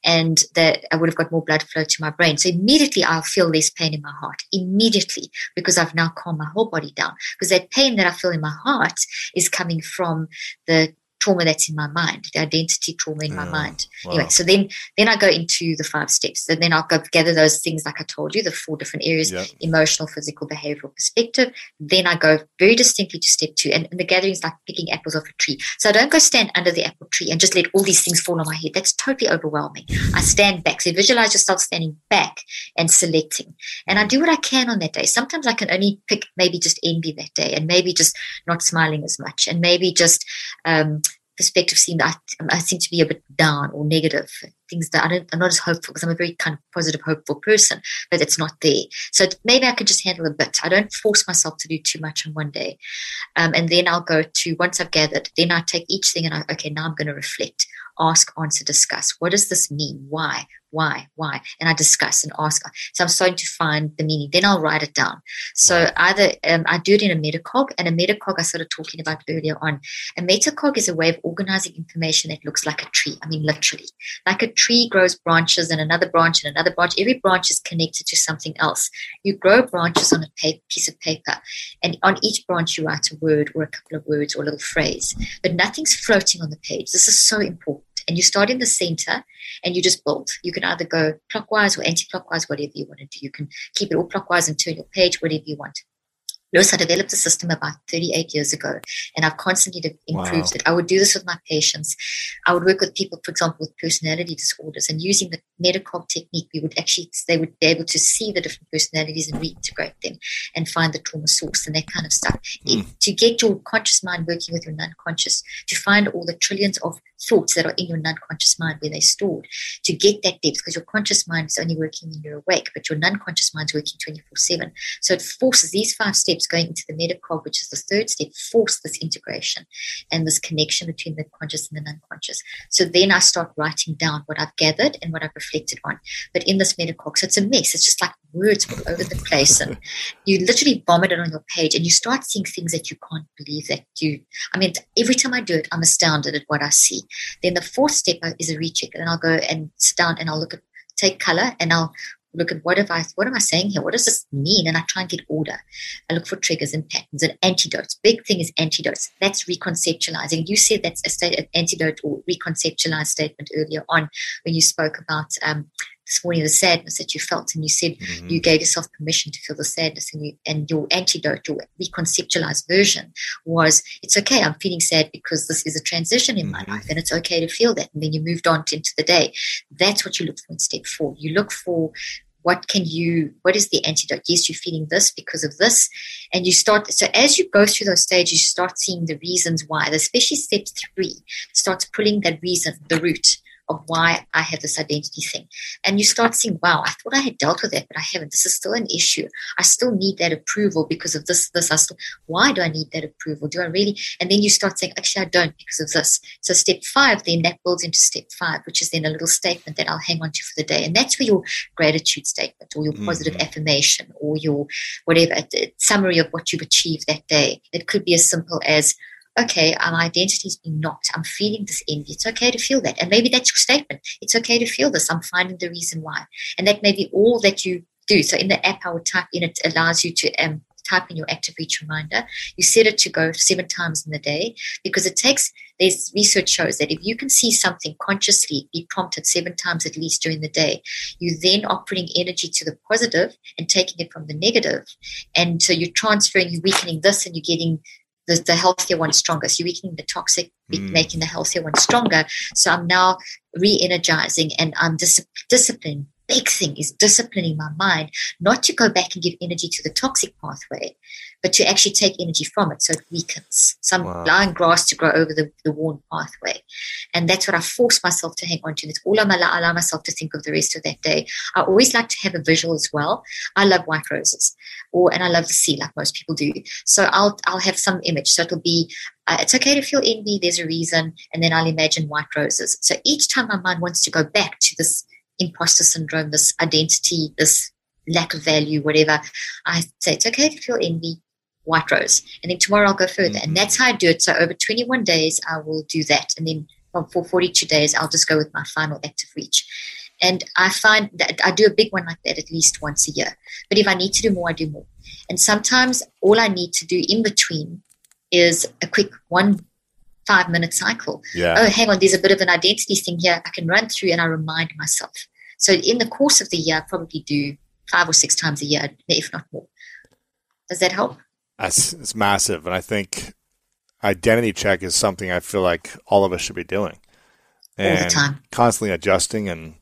Speaker 3: and that I would have got more blood flow to my brain. So immediately I'll feel less pain in my heart immediately because I've now calmed my whole body down because that pain that I feel in my heart is coming from the trauma that's in my mind, the identity trauma in my mm, mind. Wow. Anyway, so then then I go into the five steps. And then I'll go gather those things like I told you, the four different areas, yep. emotional, physical, behavioral perspective. Then I go very distinctly to step two. And, and the is like picking apples off a tree. So I don't go stand under the apple tree and just let all these things fall on my head. That's totally overwhelming. I stand back. So visualize yourself standing back and selecting. And I mm. do what I can on that day. Sometimes I can only pick maybe just envy that day and maybe just not smiling as much and maybe just um, perspective seemed I, I seemed to be a bit down or negative things that I am not as hopeful because I'm a very kind of positive, hopeful person, but it's not there. So maybe I can just handle a bit. I don't force myself to do too much in one day. Um, and then I'll go to, once I've gathered, then I take each thing and I, okay, now I'm going to reflect, ask, answer, discuss. What does this mean? Why? Why? Why? And I discuss and ask. So I'm starting to find the meaning. Then I'll write it down. So either um, I do it in a metacog, and a metacog I started talking about earlier on. A metacog is a way of organizing information that looks like a tree. I mean, literally, like a tree grows branches and another branch and another branch, every branch is connected to something else. You grow branches on a piece of paper, and on each branch, you write a word or a couple of words or a little phrase, but nothing's floating on the page. This is so important. And you start in the center and you just bolt. You can either go clockwise or anti clockwise, whatever you want to do. You can keep it all clockwise and turn your page, whatever you want. Lewis, I developed the system about 38 years ago, and I've constantly improved wow. it. I would do this with my patients. I would work with people, for example, with personality disorders, and using the metaCog technique, we would actually they would be able to see the different personalities and reintegrate them, and find the trauma source and that kind of stuff. Mm. to get your conscious mind working with your non-conscious, to find all the trillions of thoughts that are in your non-conscious mind where they're stored to get that depth because your conscious mind is only working when you're awake but your non-conscious mind's working 24-7 so it forces these five steps going into the metacog which is the third step force this integration and this connection between the conscious and the non-conscious so then i start writing down what i've gathered and what i've reflected on but in this metacog so it's a mess it's just like words all over the place and you literally vomit it on your page and you start seeing things that you can't believe that you i mean every time i do it i'm astounded at what i see then the fourth step is a recheck and i'll go and sit down and i'll look at take color and i'll look at what have i what am i saying here what does this mean and i try and get order i look for triggers and patterns and antidotes big thing is antidotes that's reconceptualizing you said that's a state of antidote or reconceptualized statement earlier on when you spoke about um, morning, the sadness that you felt, and you said mm-hmm. you gave yourself permission to feel the sadness, and, you, and your antidote, your reconceptualized version, was it's okay. I'm feeling sad because this is a transition in mm-hmm. my life, and it's okay to feel that. And then you moved on into the day. That's what you look for in step four. You look for what can you what is the antidote yes you're feeling this because of this and you start so as you go through those stages you start seeing the reasons why especially step three starts pulling that reason the root of why I have this identity thing. And you start seeing, wow, I thought I had dealt with that, but I haven't. This is still an issue. I still need that approval because of this, this, I still, why do I need that approval? Do I really? And then you start saying, actually, I don't because of this. So step five, then that builds into step five, which is then a little statement that I'll hang on to for the day. And that's where your gratitude statement or your positive mm-hmm. affirmation or your whatever summary of what you've achieved that day. It could be as simple as, okay, my identity's been knocked. I'm feeling this envy. It's okay to feel that. And maybe that's your statement. It's okay to feel this. I'm finding the reason why. And that may be all that you do. So in the app, I would type in, it allows you to um, type in your active reach reminder. You set it to go seven times in the day because it takes, there's research shows that if you can see something consciously be prompted seven times at least during the day, you then are putting energy to the positive and taking it from the negative. And so you're transferring, you're weakening this and you're getting the, the healthier one stronger. So you're weakening the toxic, mm. making the healthier one stronger. So I'm now re-energizing and I'm dis- disciplined. Big thing is disciplining my mind not to go back and give energy to the toxic pathway, but to actually take energy from it so it weakens. So I'm wow. allowing grass to grow over the, the worn pathway. And that's what I force myself to hang on to. That's all i allow, allow myself to think of the rest of that day. I always like to have a visual as well. I love white roses or and I love the sea like most people do. So I'll I'll have some image. So it'll be uh, it's okay to feel envy, there's a reason, and then I'll imagine white roses. So each time my mind wants to go back to this imposter syndrome, this identity, this lack of value, whatever, I say it's okay to feel envy. White Rose. And then tomorrow I'll go further. Mm-hmm. And that's how I do it. So over 21 days, I will do that. And then from for 42 days, I'll just go with my final active reach. And I find that I do a big one like that at least once a year. But if I need to do more, I do more. And sometimes all I need to do in between is a quick one five minute cycle. Yeah. Oh, hang on, there's a bit of an identity thing here. I can run through and I remind myself. So in the course of the year, I probably do five or six times a year, if not more. Does that help?
Speaker 2: It's, it's massive, and I think identity check is something I feel like all of us should be doing, and constantly adjusting and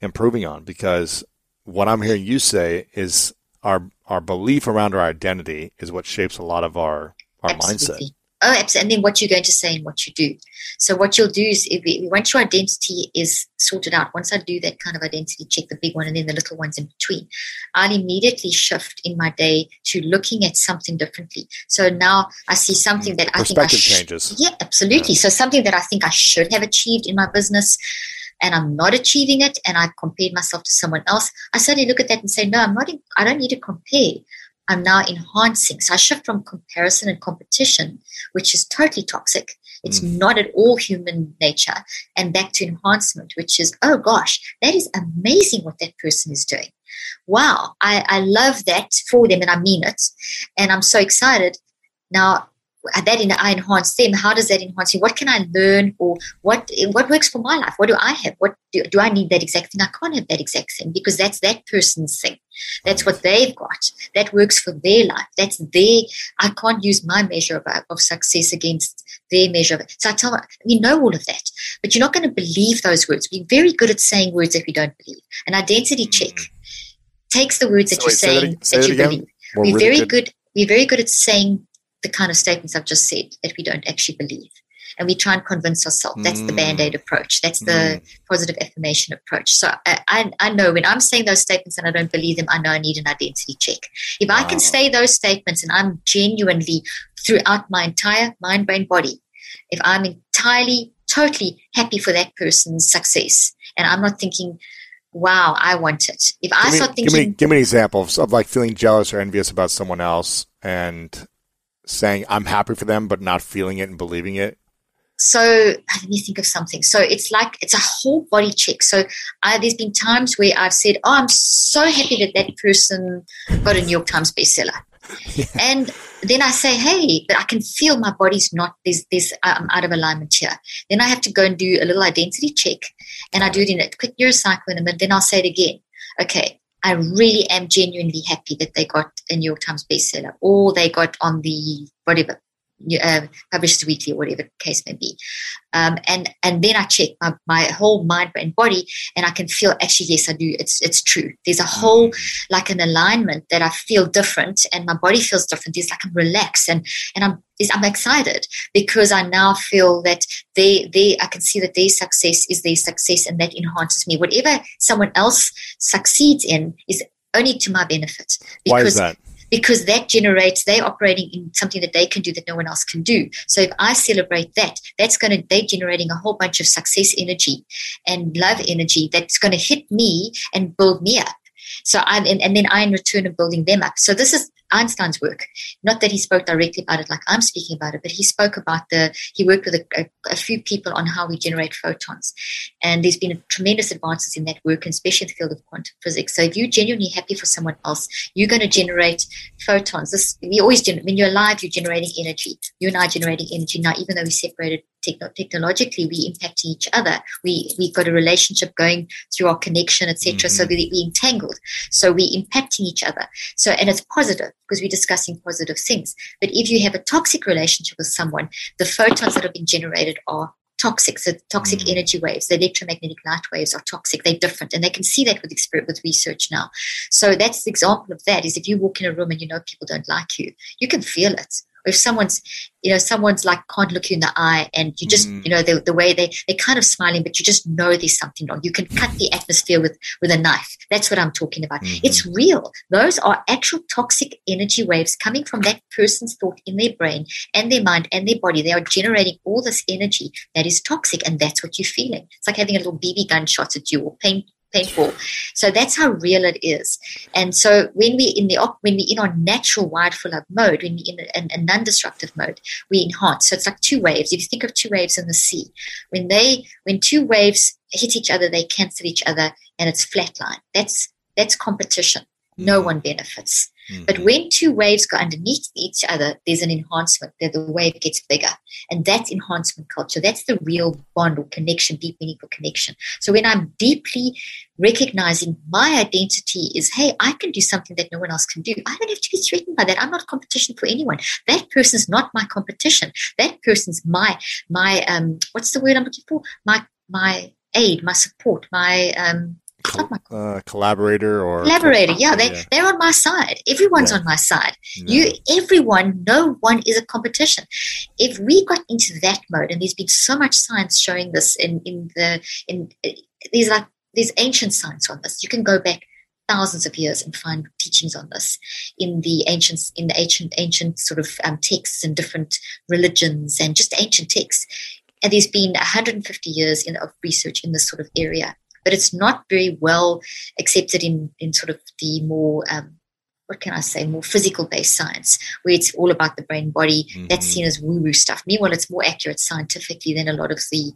Speaker 2: improving on. Because what I'm hearing you say is our our belief around our identity is what shapes a lot of our our Absolutely. mindset.
Speaker 3: Oh, absolutely. And then what you're going to say and what you do. So what you'll do is if once your identity is sorted out, once I do that kind of identity check, the big one and then the little ones in between, I'll immediately shift in my day to looking at something differently. So now I see mm. something that I
Speaker 2: think I
Speaker 3: sh-
Speaker 2: changes.
Speaker 3: Yeah, absolutely. Yeah. So something that I think I should have achieved in my business and I'm not achieving it and I compared myself to someone else, I suddenly look at that and say, no, I'm not, in, I don't need to compare. I'm now enhancing. So I shift from comparison and competition, which is totally toxic. It's mm. not at all human nature, and back to enhancement, which is, oh gosh, that is amazing what that person is doing. Wow, I, I love that for them, and I mean it. And I'm so excited. Now, uh, that in I enhance them? How does that enhance you? What can I learn, or what what works for my life? What do I have? What do, do I need that exact thing? I can't have that exact thing because that's that person's thing. That's what they've got. That works for their life. That's their. I can't use my measure of, of success against their measure of it. So I tell we know all of that, but you're not going to believe those words. We're very good at saying words that we don't believe. An identity mm. check takes the words that you're saying that, say that, you believe. We're, we're really very good. good. We're very good at saying the kind of statements I've just said that we don't actually believe. And we try and convince ourselves. That's mm. the band aid approach. That's mm. the positive affirmation approach. So I, I, I, know when I'm saying those statements and I don't believe them, I know I need an identity check. If wow. I can say those statements and I'm genuinely throughout my entire mind, brain, body, if I'm entirely, totally happy for that person's success and I'm not thinking, wow, I want it. If
Speaker 2: I me, start thinking, give me, give me, an example of, of, like feeling jealous or envious about someone else, and saying I'm happy for them, but not feeling it and believing it?
Speaker 3: So let me think of something. So it's like it's a whole body check. So I, there's been times where I've said, "Oh, I'm so happy that that person got a New York Times bestseller," yeah. and then I say, "Hey," but I can feel my body's not. There's this. I'm out of alignment here. Then I have to go and do a little identity check, and I do it in a quick neurocycle in Then I'll say it again. Okay, I really am genuinely happy that they got a New York Times bestseller, or they got on the whatever uh, Publishers Weekly, or whatever case may be, um, and and then I check my, my whole mind and body, and I can feel actually yes, I do. It's it's true. There's a whole mm-hmm. like an alignment that I feel different, and my body feels different. There's like I'm relaxed, and and I'm I'm excited because I now feel that they they I can see that their success is their success, and that enhances me. Whatever someone else succeeds in is only to my benefit.
Speaker 2: Why is that?
Speaker 3: Because that generates they're operating in something that they can do that no one else can do. So if I celebrate that, that's going to they're generating a whole bunch of success energy and love energy that's going to hit me and build me up. So I'm, and, and then I in return am building them up. So this is Einstein's work. Not that he spoke directly about it like I'm speaking about it, but he spoke about the, he worked with a, a, a, few people on how we generate photons. And there's been tremendous advances in that work, and especially in the field of quantum physics. So if you're genuinely happy for someone else, you're going to generate photons. This, we always, generate when you're alive, you're generating energy. You and I are generating energy now, even though we're separated techno- technologically we impact each other we we got a relationship going through our connection etc mm-hmm. so we, we entangled so we're impacting each other so and it's positive because we're discussing positive things but if you have a toxic relationship with someone the photons that have been generated are toxic. So toxic mm-hmm. energy waves, the electromagnetic light waves are toxic. They're different, and they can see that with experience, with research now. So that's the example of that. Is if you walk in a room and you know people don't like you, you can feel it if someone's you know someone's like can't look you in the eye and you just mm. you know the, the way they they're kind of smiling but you just know there's something wrong you can cut the atmosphere with with a knife that's what i'm talking about mm-hmm. it's real those are actual toxic energy waves coming from that person's thought in their brain and their mind and their body they are generating all this energy that is toxic and that's what you're feeling it's like having a little bb gun shot at you or paint Painful, So that's how real it is. And so when we in the when we in our natural wide full up mode, when we are in a, a non-destructive mode, we enhance. So it's like two waves. If you think of two waves in the sea, when they when two waves hit each other, they cancel each other, and it's flatline. That's that's competition. No mm-hmm. one benefits. Mm-hmm. But when two waves go underneath each other, there's an enhancement. The, the wave gets bigger. And that's enhancement culture. That's the real bond or connection, deep, meaningful connection. So when I'm deeply recognizing my identity is, hey, I can do something that no one else can do. I don't have to be threatened by that. I'm not competition for anyone. That person's not my competition. That person's my, my, um, what's the word I'm looking for? My, my aid, my support, my, um,
Speaker 2: col- oh uh, collaborator or
Speaker 3: collaborator. yeah, they yeah. they're on my side. Everyone's yeah. on my side. You, everyone, no one is a competition. If we got into that mode, and there's been so much science showing this in in the in uh, there's these like there's ancient science on this. You can go back thousands of years and find teachings on this in the ancient in the ancient ancient sort of um, texts and different religions and just ancient texts and there's been 150 years in, of research in this sort of area but it's not very well accepted in, in sort of the more um, what can I say, more physical based science, where it's all about the brain body. Mm-hmm. That's seen as woo woo stuff. Meanwhile, it's more accurate scientifically than a lot of the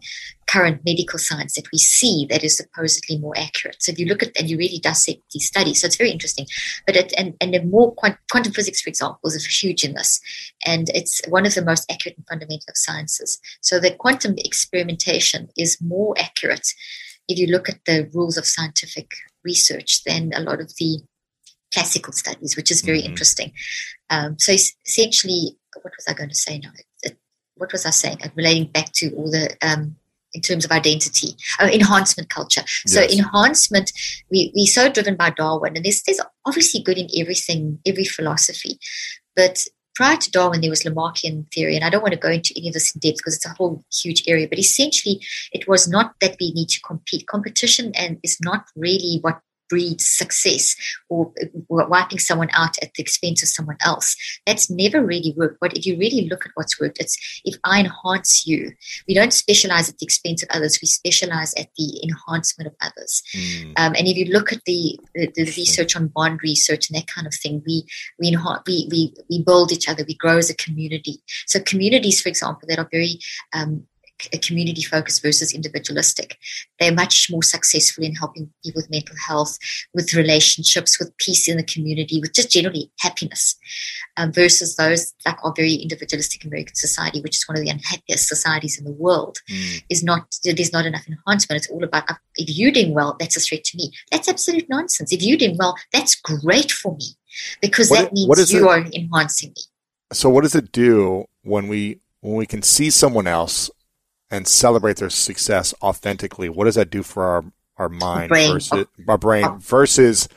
Speaker 3: current medical science that we see that is supposedly more accurate. So if you look at and you really dissect these studies, so it's very interesting. But it, and and the more quant, quantum physics, for example, is huge in this, and it's one of the most accurate and fundamental of sciences. So the quantum experimentation is more accurate if you look at the rules of scientific research, then a lot of the classical studies, which is very mm-hmm. interesting. Um, so essentially, what was I going to say now? what was I saying? Uh, relating back to all the um, in terms of identity, oh, enhancement culture. So yes. enhancement, we we're so driven by Darwin, and there's there's obviously good in everything, every philosophy, but prior to Darwin, there was Lamarckian theory, and I don't want to go into any of this in depth because it's a whole huge area. But essentially, it was not that we need to compete. Competition and is not really what breeds success or wiping someone out at the expense of someone else. That's never really worked. But if you really look at what's worked, it's if I enhance you, we don't specialize at the expense of others, we specialize at the enhancement of others. Mm. Um, and if you look at the, the, the, research on bond research and that kind of thing, we, we, enha- we, we, we build each other, we grow as a community. So, communities, for example, that are very um, a community focus versus individualistic. They're much more successful in helping people with mental health, with relationships, with peace in the community, with just generally happiness, um, versus those like our very individualistic American society, which is one of the unhappiest societies in the world. Mm. Is not there's not enough enhancement. It's all about if you doing well, that's a threat to me. That's absolute nonsense. If you doing well, that's great for me because what, that means you it, are enhancing me.
Speaker 2: So what does it do when we when we can see someone else and celebrate their success authentically, what does that do for our our mind brain. versus our brain versus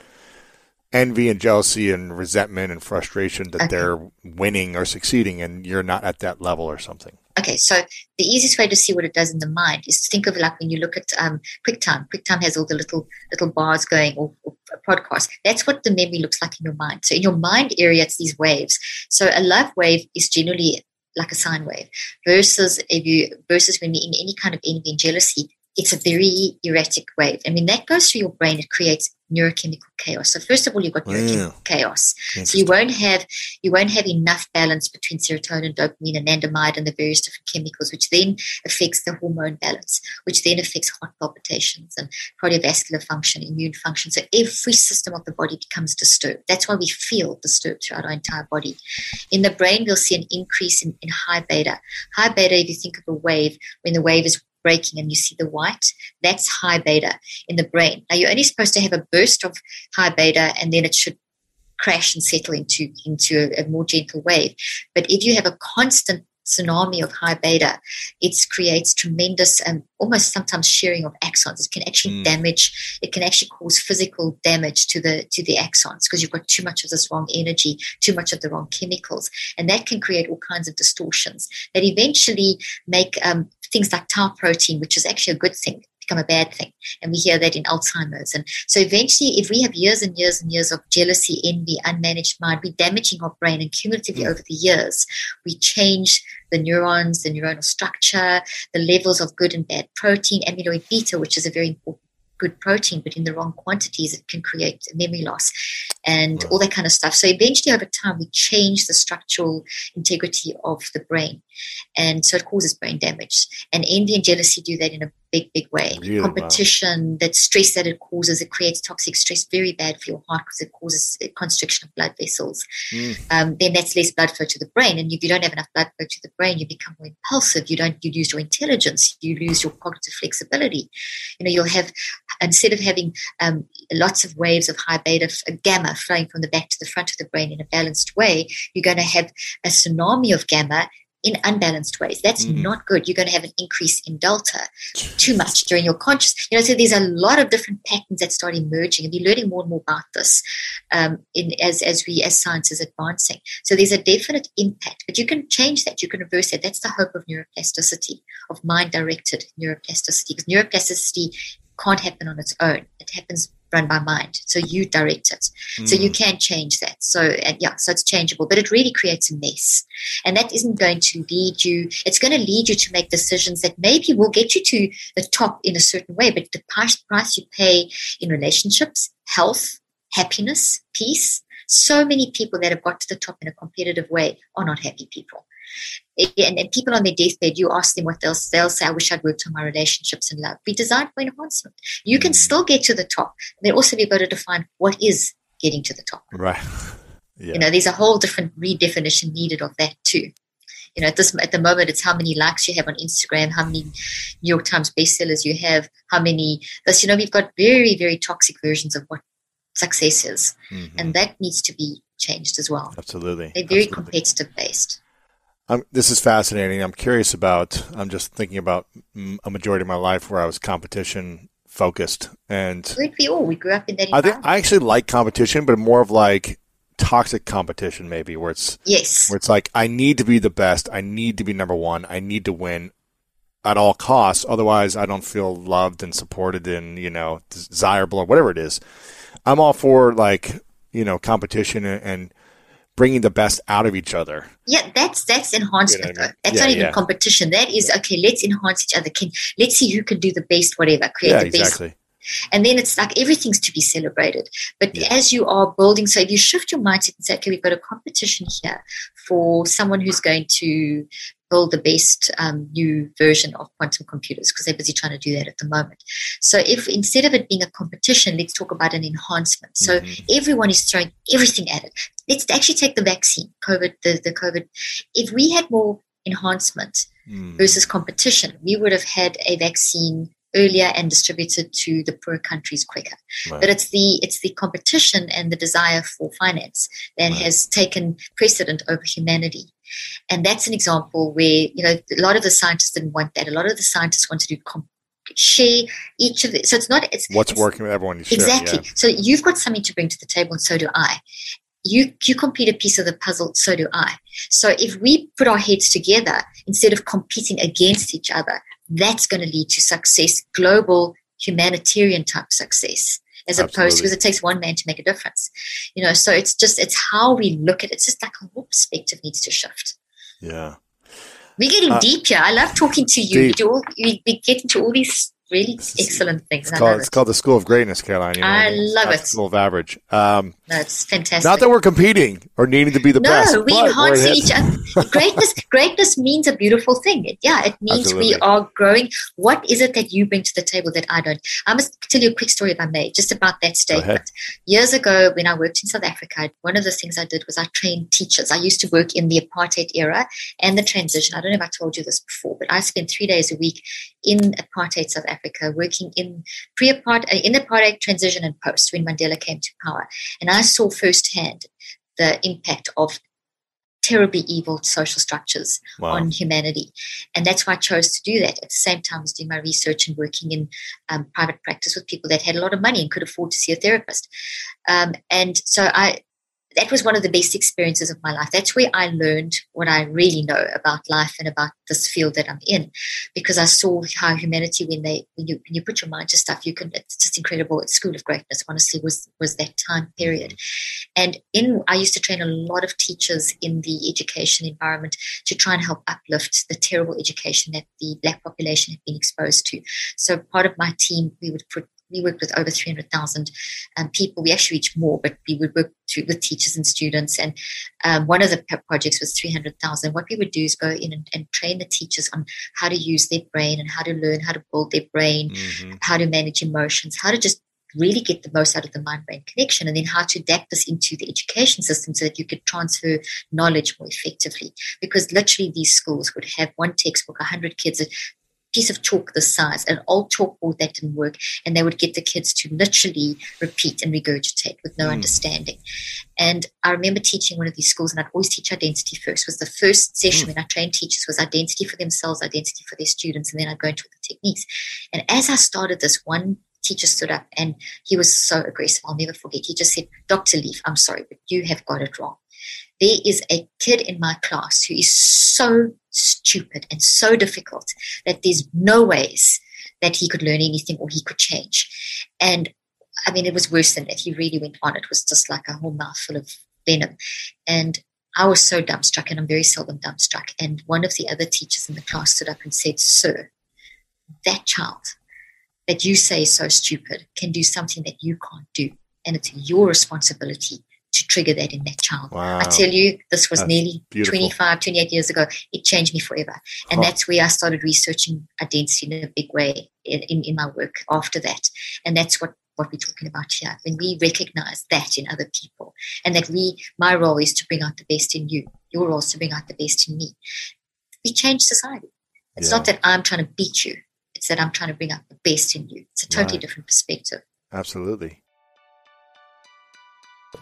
Speaker 2: envy and jealousy and resentment and frustration that okay. they're winning or succeeding and you're not at that level or something?
Speaker 3: Okay, so the easiest way to see what it does in the mind is think of like when you look at um, QuickTime. QuickTime has all the little little bars going or, or podcasts. That's what the memory looks like in your mind. So in your mind area, it's these waves. So a love wave is generally like a sine wave versus if you versus when you're in any kind of envy and jealousy it's a very erratic wave i mean that goes through your brain it creates neurochemical chaos. So first of all, you've got oh, neurochemical chaos. So you won't have you won't have enough balance between serotonin, dopamine, and anandamide, and the various different chemicals, which then affects the hormone balance, which then affects heart palpitations and cardiovascular function, immune function. So every system of the body becomes disturbed. That's why we feel disturbed throughout our entire body. In the brain, we'll see an increase in, in high beta. High beta, if you think of a wave, when the wave is breaking and you see the white, that's high beta in the brain. Now, you're only supposed to have a burst of high beta and then it should crash and settle into, into a, a more gentle wave. But if you have a constant tsunami of high beta, it creates tremendous and um, almost sometimes shearing of axons. It can actually mm. damage, it can actually cause physical damage to the to the axons because you've got too much of this wrong energy, too much of the wrong chemicals. And that can create all kinds of distortions that eventually make um, things like tau protein, which is actually a good thing, become a bad thing. And we hear that in Alzheimer's. And so eventually, if we have years and years and years of jealousy, envy, unmanaged mind, we're damaging our brain. And cumulatively mm. over the years, we change the neurons, the neuronal structure, the levels of good and bad protein, amyloid beta, which is a very important good protein, but in the wrong quantities, it can create memory loss and all that kind of stuff. So eventually, over time, we change the structural integrity of the brain and so it causes brain damage. And envy and jealousy do that in a big, big way. Really? Competition, wow. that stress that it causes, it creates toxic stress, very bad for your heart because it causes constriction of blood vessels. Mm. Um, then that's less blood flow to the brain, and if you don't have enough blood flow to the brain, you become more impulsive. You don't you lose your intelligence, you lose your cognitive flexibility. You know, you'll have instead of having um, lots of waves of high beta gamma flowing from the back to the front of the brain in a balanced way, you're going to have a tsunami of gamma in unbalanced ways. That's mm. not good. You're going to have an increase in delta too much during your conscious. You know, so there's a lot of different patterns that start emerging, and we're learning more and more about this um, in, as as we as science is advancing. So there's a definite impact, but you can change that. You can reverse that. That's the hope of neuroplasticity, of mind-directed neuroplasticity, because neuroplasticity can't happen on its own. It happens run by mind. So you direct it. Mm. So you mm. can change that. So and yeah, so it's changeable, but it really creates a mess, and that isn't going to lead you. It's going to lead you to make decisions that maybe will get you to the top in a certain way, but the price price you pay in relationships, health, happiness, peace. So many people that have got to the top in a competitive way are not happy people. Eh, and, people on their deathbed, you ask them what they'll, they'll say, I wish I'd worked on my relationships and love. Be designed for enhancement. You can mm. still get to the top. Then also you've got to define what is getting to the top.
Speaker 2: Right.
Speaker 3: Yeah. You know, there's a whole different redefinition needed of that too. You know, at this at the moment, it's how many likes you have on Instagram, how many New York Times bestsellers you have, how many. Thus, you know, we've got very very toxic versions of what success is, mm-hmm. and that needs to be changed as well.
Speaker 2: Absolutely,
Speaker 3: they're very Absolutely. competitive based.
Speaker 2: I'm, this is fascinating. I'm curious about. I'm just thinking about a majority of my life where I was competition focused, and
Speaker 3: like you, we grew up in that. I think I
Speaker 2: actually like competition, but more of like toxic competition, maybe where it's
Speaker 3: yes,
Speaker 2: where it's like I need to be the best, I need to be number one, I need to win at all costs. Otherwise, I don't feel loved and supported and you know desirable or whatever it is. I'm all for like you know competition and, and bringing the best out of each other.
Speaker 3: Yeah, that's that's enhancement. You know I mean? That's yeah, not even yeah. competition. That is okay. Let's enhance each other. Can let's see who can do the best, whatever. Create yeah, the exactly. best and then it's like everything's to be celebrated. But yeah. as you are building, so if you shift your mindset and say, okay, we've got a competition here for someone who's going to build the best um, new version of quantum computers because they're busy trying to do that at the moment. So, if instead of it being a competition, let's talk about an enhancement. So, mm-hmm. everyone is throwing everything at it. Let's actually take the vaccine, COVID, the, the COVID. If we had more enhancement mm. versus competition, we would have had a vaccine earlier and distributed to the poor countries quicker. Right. But it's the it's the competition and the desire for finance that right. has taken precedent over humanity. And that's an example where you know a lot of the scientists didn't want that. A lot of the scientists wanted to comp- share each of it. so it's not it's
Speaker 2: what's
Speaker 3: it's,
Speaker 2: working with everyone
Speaker 3: share, exactly yeah. so you've got something to bring to the table and so do i you you complete a piece of the puzzle so do i so if we put our heads together instead of competing against each other that's going to lead to success, global humanitarian type success, as Absolutely. opposed because it takes one man to make a difference. You know, so it's just it's how we look at it. It's just like our perspective needs to shift.
Speaker 2: Yeah.
Speaker 3: We're getting uh, deep here. I love talking to you. We, do all, we, we get into all these really it's, excellent things.
Speaker 2: It's called, it's called, the School of Greatness, Caroline. You
Speaker 3: know, I love it.
Speaker 2: School of Average.
Speaker 3: Um, That's fantastic.
Speaker 2: Not that we're competing or needing to be the no,
Speaker 3: best.
Speaker 2: No, we
Speaker 3: enhance each other. greatness, greatness means a beautiful thing. yeah, it means Absolutely. we are growing. What is it that you bring to the table that I don't? I must tell you a quick story, if I may, just about that statement. Years ago, when I worked in South Africa, one of the things I did was I trained teachers. I used to work in the apartheid era and the transition. I don't know if I told you this before, but I spent three days a week in apartheid South Africa, working in pre-apartheid, uh, in apartheid transition and post when Mandela came to power, and I saw firsthand the impact of terribly evil social structures wow. on humanity. And that's why I chose to do that at the same time as doing my research and working in um, private practice with people that had a lot of money and could afford to see a therapist. Um, and so I, that was one of the best experiences of my life. That's where I learned what I really know about life and about this field that I'm in, because I saw how humanity, when they when you, when you put your mind to stuff, you can. It's just incredible. It's School of Greatness, honestly, was was that time period. Mm-hmm. And in I used to train a lot of teachers in the education environment to try and help uplift the terrible education that the black population had been exposed to. So part of my team, we would put we worked with over 300,000 um, people. We actually reached more, but we would work with teachers and students. And um, one of the projects was 300,000. What we would do is go in and, and, train the teachers on how to use their brain and how to learn how to build their brain, mm-hmm. how to manage emotions, how to just really get the most out of the mind brain connection and then how to adapt this into the education system so that you could transfer knowledge more effectively because literally these schools would have one textbook 100 kids piece of chalk this size, an old chalkboard that didn't work, and they would get the kids to literally repeat and regurgitate with no mm. understanding. And I remember teaching one of these schools, and I'd always teach identity first. It was the first session mm. when I trained teachers was identity for themselves, identity for their students, and then I'd go into the techniques. And as I started this, one teacher stood up and he was so aggressive. I'll never forget. He just said, Dr. Leaf, I'm sorry, but you have got it wrong. There is a kid in my class who is so stupid and so difficult that there's no ways that he could learn anything or he could change. And I mean, it was worse than that. He really went on. It was just like a whole mouthful of venom. And I was so dumbstruck, and I'm very seldom dumbstruck. And one of the other teachers in the class stood up and said, Sir, that child that you say is so stupid can do something that you can't do. And it's your responsibility trigger that in that child. Wow. I tell you, this was that's nearly beautiful. 25, 28 years ago. It changed me forever. And huh. that's where I started researching identity in a big way in, in, in my work after that. And that's what what we're talking about here when we recognize that in other people and that we my role is to bring out the best in you your role is to bring out the best in me we change society it's yeah. not that i'm trying to beat you it's that i'm trying to bring out the best in you it's a totally right. different perspective
Speaker 2: absolutely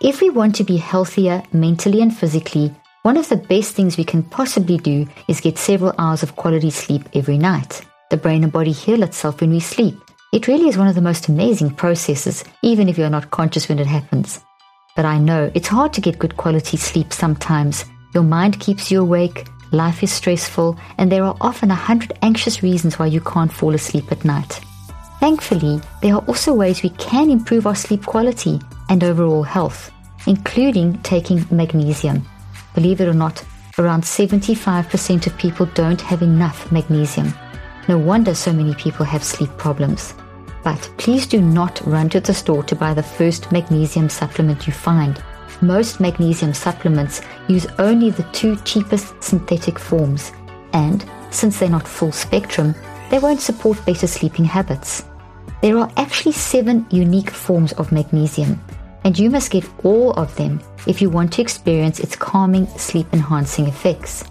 Speaker 5: if we want to be healthier mentally and physically, one of the best things we can possibly do is get several hours of quality sleep every night. The brain and body heal itself when we sleep. It really is one of the most amazing processes, even if you're not conscious when it happens. But I know it's hard to get good quality sleep sometimes. Your mind keeps you awake, life is stressful, and there are often a hundred anxious reasons why you can't fall asleep at night. Thankfully, there are also ways we can improve our sleep quality and overall health, including taking magnesium. Believe it or not, around 75% of people don't have enough magnesium. No wonder so many people have sleep problems. But please do not run to the store to buy the first magnesium supplement you find. Most magnesium supplements use only the two cheapest synthetic forms, and since they're not full spectrum, they won't support better sleeping habits. There are actually seven unique forms of magnesium, and you must get all of them if you want to experience its calming, sleep enhancing effects.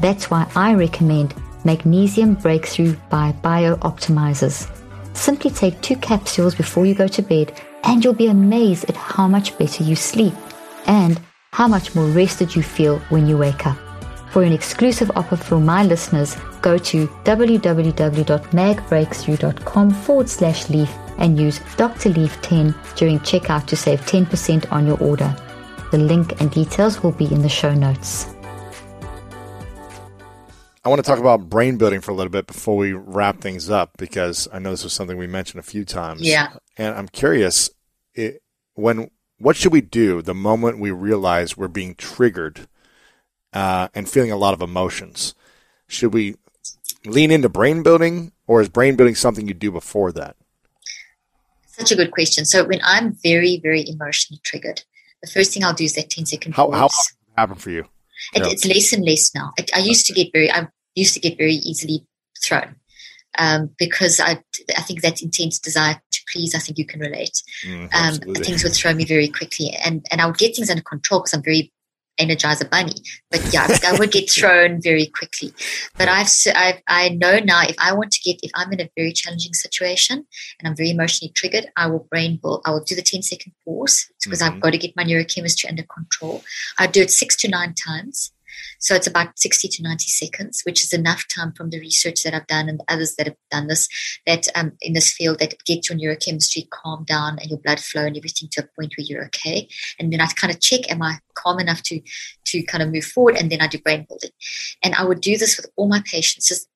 Speaker 5: That's why I recommend Magnesium Breakthrough by BiOptimizers. Simply take two capsules before you go to bed, and you'll be amazed at how much better you sleep and how much more rested you feel when you wake up. For an exclusive offer for my listeners, go to www.magbreakthrough.com forward slash leaf and use Dr. Leaf 10 during checkout to save 10% on your order. The link and details will be in the show notes.
Speaker 2: I want to talk about brain building for a little bit before we wrap things up because I know this was something we mentioned a few times.
Speaker 3: Yeah.
Speaker 2: And I'm curious it, when what should we do the moment we realize we're being triggered uh, and feeling a lot of emotions? Should we lean into brain building or is brain building something you do before that?
Speaker 3: Such a good question. So when I'm very, very emotionally triggered, the first thing I'll do is that 10 second
Speaker 2: how, pause. How often happen for you?
Speaker 3: It, yeah. It's less and less now. I, I, used to get very, I used to get very easily thrown um, because I, I think that intense desire to please, I think you can relate. Mm, um, things would throw me very quickly, and and I would get things under control because I'm very energizer bunny but yeah i would get thrown very quickly but I've, I've i know now if i want to get if i'm in a very challenging situation and i'm very emotionally triggered i will brain i will do the 10 second pause because mm-hmm. i've got to get my neurochemistry under control i do it six to nine times so it's about 60 to 90 seconds, which is enough time from the research that I've done and others that have done this, that um, in this field, that get your neurochemistry calmed down and your blood flow and everything to a point where you're okay. And then I kind of check, am I calm enough to, to kind of move forward? And then I do brain building. And I would do this with all my patients. Just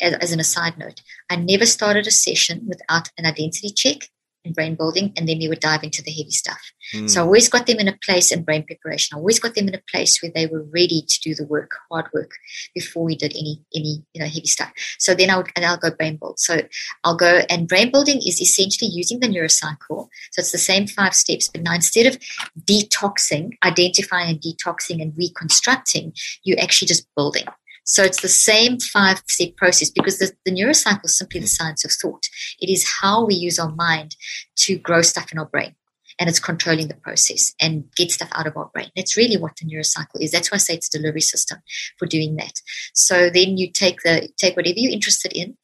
Speaker 3: as, as an aside note, I never started a session without an identity check in brain building, and then we would dive into the heavy stuff. Mm. So I hmm. always got them in a place in brain preparation. I always got them in a place where they were ready to do the work, hard work, before we did any any you know heavy stuff. So then I would and I'll go brain build. So I'll go and brain building is essentially using the neurocycle. So it's the same five steps, but now instead of detoxing, identifying and detoxing and reconstructing, you're actually just building. So it's the same five step process because the, the neurocycle is simply the mm. science of thought. It is how we use our mind to grow stuff in our brain. And it's controlling the process and get stuff out of our brain. That's really what the neurocycle is. That's why I say it's a delivery system for doing that. So then you take the take whatever you're interested in,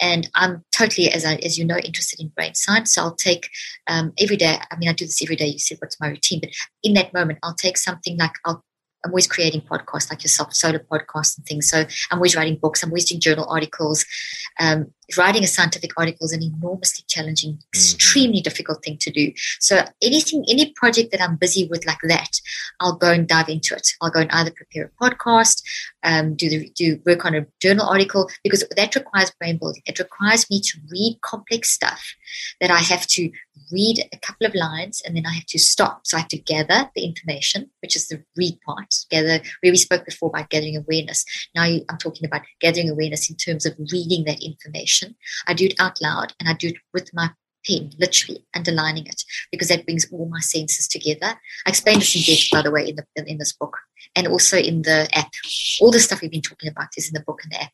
Speaker 3: and I'm totally, as I, as you know, interested in brain science. So I'll take um, every day. I mean, I do this every day. You said, "What's my routine?" But in that moment, I'll take something like I'll I'm always creating podcasts like yourself, solo podcasts and things. So I'm always writing books. I'm always doing journal articles. Um, writing a scientific article is an enormously challenging, mm-hmm. extremely difficult thing to do. So anything, any project that I'm busy with like that, I'll go and dive into it. I'll go and either prepare a podcast um, do the do work on a journal article because that requires brain building. It requires me to read complex stuff that I have to read a couple of lines and then I have to stop. So I have to gather the information, which is the read part. Gather where we spoke before about gathering awareness. Now I'm talking about gathering awareness in terms of reading that information. I do it out loud and I do it with my pen, literally underlining it, because that brings all my senses together. I explain this in depth, by the way, in, the, in, this book and also in the app. All the stuff we've been talking about is in the book and the app.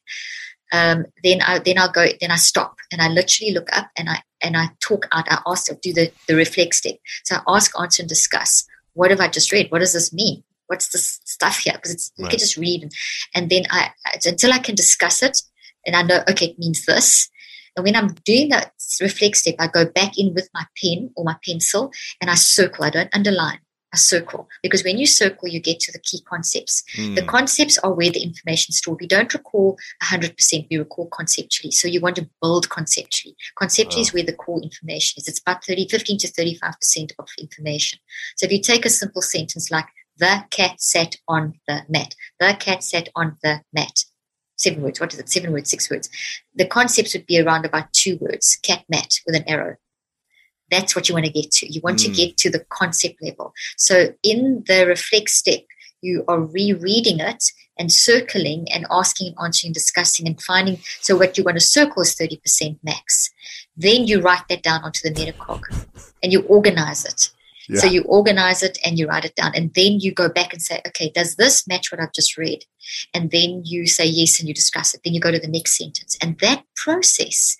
Speaker 3: Um, then I then I'll go then I stop and I literally look up and I and I talk out. I ask do the the reflect step. So I ask, answer, and discuss. What have I just read? What does this mean? What's this stuff here? Because it's right. you can just read and, and then I until I can discuss it and I know okay it means this and when I'm doing that reflect step, I go back in with my pen or my pencil and I circle. I don't underline. I circle because when you circle, you get to the key concepts. Mm. The concepts are where the information stored. We don't recall 100%, we recall conceptually. So you want to build conceptually. Conceptually wow. is where the core information is. It's about 30, 15 to 35% of information. So if you take a simple sentence like, the cat sat on the mat. The cat sat on the mat seven words. What is it? Seven words, six words. The concepts would be around about two words, cat mat with an arrow. That's what you want to get to. You want mm. to hmm. get to the concept level. So in the reflect step, you are rereading it and circling and asking and answering, and discussing and finding. So what you want to circle is 30% max. Then you write that down onto the metacog and you organize it. So you organize it and you write it down. And then you go back and say, okay, does this match what I've just read? And then you say yes and you discuss it. Then you go to the next sentence. And that process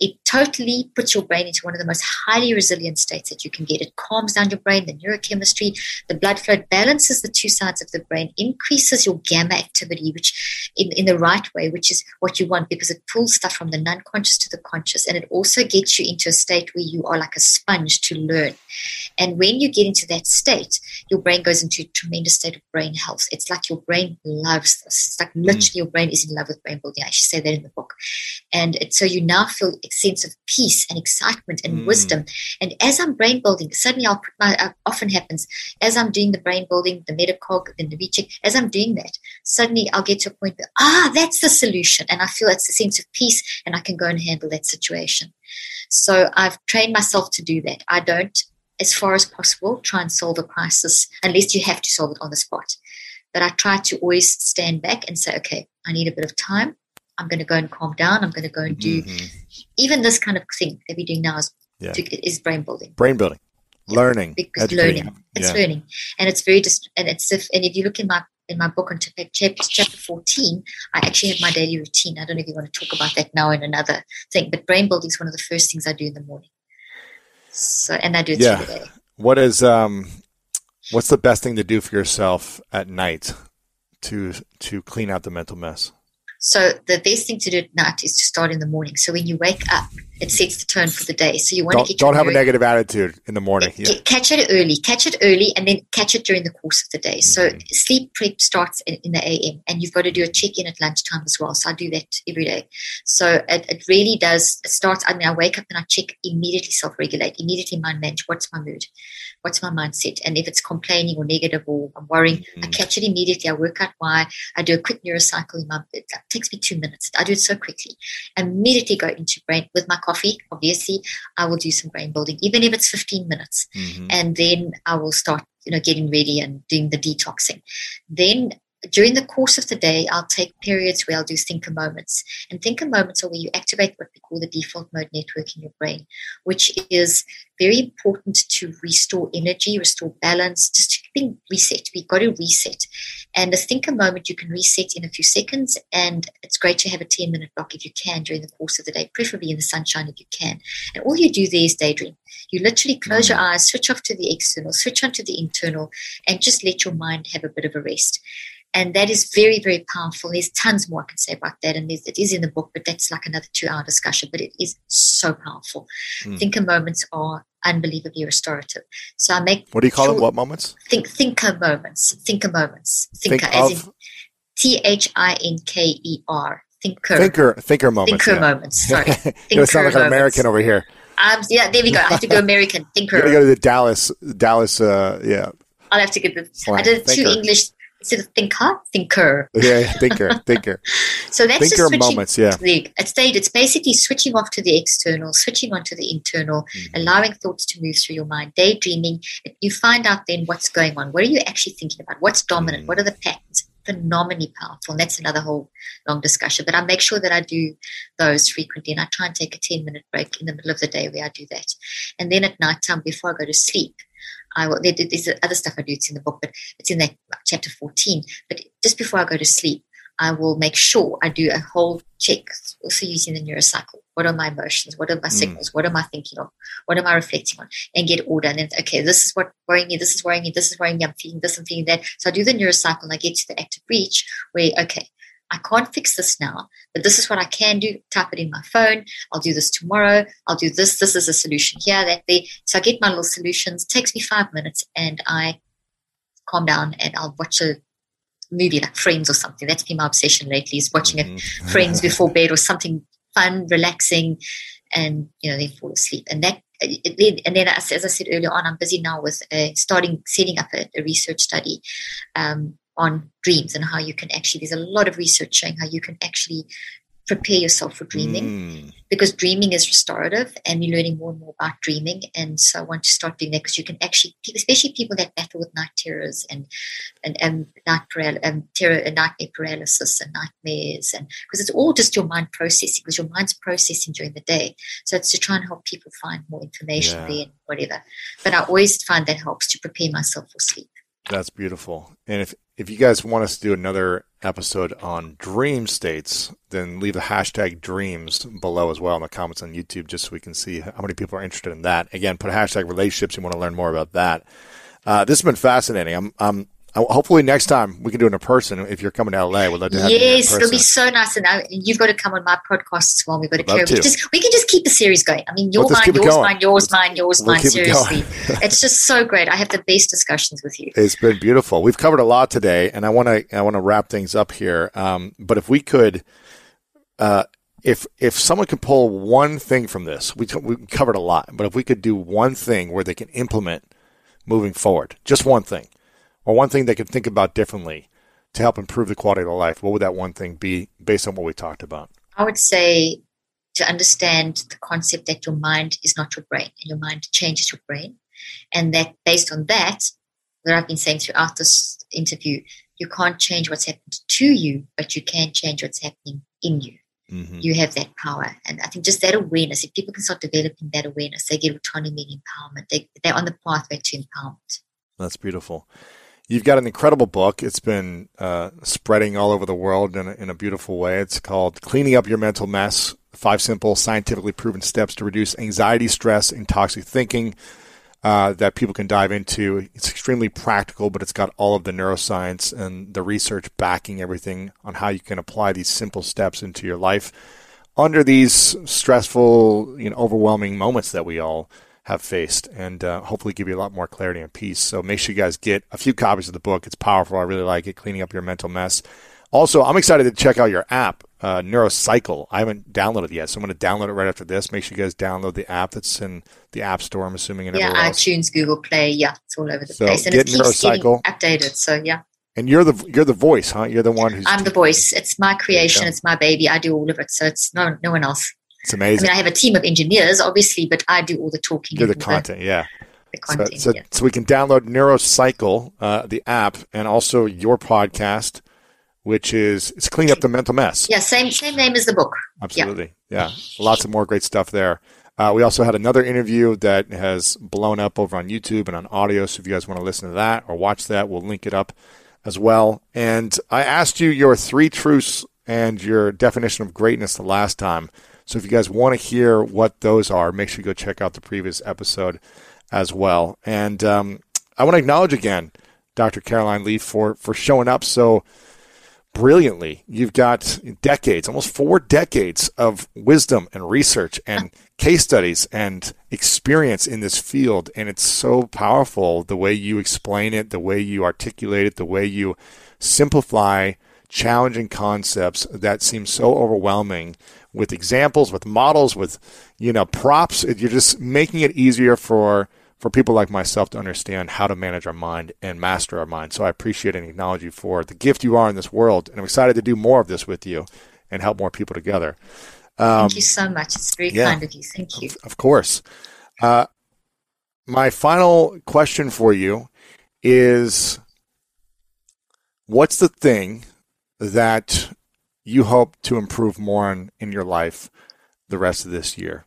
Speaker 3: it totally puts your brain into one of the most highly resilient states that you can get. It calms down your brain, the neurochemistry, the blood flow balances the two sides of the brain, increases your gamma activity, which in, in the right way, which is what you want because it pulls stuff from the non-conscious to the conscious. And it also gets you into a state where you are like a sponge to learn. And when you get into that state, your brain goes into a tremendous state of brain health. It's like your brain loves this. It's like mm. literally your brain is in love with brain building. I should say that in the book. And it, so you now feel sense of peace and excitement and mm. wisdom. And as I'm brain building, suddenly I'll put my, uh, often happens as I'm doing the brain building, the metacog, the Novichik, as I'm doing that, suddenly I'll get to a point where, ah, that's the solution. And I feel it's a sense of peace and I can go and handle that situation. So I've trained myself to do that. I don't, as far as possible, try and solve a crisis unless you have to solve it on the spot. But I try to always stand back and say, okay, I need a bit of time. I'm going to go and calm down. I'm going to go and do mm-hmm. even this kind of thing that we're doing now is yeah. to, is brain building.
Speaker 2: Brain building, yeah. learning, because
Speaker 3: educating. learning. It's yeah. learning, and it's very dist- and it's if and if you look in my in my book on chapter, chapter 14, I actually have my daily routine. I don't know if you want to talk about that now in another thing, but brain building is one of the first things I do in the morning. So, and I do it yeah. through the day.
Speaker 2: What is, um, what's the best thing to do for yourself at night to, to clean out the mental mess?
Speaker 3: So the best thing to do at night is to start in the morning. So when you wake up, it sets the tone for the day. So you want
Speaker 2: don't,
Speaker 3: to
Speaker 2: don't have a negative attitude in the morning.
Speaker 3: yeah. catch it early, catch it early, and then catch it during the course of the day. So mm-hmm. sleep prep starts in, in the AM, and you've got to do a check in at lunchtime as well. So I do that every day. So it, it really does it starts. I mean, I wake up and I check immediately, self regulate immediately, mind manage. What's my mood? What's my mindset? And if it's complaining or negative or I'm worrying, mm-hmm. I catch it immediately. I work out why. I do a quick neurocycle in my. It takes me two minutes. I do it so quickly. I immediately go into brain with my coffee, obviously, I will do some brain building, even if it's 15 minutes. Mm-hmm. And then I will start, you know, getting ready and doing the detoxing. Then during the course of the day, I'll take periods where I'll do thinker moments. And thinker moments are where you activate what we call the default mode network in your brain, which is very important to restore energy, restore balance, just to think reset. We've got to reset. And the thinker moment you can reset in a few seconds. And it's great to have a 10 minute block if you can during the course of the day, preferably in the sunshine if you can. And all you do there is daydream. You literally close your mm. eyes, switch off to the external, switch on to the internal, and just let your mind have a bit of a rest. And that is very, very powerful. There's tons more I can say about that. And it is in the book, but that's like another two hour discussion. But it is so powerful. Mm. Thinker moments are unbelievably restorative. So I make.
Speaker 2: What do you call short, them? What moments?
Speaker 3: Think Thinker moments. Thinker moments. Thinker Think as in T H I N K E R. Thinker.
Speaker 2: Thinker. Thinker
Speaker 3: moments. Thinker yeah. moments. Sorry. thinker you know,
Speaker 2: sound like moments. an American over here.
Speaker 3: Um, yeah, there we go. I have to go American. Thinker.
Speaker 2: you got to go to the Dallas, Dallas, uh, yeah.
Speaker 3: I'll have to get the. Slang. I did thinker. two English is it thinker?
Speaker 2: Thinker. Yeah, thinker, thinker.
Speaker 3: so that's thinker just switching moments, yeah. The, state, it's basically switching off to the external, switching on to the internal, mm-hmm. allowing thoughts to move through your mind, daydreaming. You find out then what's going on. What are you actually thinking about? What's dominant? Mm-hmm. What are the patterns? Phenomenally powerful. And that's another whole long discussion. But I make sure that I do those frequently and I try and take a 10 minute break in the middle of the day where I do that. And then at nighttime, before I go to sleep, I will, there's other stuff I do, it's in the book, but it's in that chapter 14. But just before I go to sleep, I will make sure I do a whole check, also using the neurocycle. What are my emotions? What are my hmm. signals? Mm. What am I thinking of? What am I reflecting on? And get order. And then, okay, this is what worrying me. This is worrying me. This is worrying me. I'm feeling this. I'm feeling that. So I do the neurocycle and I get to the active reach where, okay, I can't fix this now, but this is what I can do. Type it in my phone. I'll do this tomorrow. I'll do this. This is a solution here, that there. So I get my little solutions. It takes me five minutes and I calm down and I'll watch a movie like Friends or something. That's been my obsession lately is watching mm Friends before bed or something fun, relaxing, and you know, then fall asleep. And that and then as, as, I said earlier on, I'm busy now with uh, starting setting up a, a research study um, on dreams and how you can actually, there's a lot of research showing how you can actually prepare yourself for dreaming mm. because dreaming is restorative and we're learning more and more about dreaming and so i want to start doing that because you can actually especially people that battle with night terrors and and, and um, night paral- um, terror and uh, nightmare paralysis and nightmares and because it's all just your mind processing because your mind's processing during the day so it's to try and help people find more information yeah. there and whatever but i always find that helps to prepare myself for sleep
Speaker 2: that's beautiful and if if you guys want us to do another episode on dream states, then leave the hashtag dreams below as well in the comments on YouTube, just so we can see how many people are interested in that. Again, put hashtag relationships. You want to learn more about that. Uh, this has been fascinating. I'm, I'm Hopefully next time we can do it in person. If you're coming to LA, we'd love to have yes, you. Yes,
Speaker 3: it'll be so nice, and, I, uh, you've got to come on my podcast as well. We've got to carry. We, just, we can just keep the series going. I mean, your we'll mind, yours, mind, yours, mine, yours, we'll mine, yours, mine. Seriously, it it's just so great. I have the best discussions with you.
Speaker 2: It's been beautiful. We've covered a lot today, and I want to I want to wrap things up here. Um, but if we could. Uh, if if someone could pull one thing from this, we, t- we covered a lot, but if we could do one thing where they can implement moving forward, just one thing, or one thing they could think about differently to help improve the quality of life, what would that one thing be based on what we talked about?
Speaker 3: I would say to understand the concept that your mind is not your brain and your mind changes your brain. And that based on that, that I've been saying throughout this interview, you can't change what's happened to you, but you can change what's happening in you. Mm-hmm. You have that power. And I think just that awareness, if people can start developing that awareness, they get autonomy and empowerment. They, they're on the pathway to empowerment.
Speaker 2: That's beautiful you've got an incredible book. It's been uh, spreading all over the world in a, in a beautiful way. It's called Cleaning Up Your Mental Mess Five Simple, Scientifically Proven Steps to Reduce Anxiety, Stress, and Toxic Thinking. Uh, that people can dive into. It's extremely practical, but it's got all of the neuroscience and the research backing everything on how you can apply these simple steps into your life under these stressful, you know, overwhelming moments that we all have faced and uh, hopefully give you a lot more clarity and peace. So make sure you guys get a few copies of the book. It's powerful. I really like it, cleaning up your mental mess. Also, I'm excited to check out your app, uh, Neurocycle. I haven't downloaded it yet, so I'm going to download it right after this. Make sure you guys download the app that's in the App Store, I'm assuming.
Speaker 3: And yeah, iTunes, Google Play. Yeah, it's all over the so place. And get it keeps Neurocycle. getting updated. So, yeah.
Speaker 2: And you're the you're the voice, huh? You're the one who's.
Speaker 3: I'm the voice. It's my creation. It's my baby. I do all of it. So it's no no one else.
Speaker 2: It's amazing. I,
Speaker 3: mean, I have a team of engineers, obviously, but I do all the talking. Do
Speaker 2: the content, the, yeah. The content, so, so, yeah. so, we can download Neurocycle, uh, the app, and also your podcast, which is it's clean up the mental mess.
Speaker 3: Yeah, same same name as the book.
Speaker 2: Absolutely, yeah. yeah. Lots of more great stuff there. Uh, we also had another interview that has blown up over on YouTube and on audio. So if you guys want to listen to that or watch that, we'll link it up as well. And I asked you your three truths and your definition of greatness the last time. So if you guys want to hear what those are, make sure you go check out the previous episode as well. And um, I want to acknowledge again Dr. Caroline Leaf for for showing up so brilliantly. You've got decades, almost four decades of wisdom and research and case studies and experience in this field. And it's so powerful the way you explain it, the way you articulate it, the way you simplify challenging concepts that seem so overwhelming with examples, with models, with you know props. You're just making it easier for for people like myself to understand how to manage our mind and master our mind. So I appreciate and acknowledge you for the gift you are in this world, and I'm excited to do more of this with you and help more people together.
Speaker 3: Um, Thank you so much. It's very yeah, kind of you. Thank you.
Speaker 2: Of, of course. Uh, my final question for you is what's the thing that you hope to improve more in, in your life the rest of this year?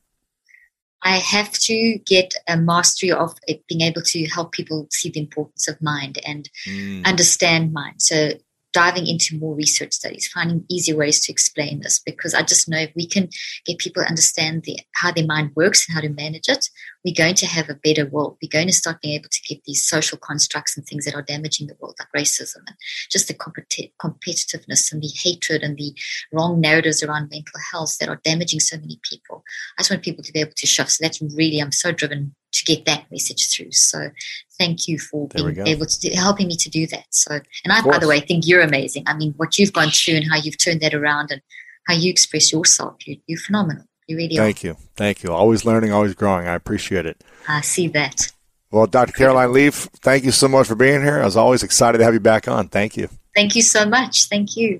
Speaker 3: I have to get a mastery of it, being able to help people see the importance of mind and mm. understand mind. So diving into more research studies, finding easier ways to explain this, because I just know if we can get people understand the, how their mind works and how to manage it, we're going to have a better world. We're going to start being able to get these social constructs and things that are damaging the world, like racism and just the competi- competitiveness and the hatred and the wrong narratives around mental health that are damaging so many people. I just want people to be able to shift. So that's really, I'm so driven to get that message through. So thank you for there being able to do, helping me to do that. So, and I, by the way, think you're amazing. I mean, what you've gone through and how you've turned that around and how you express yourself, you, you're phenomenal. You really thank
Speaker 2: are. you. Thank you. Always learning, always growing. I appreciate it.
Speaker 3: I see that.
Speaker 2: Well, Dr. Caroline Leaf, thank you so much for being here. I was always excited to have you back on. Thank you.
Speaker 3: Thank you so much. Thank you.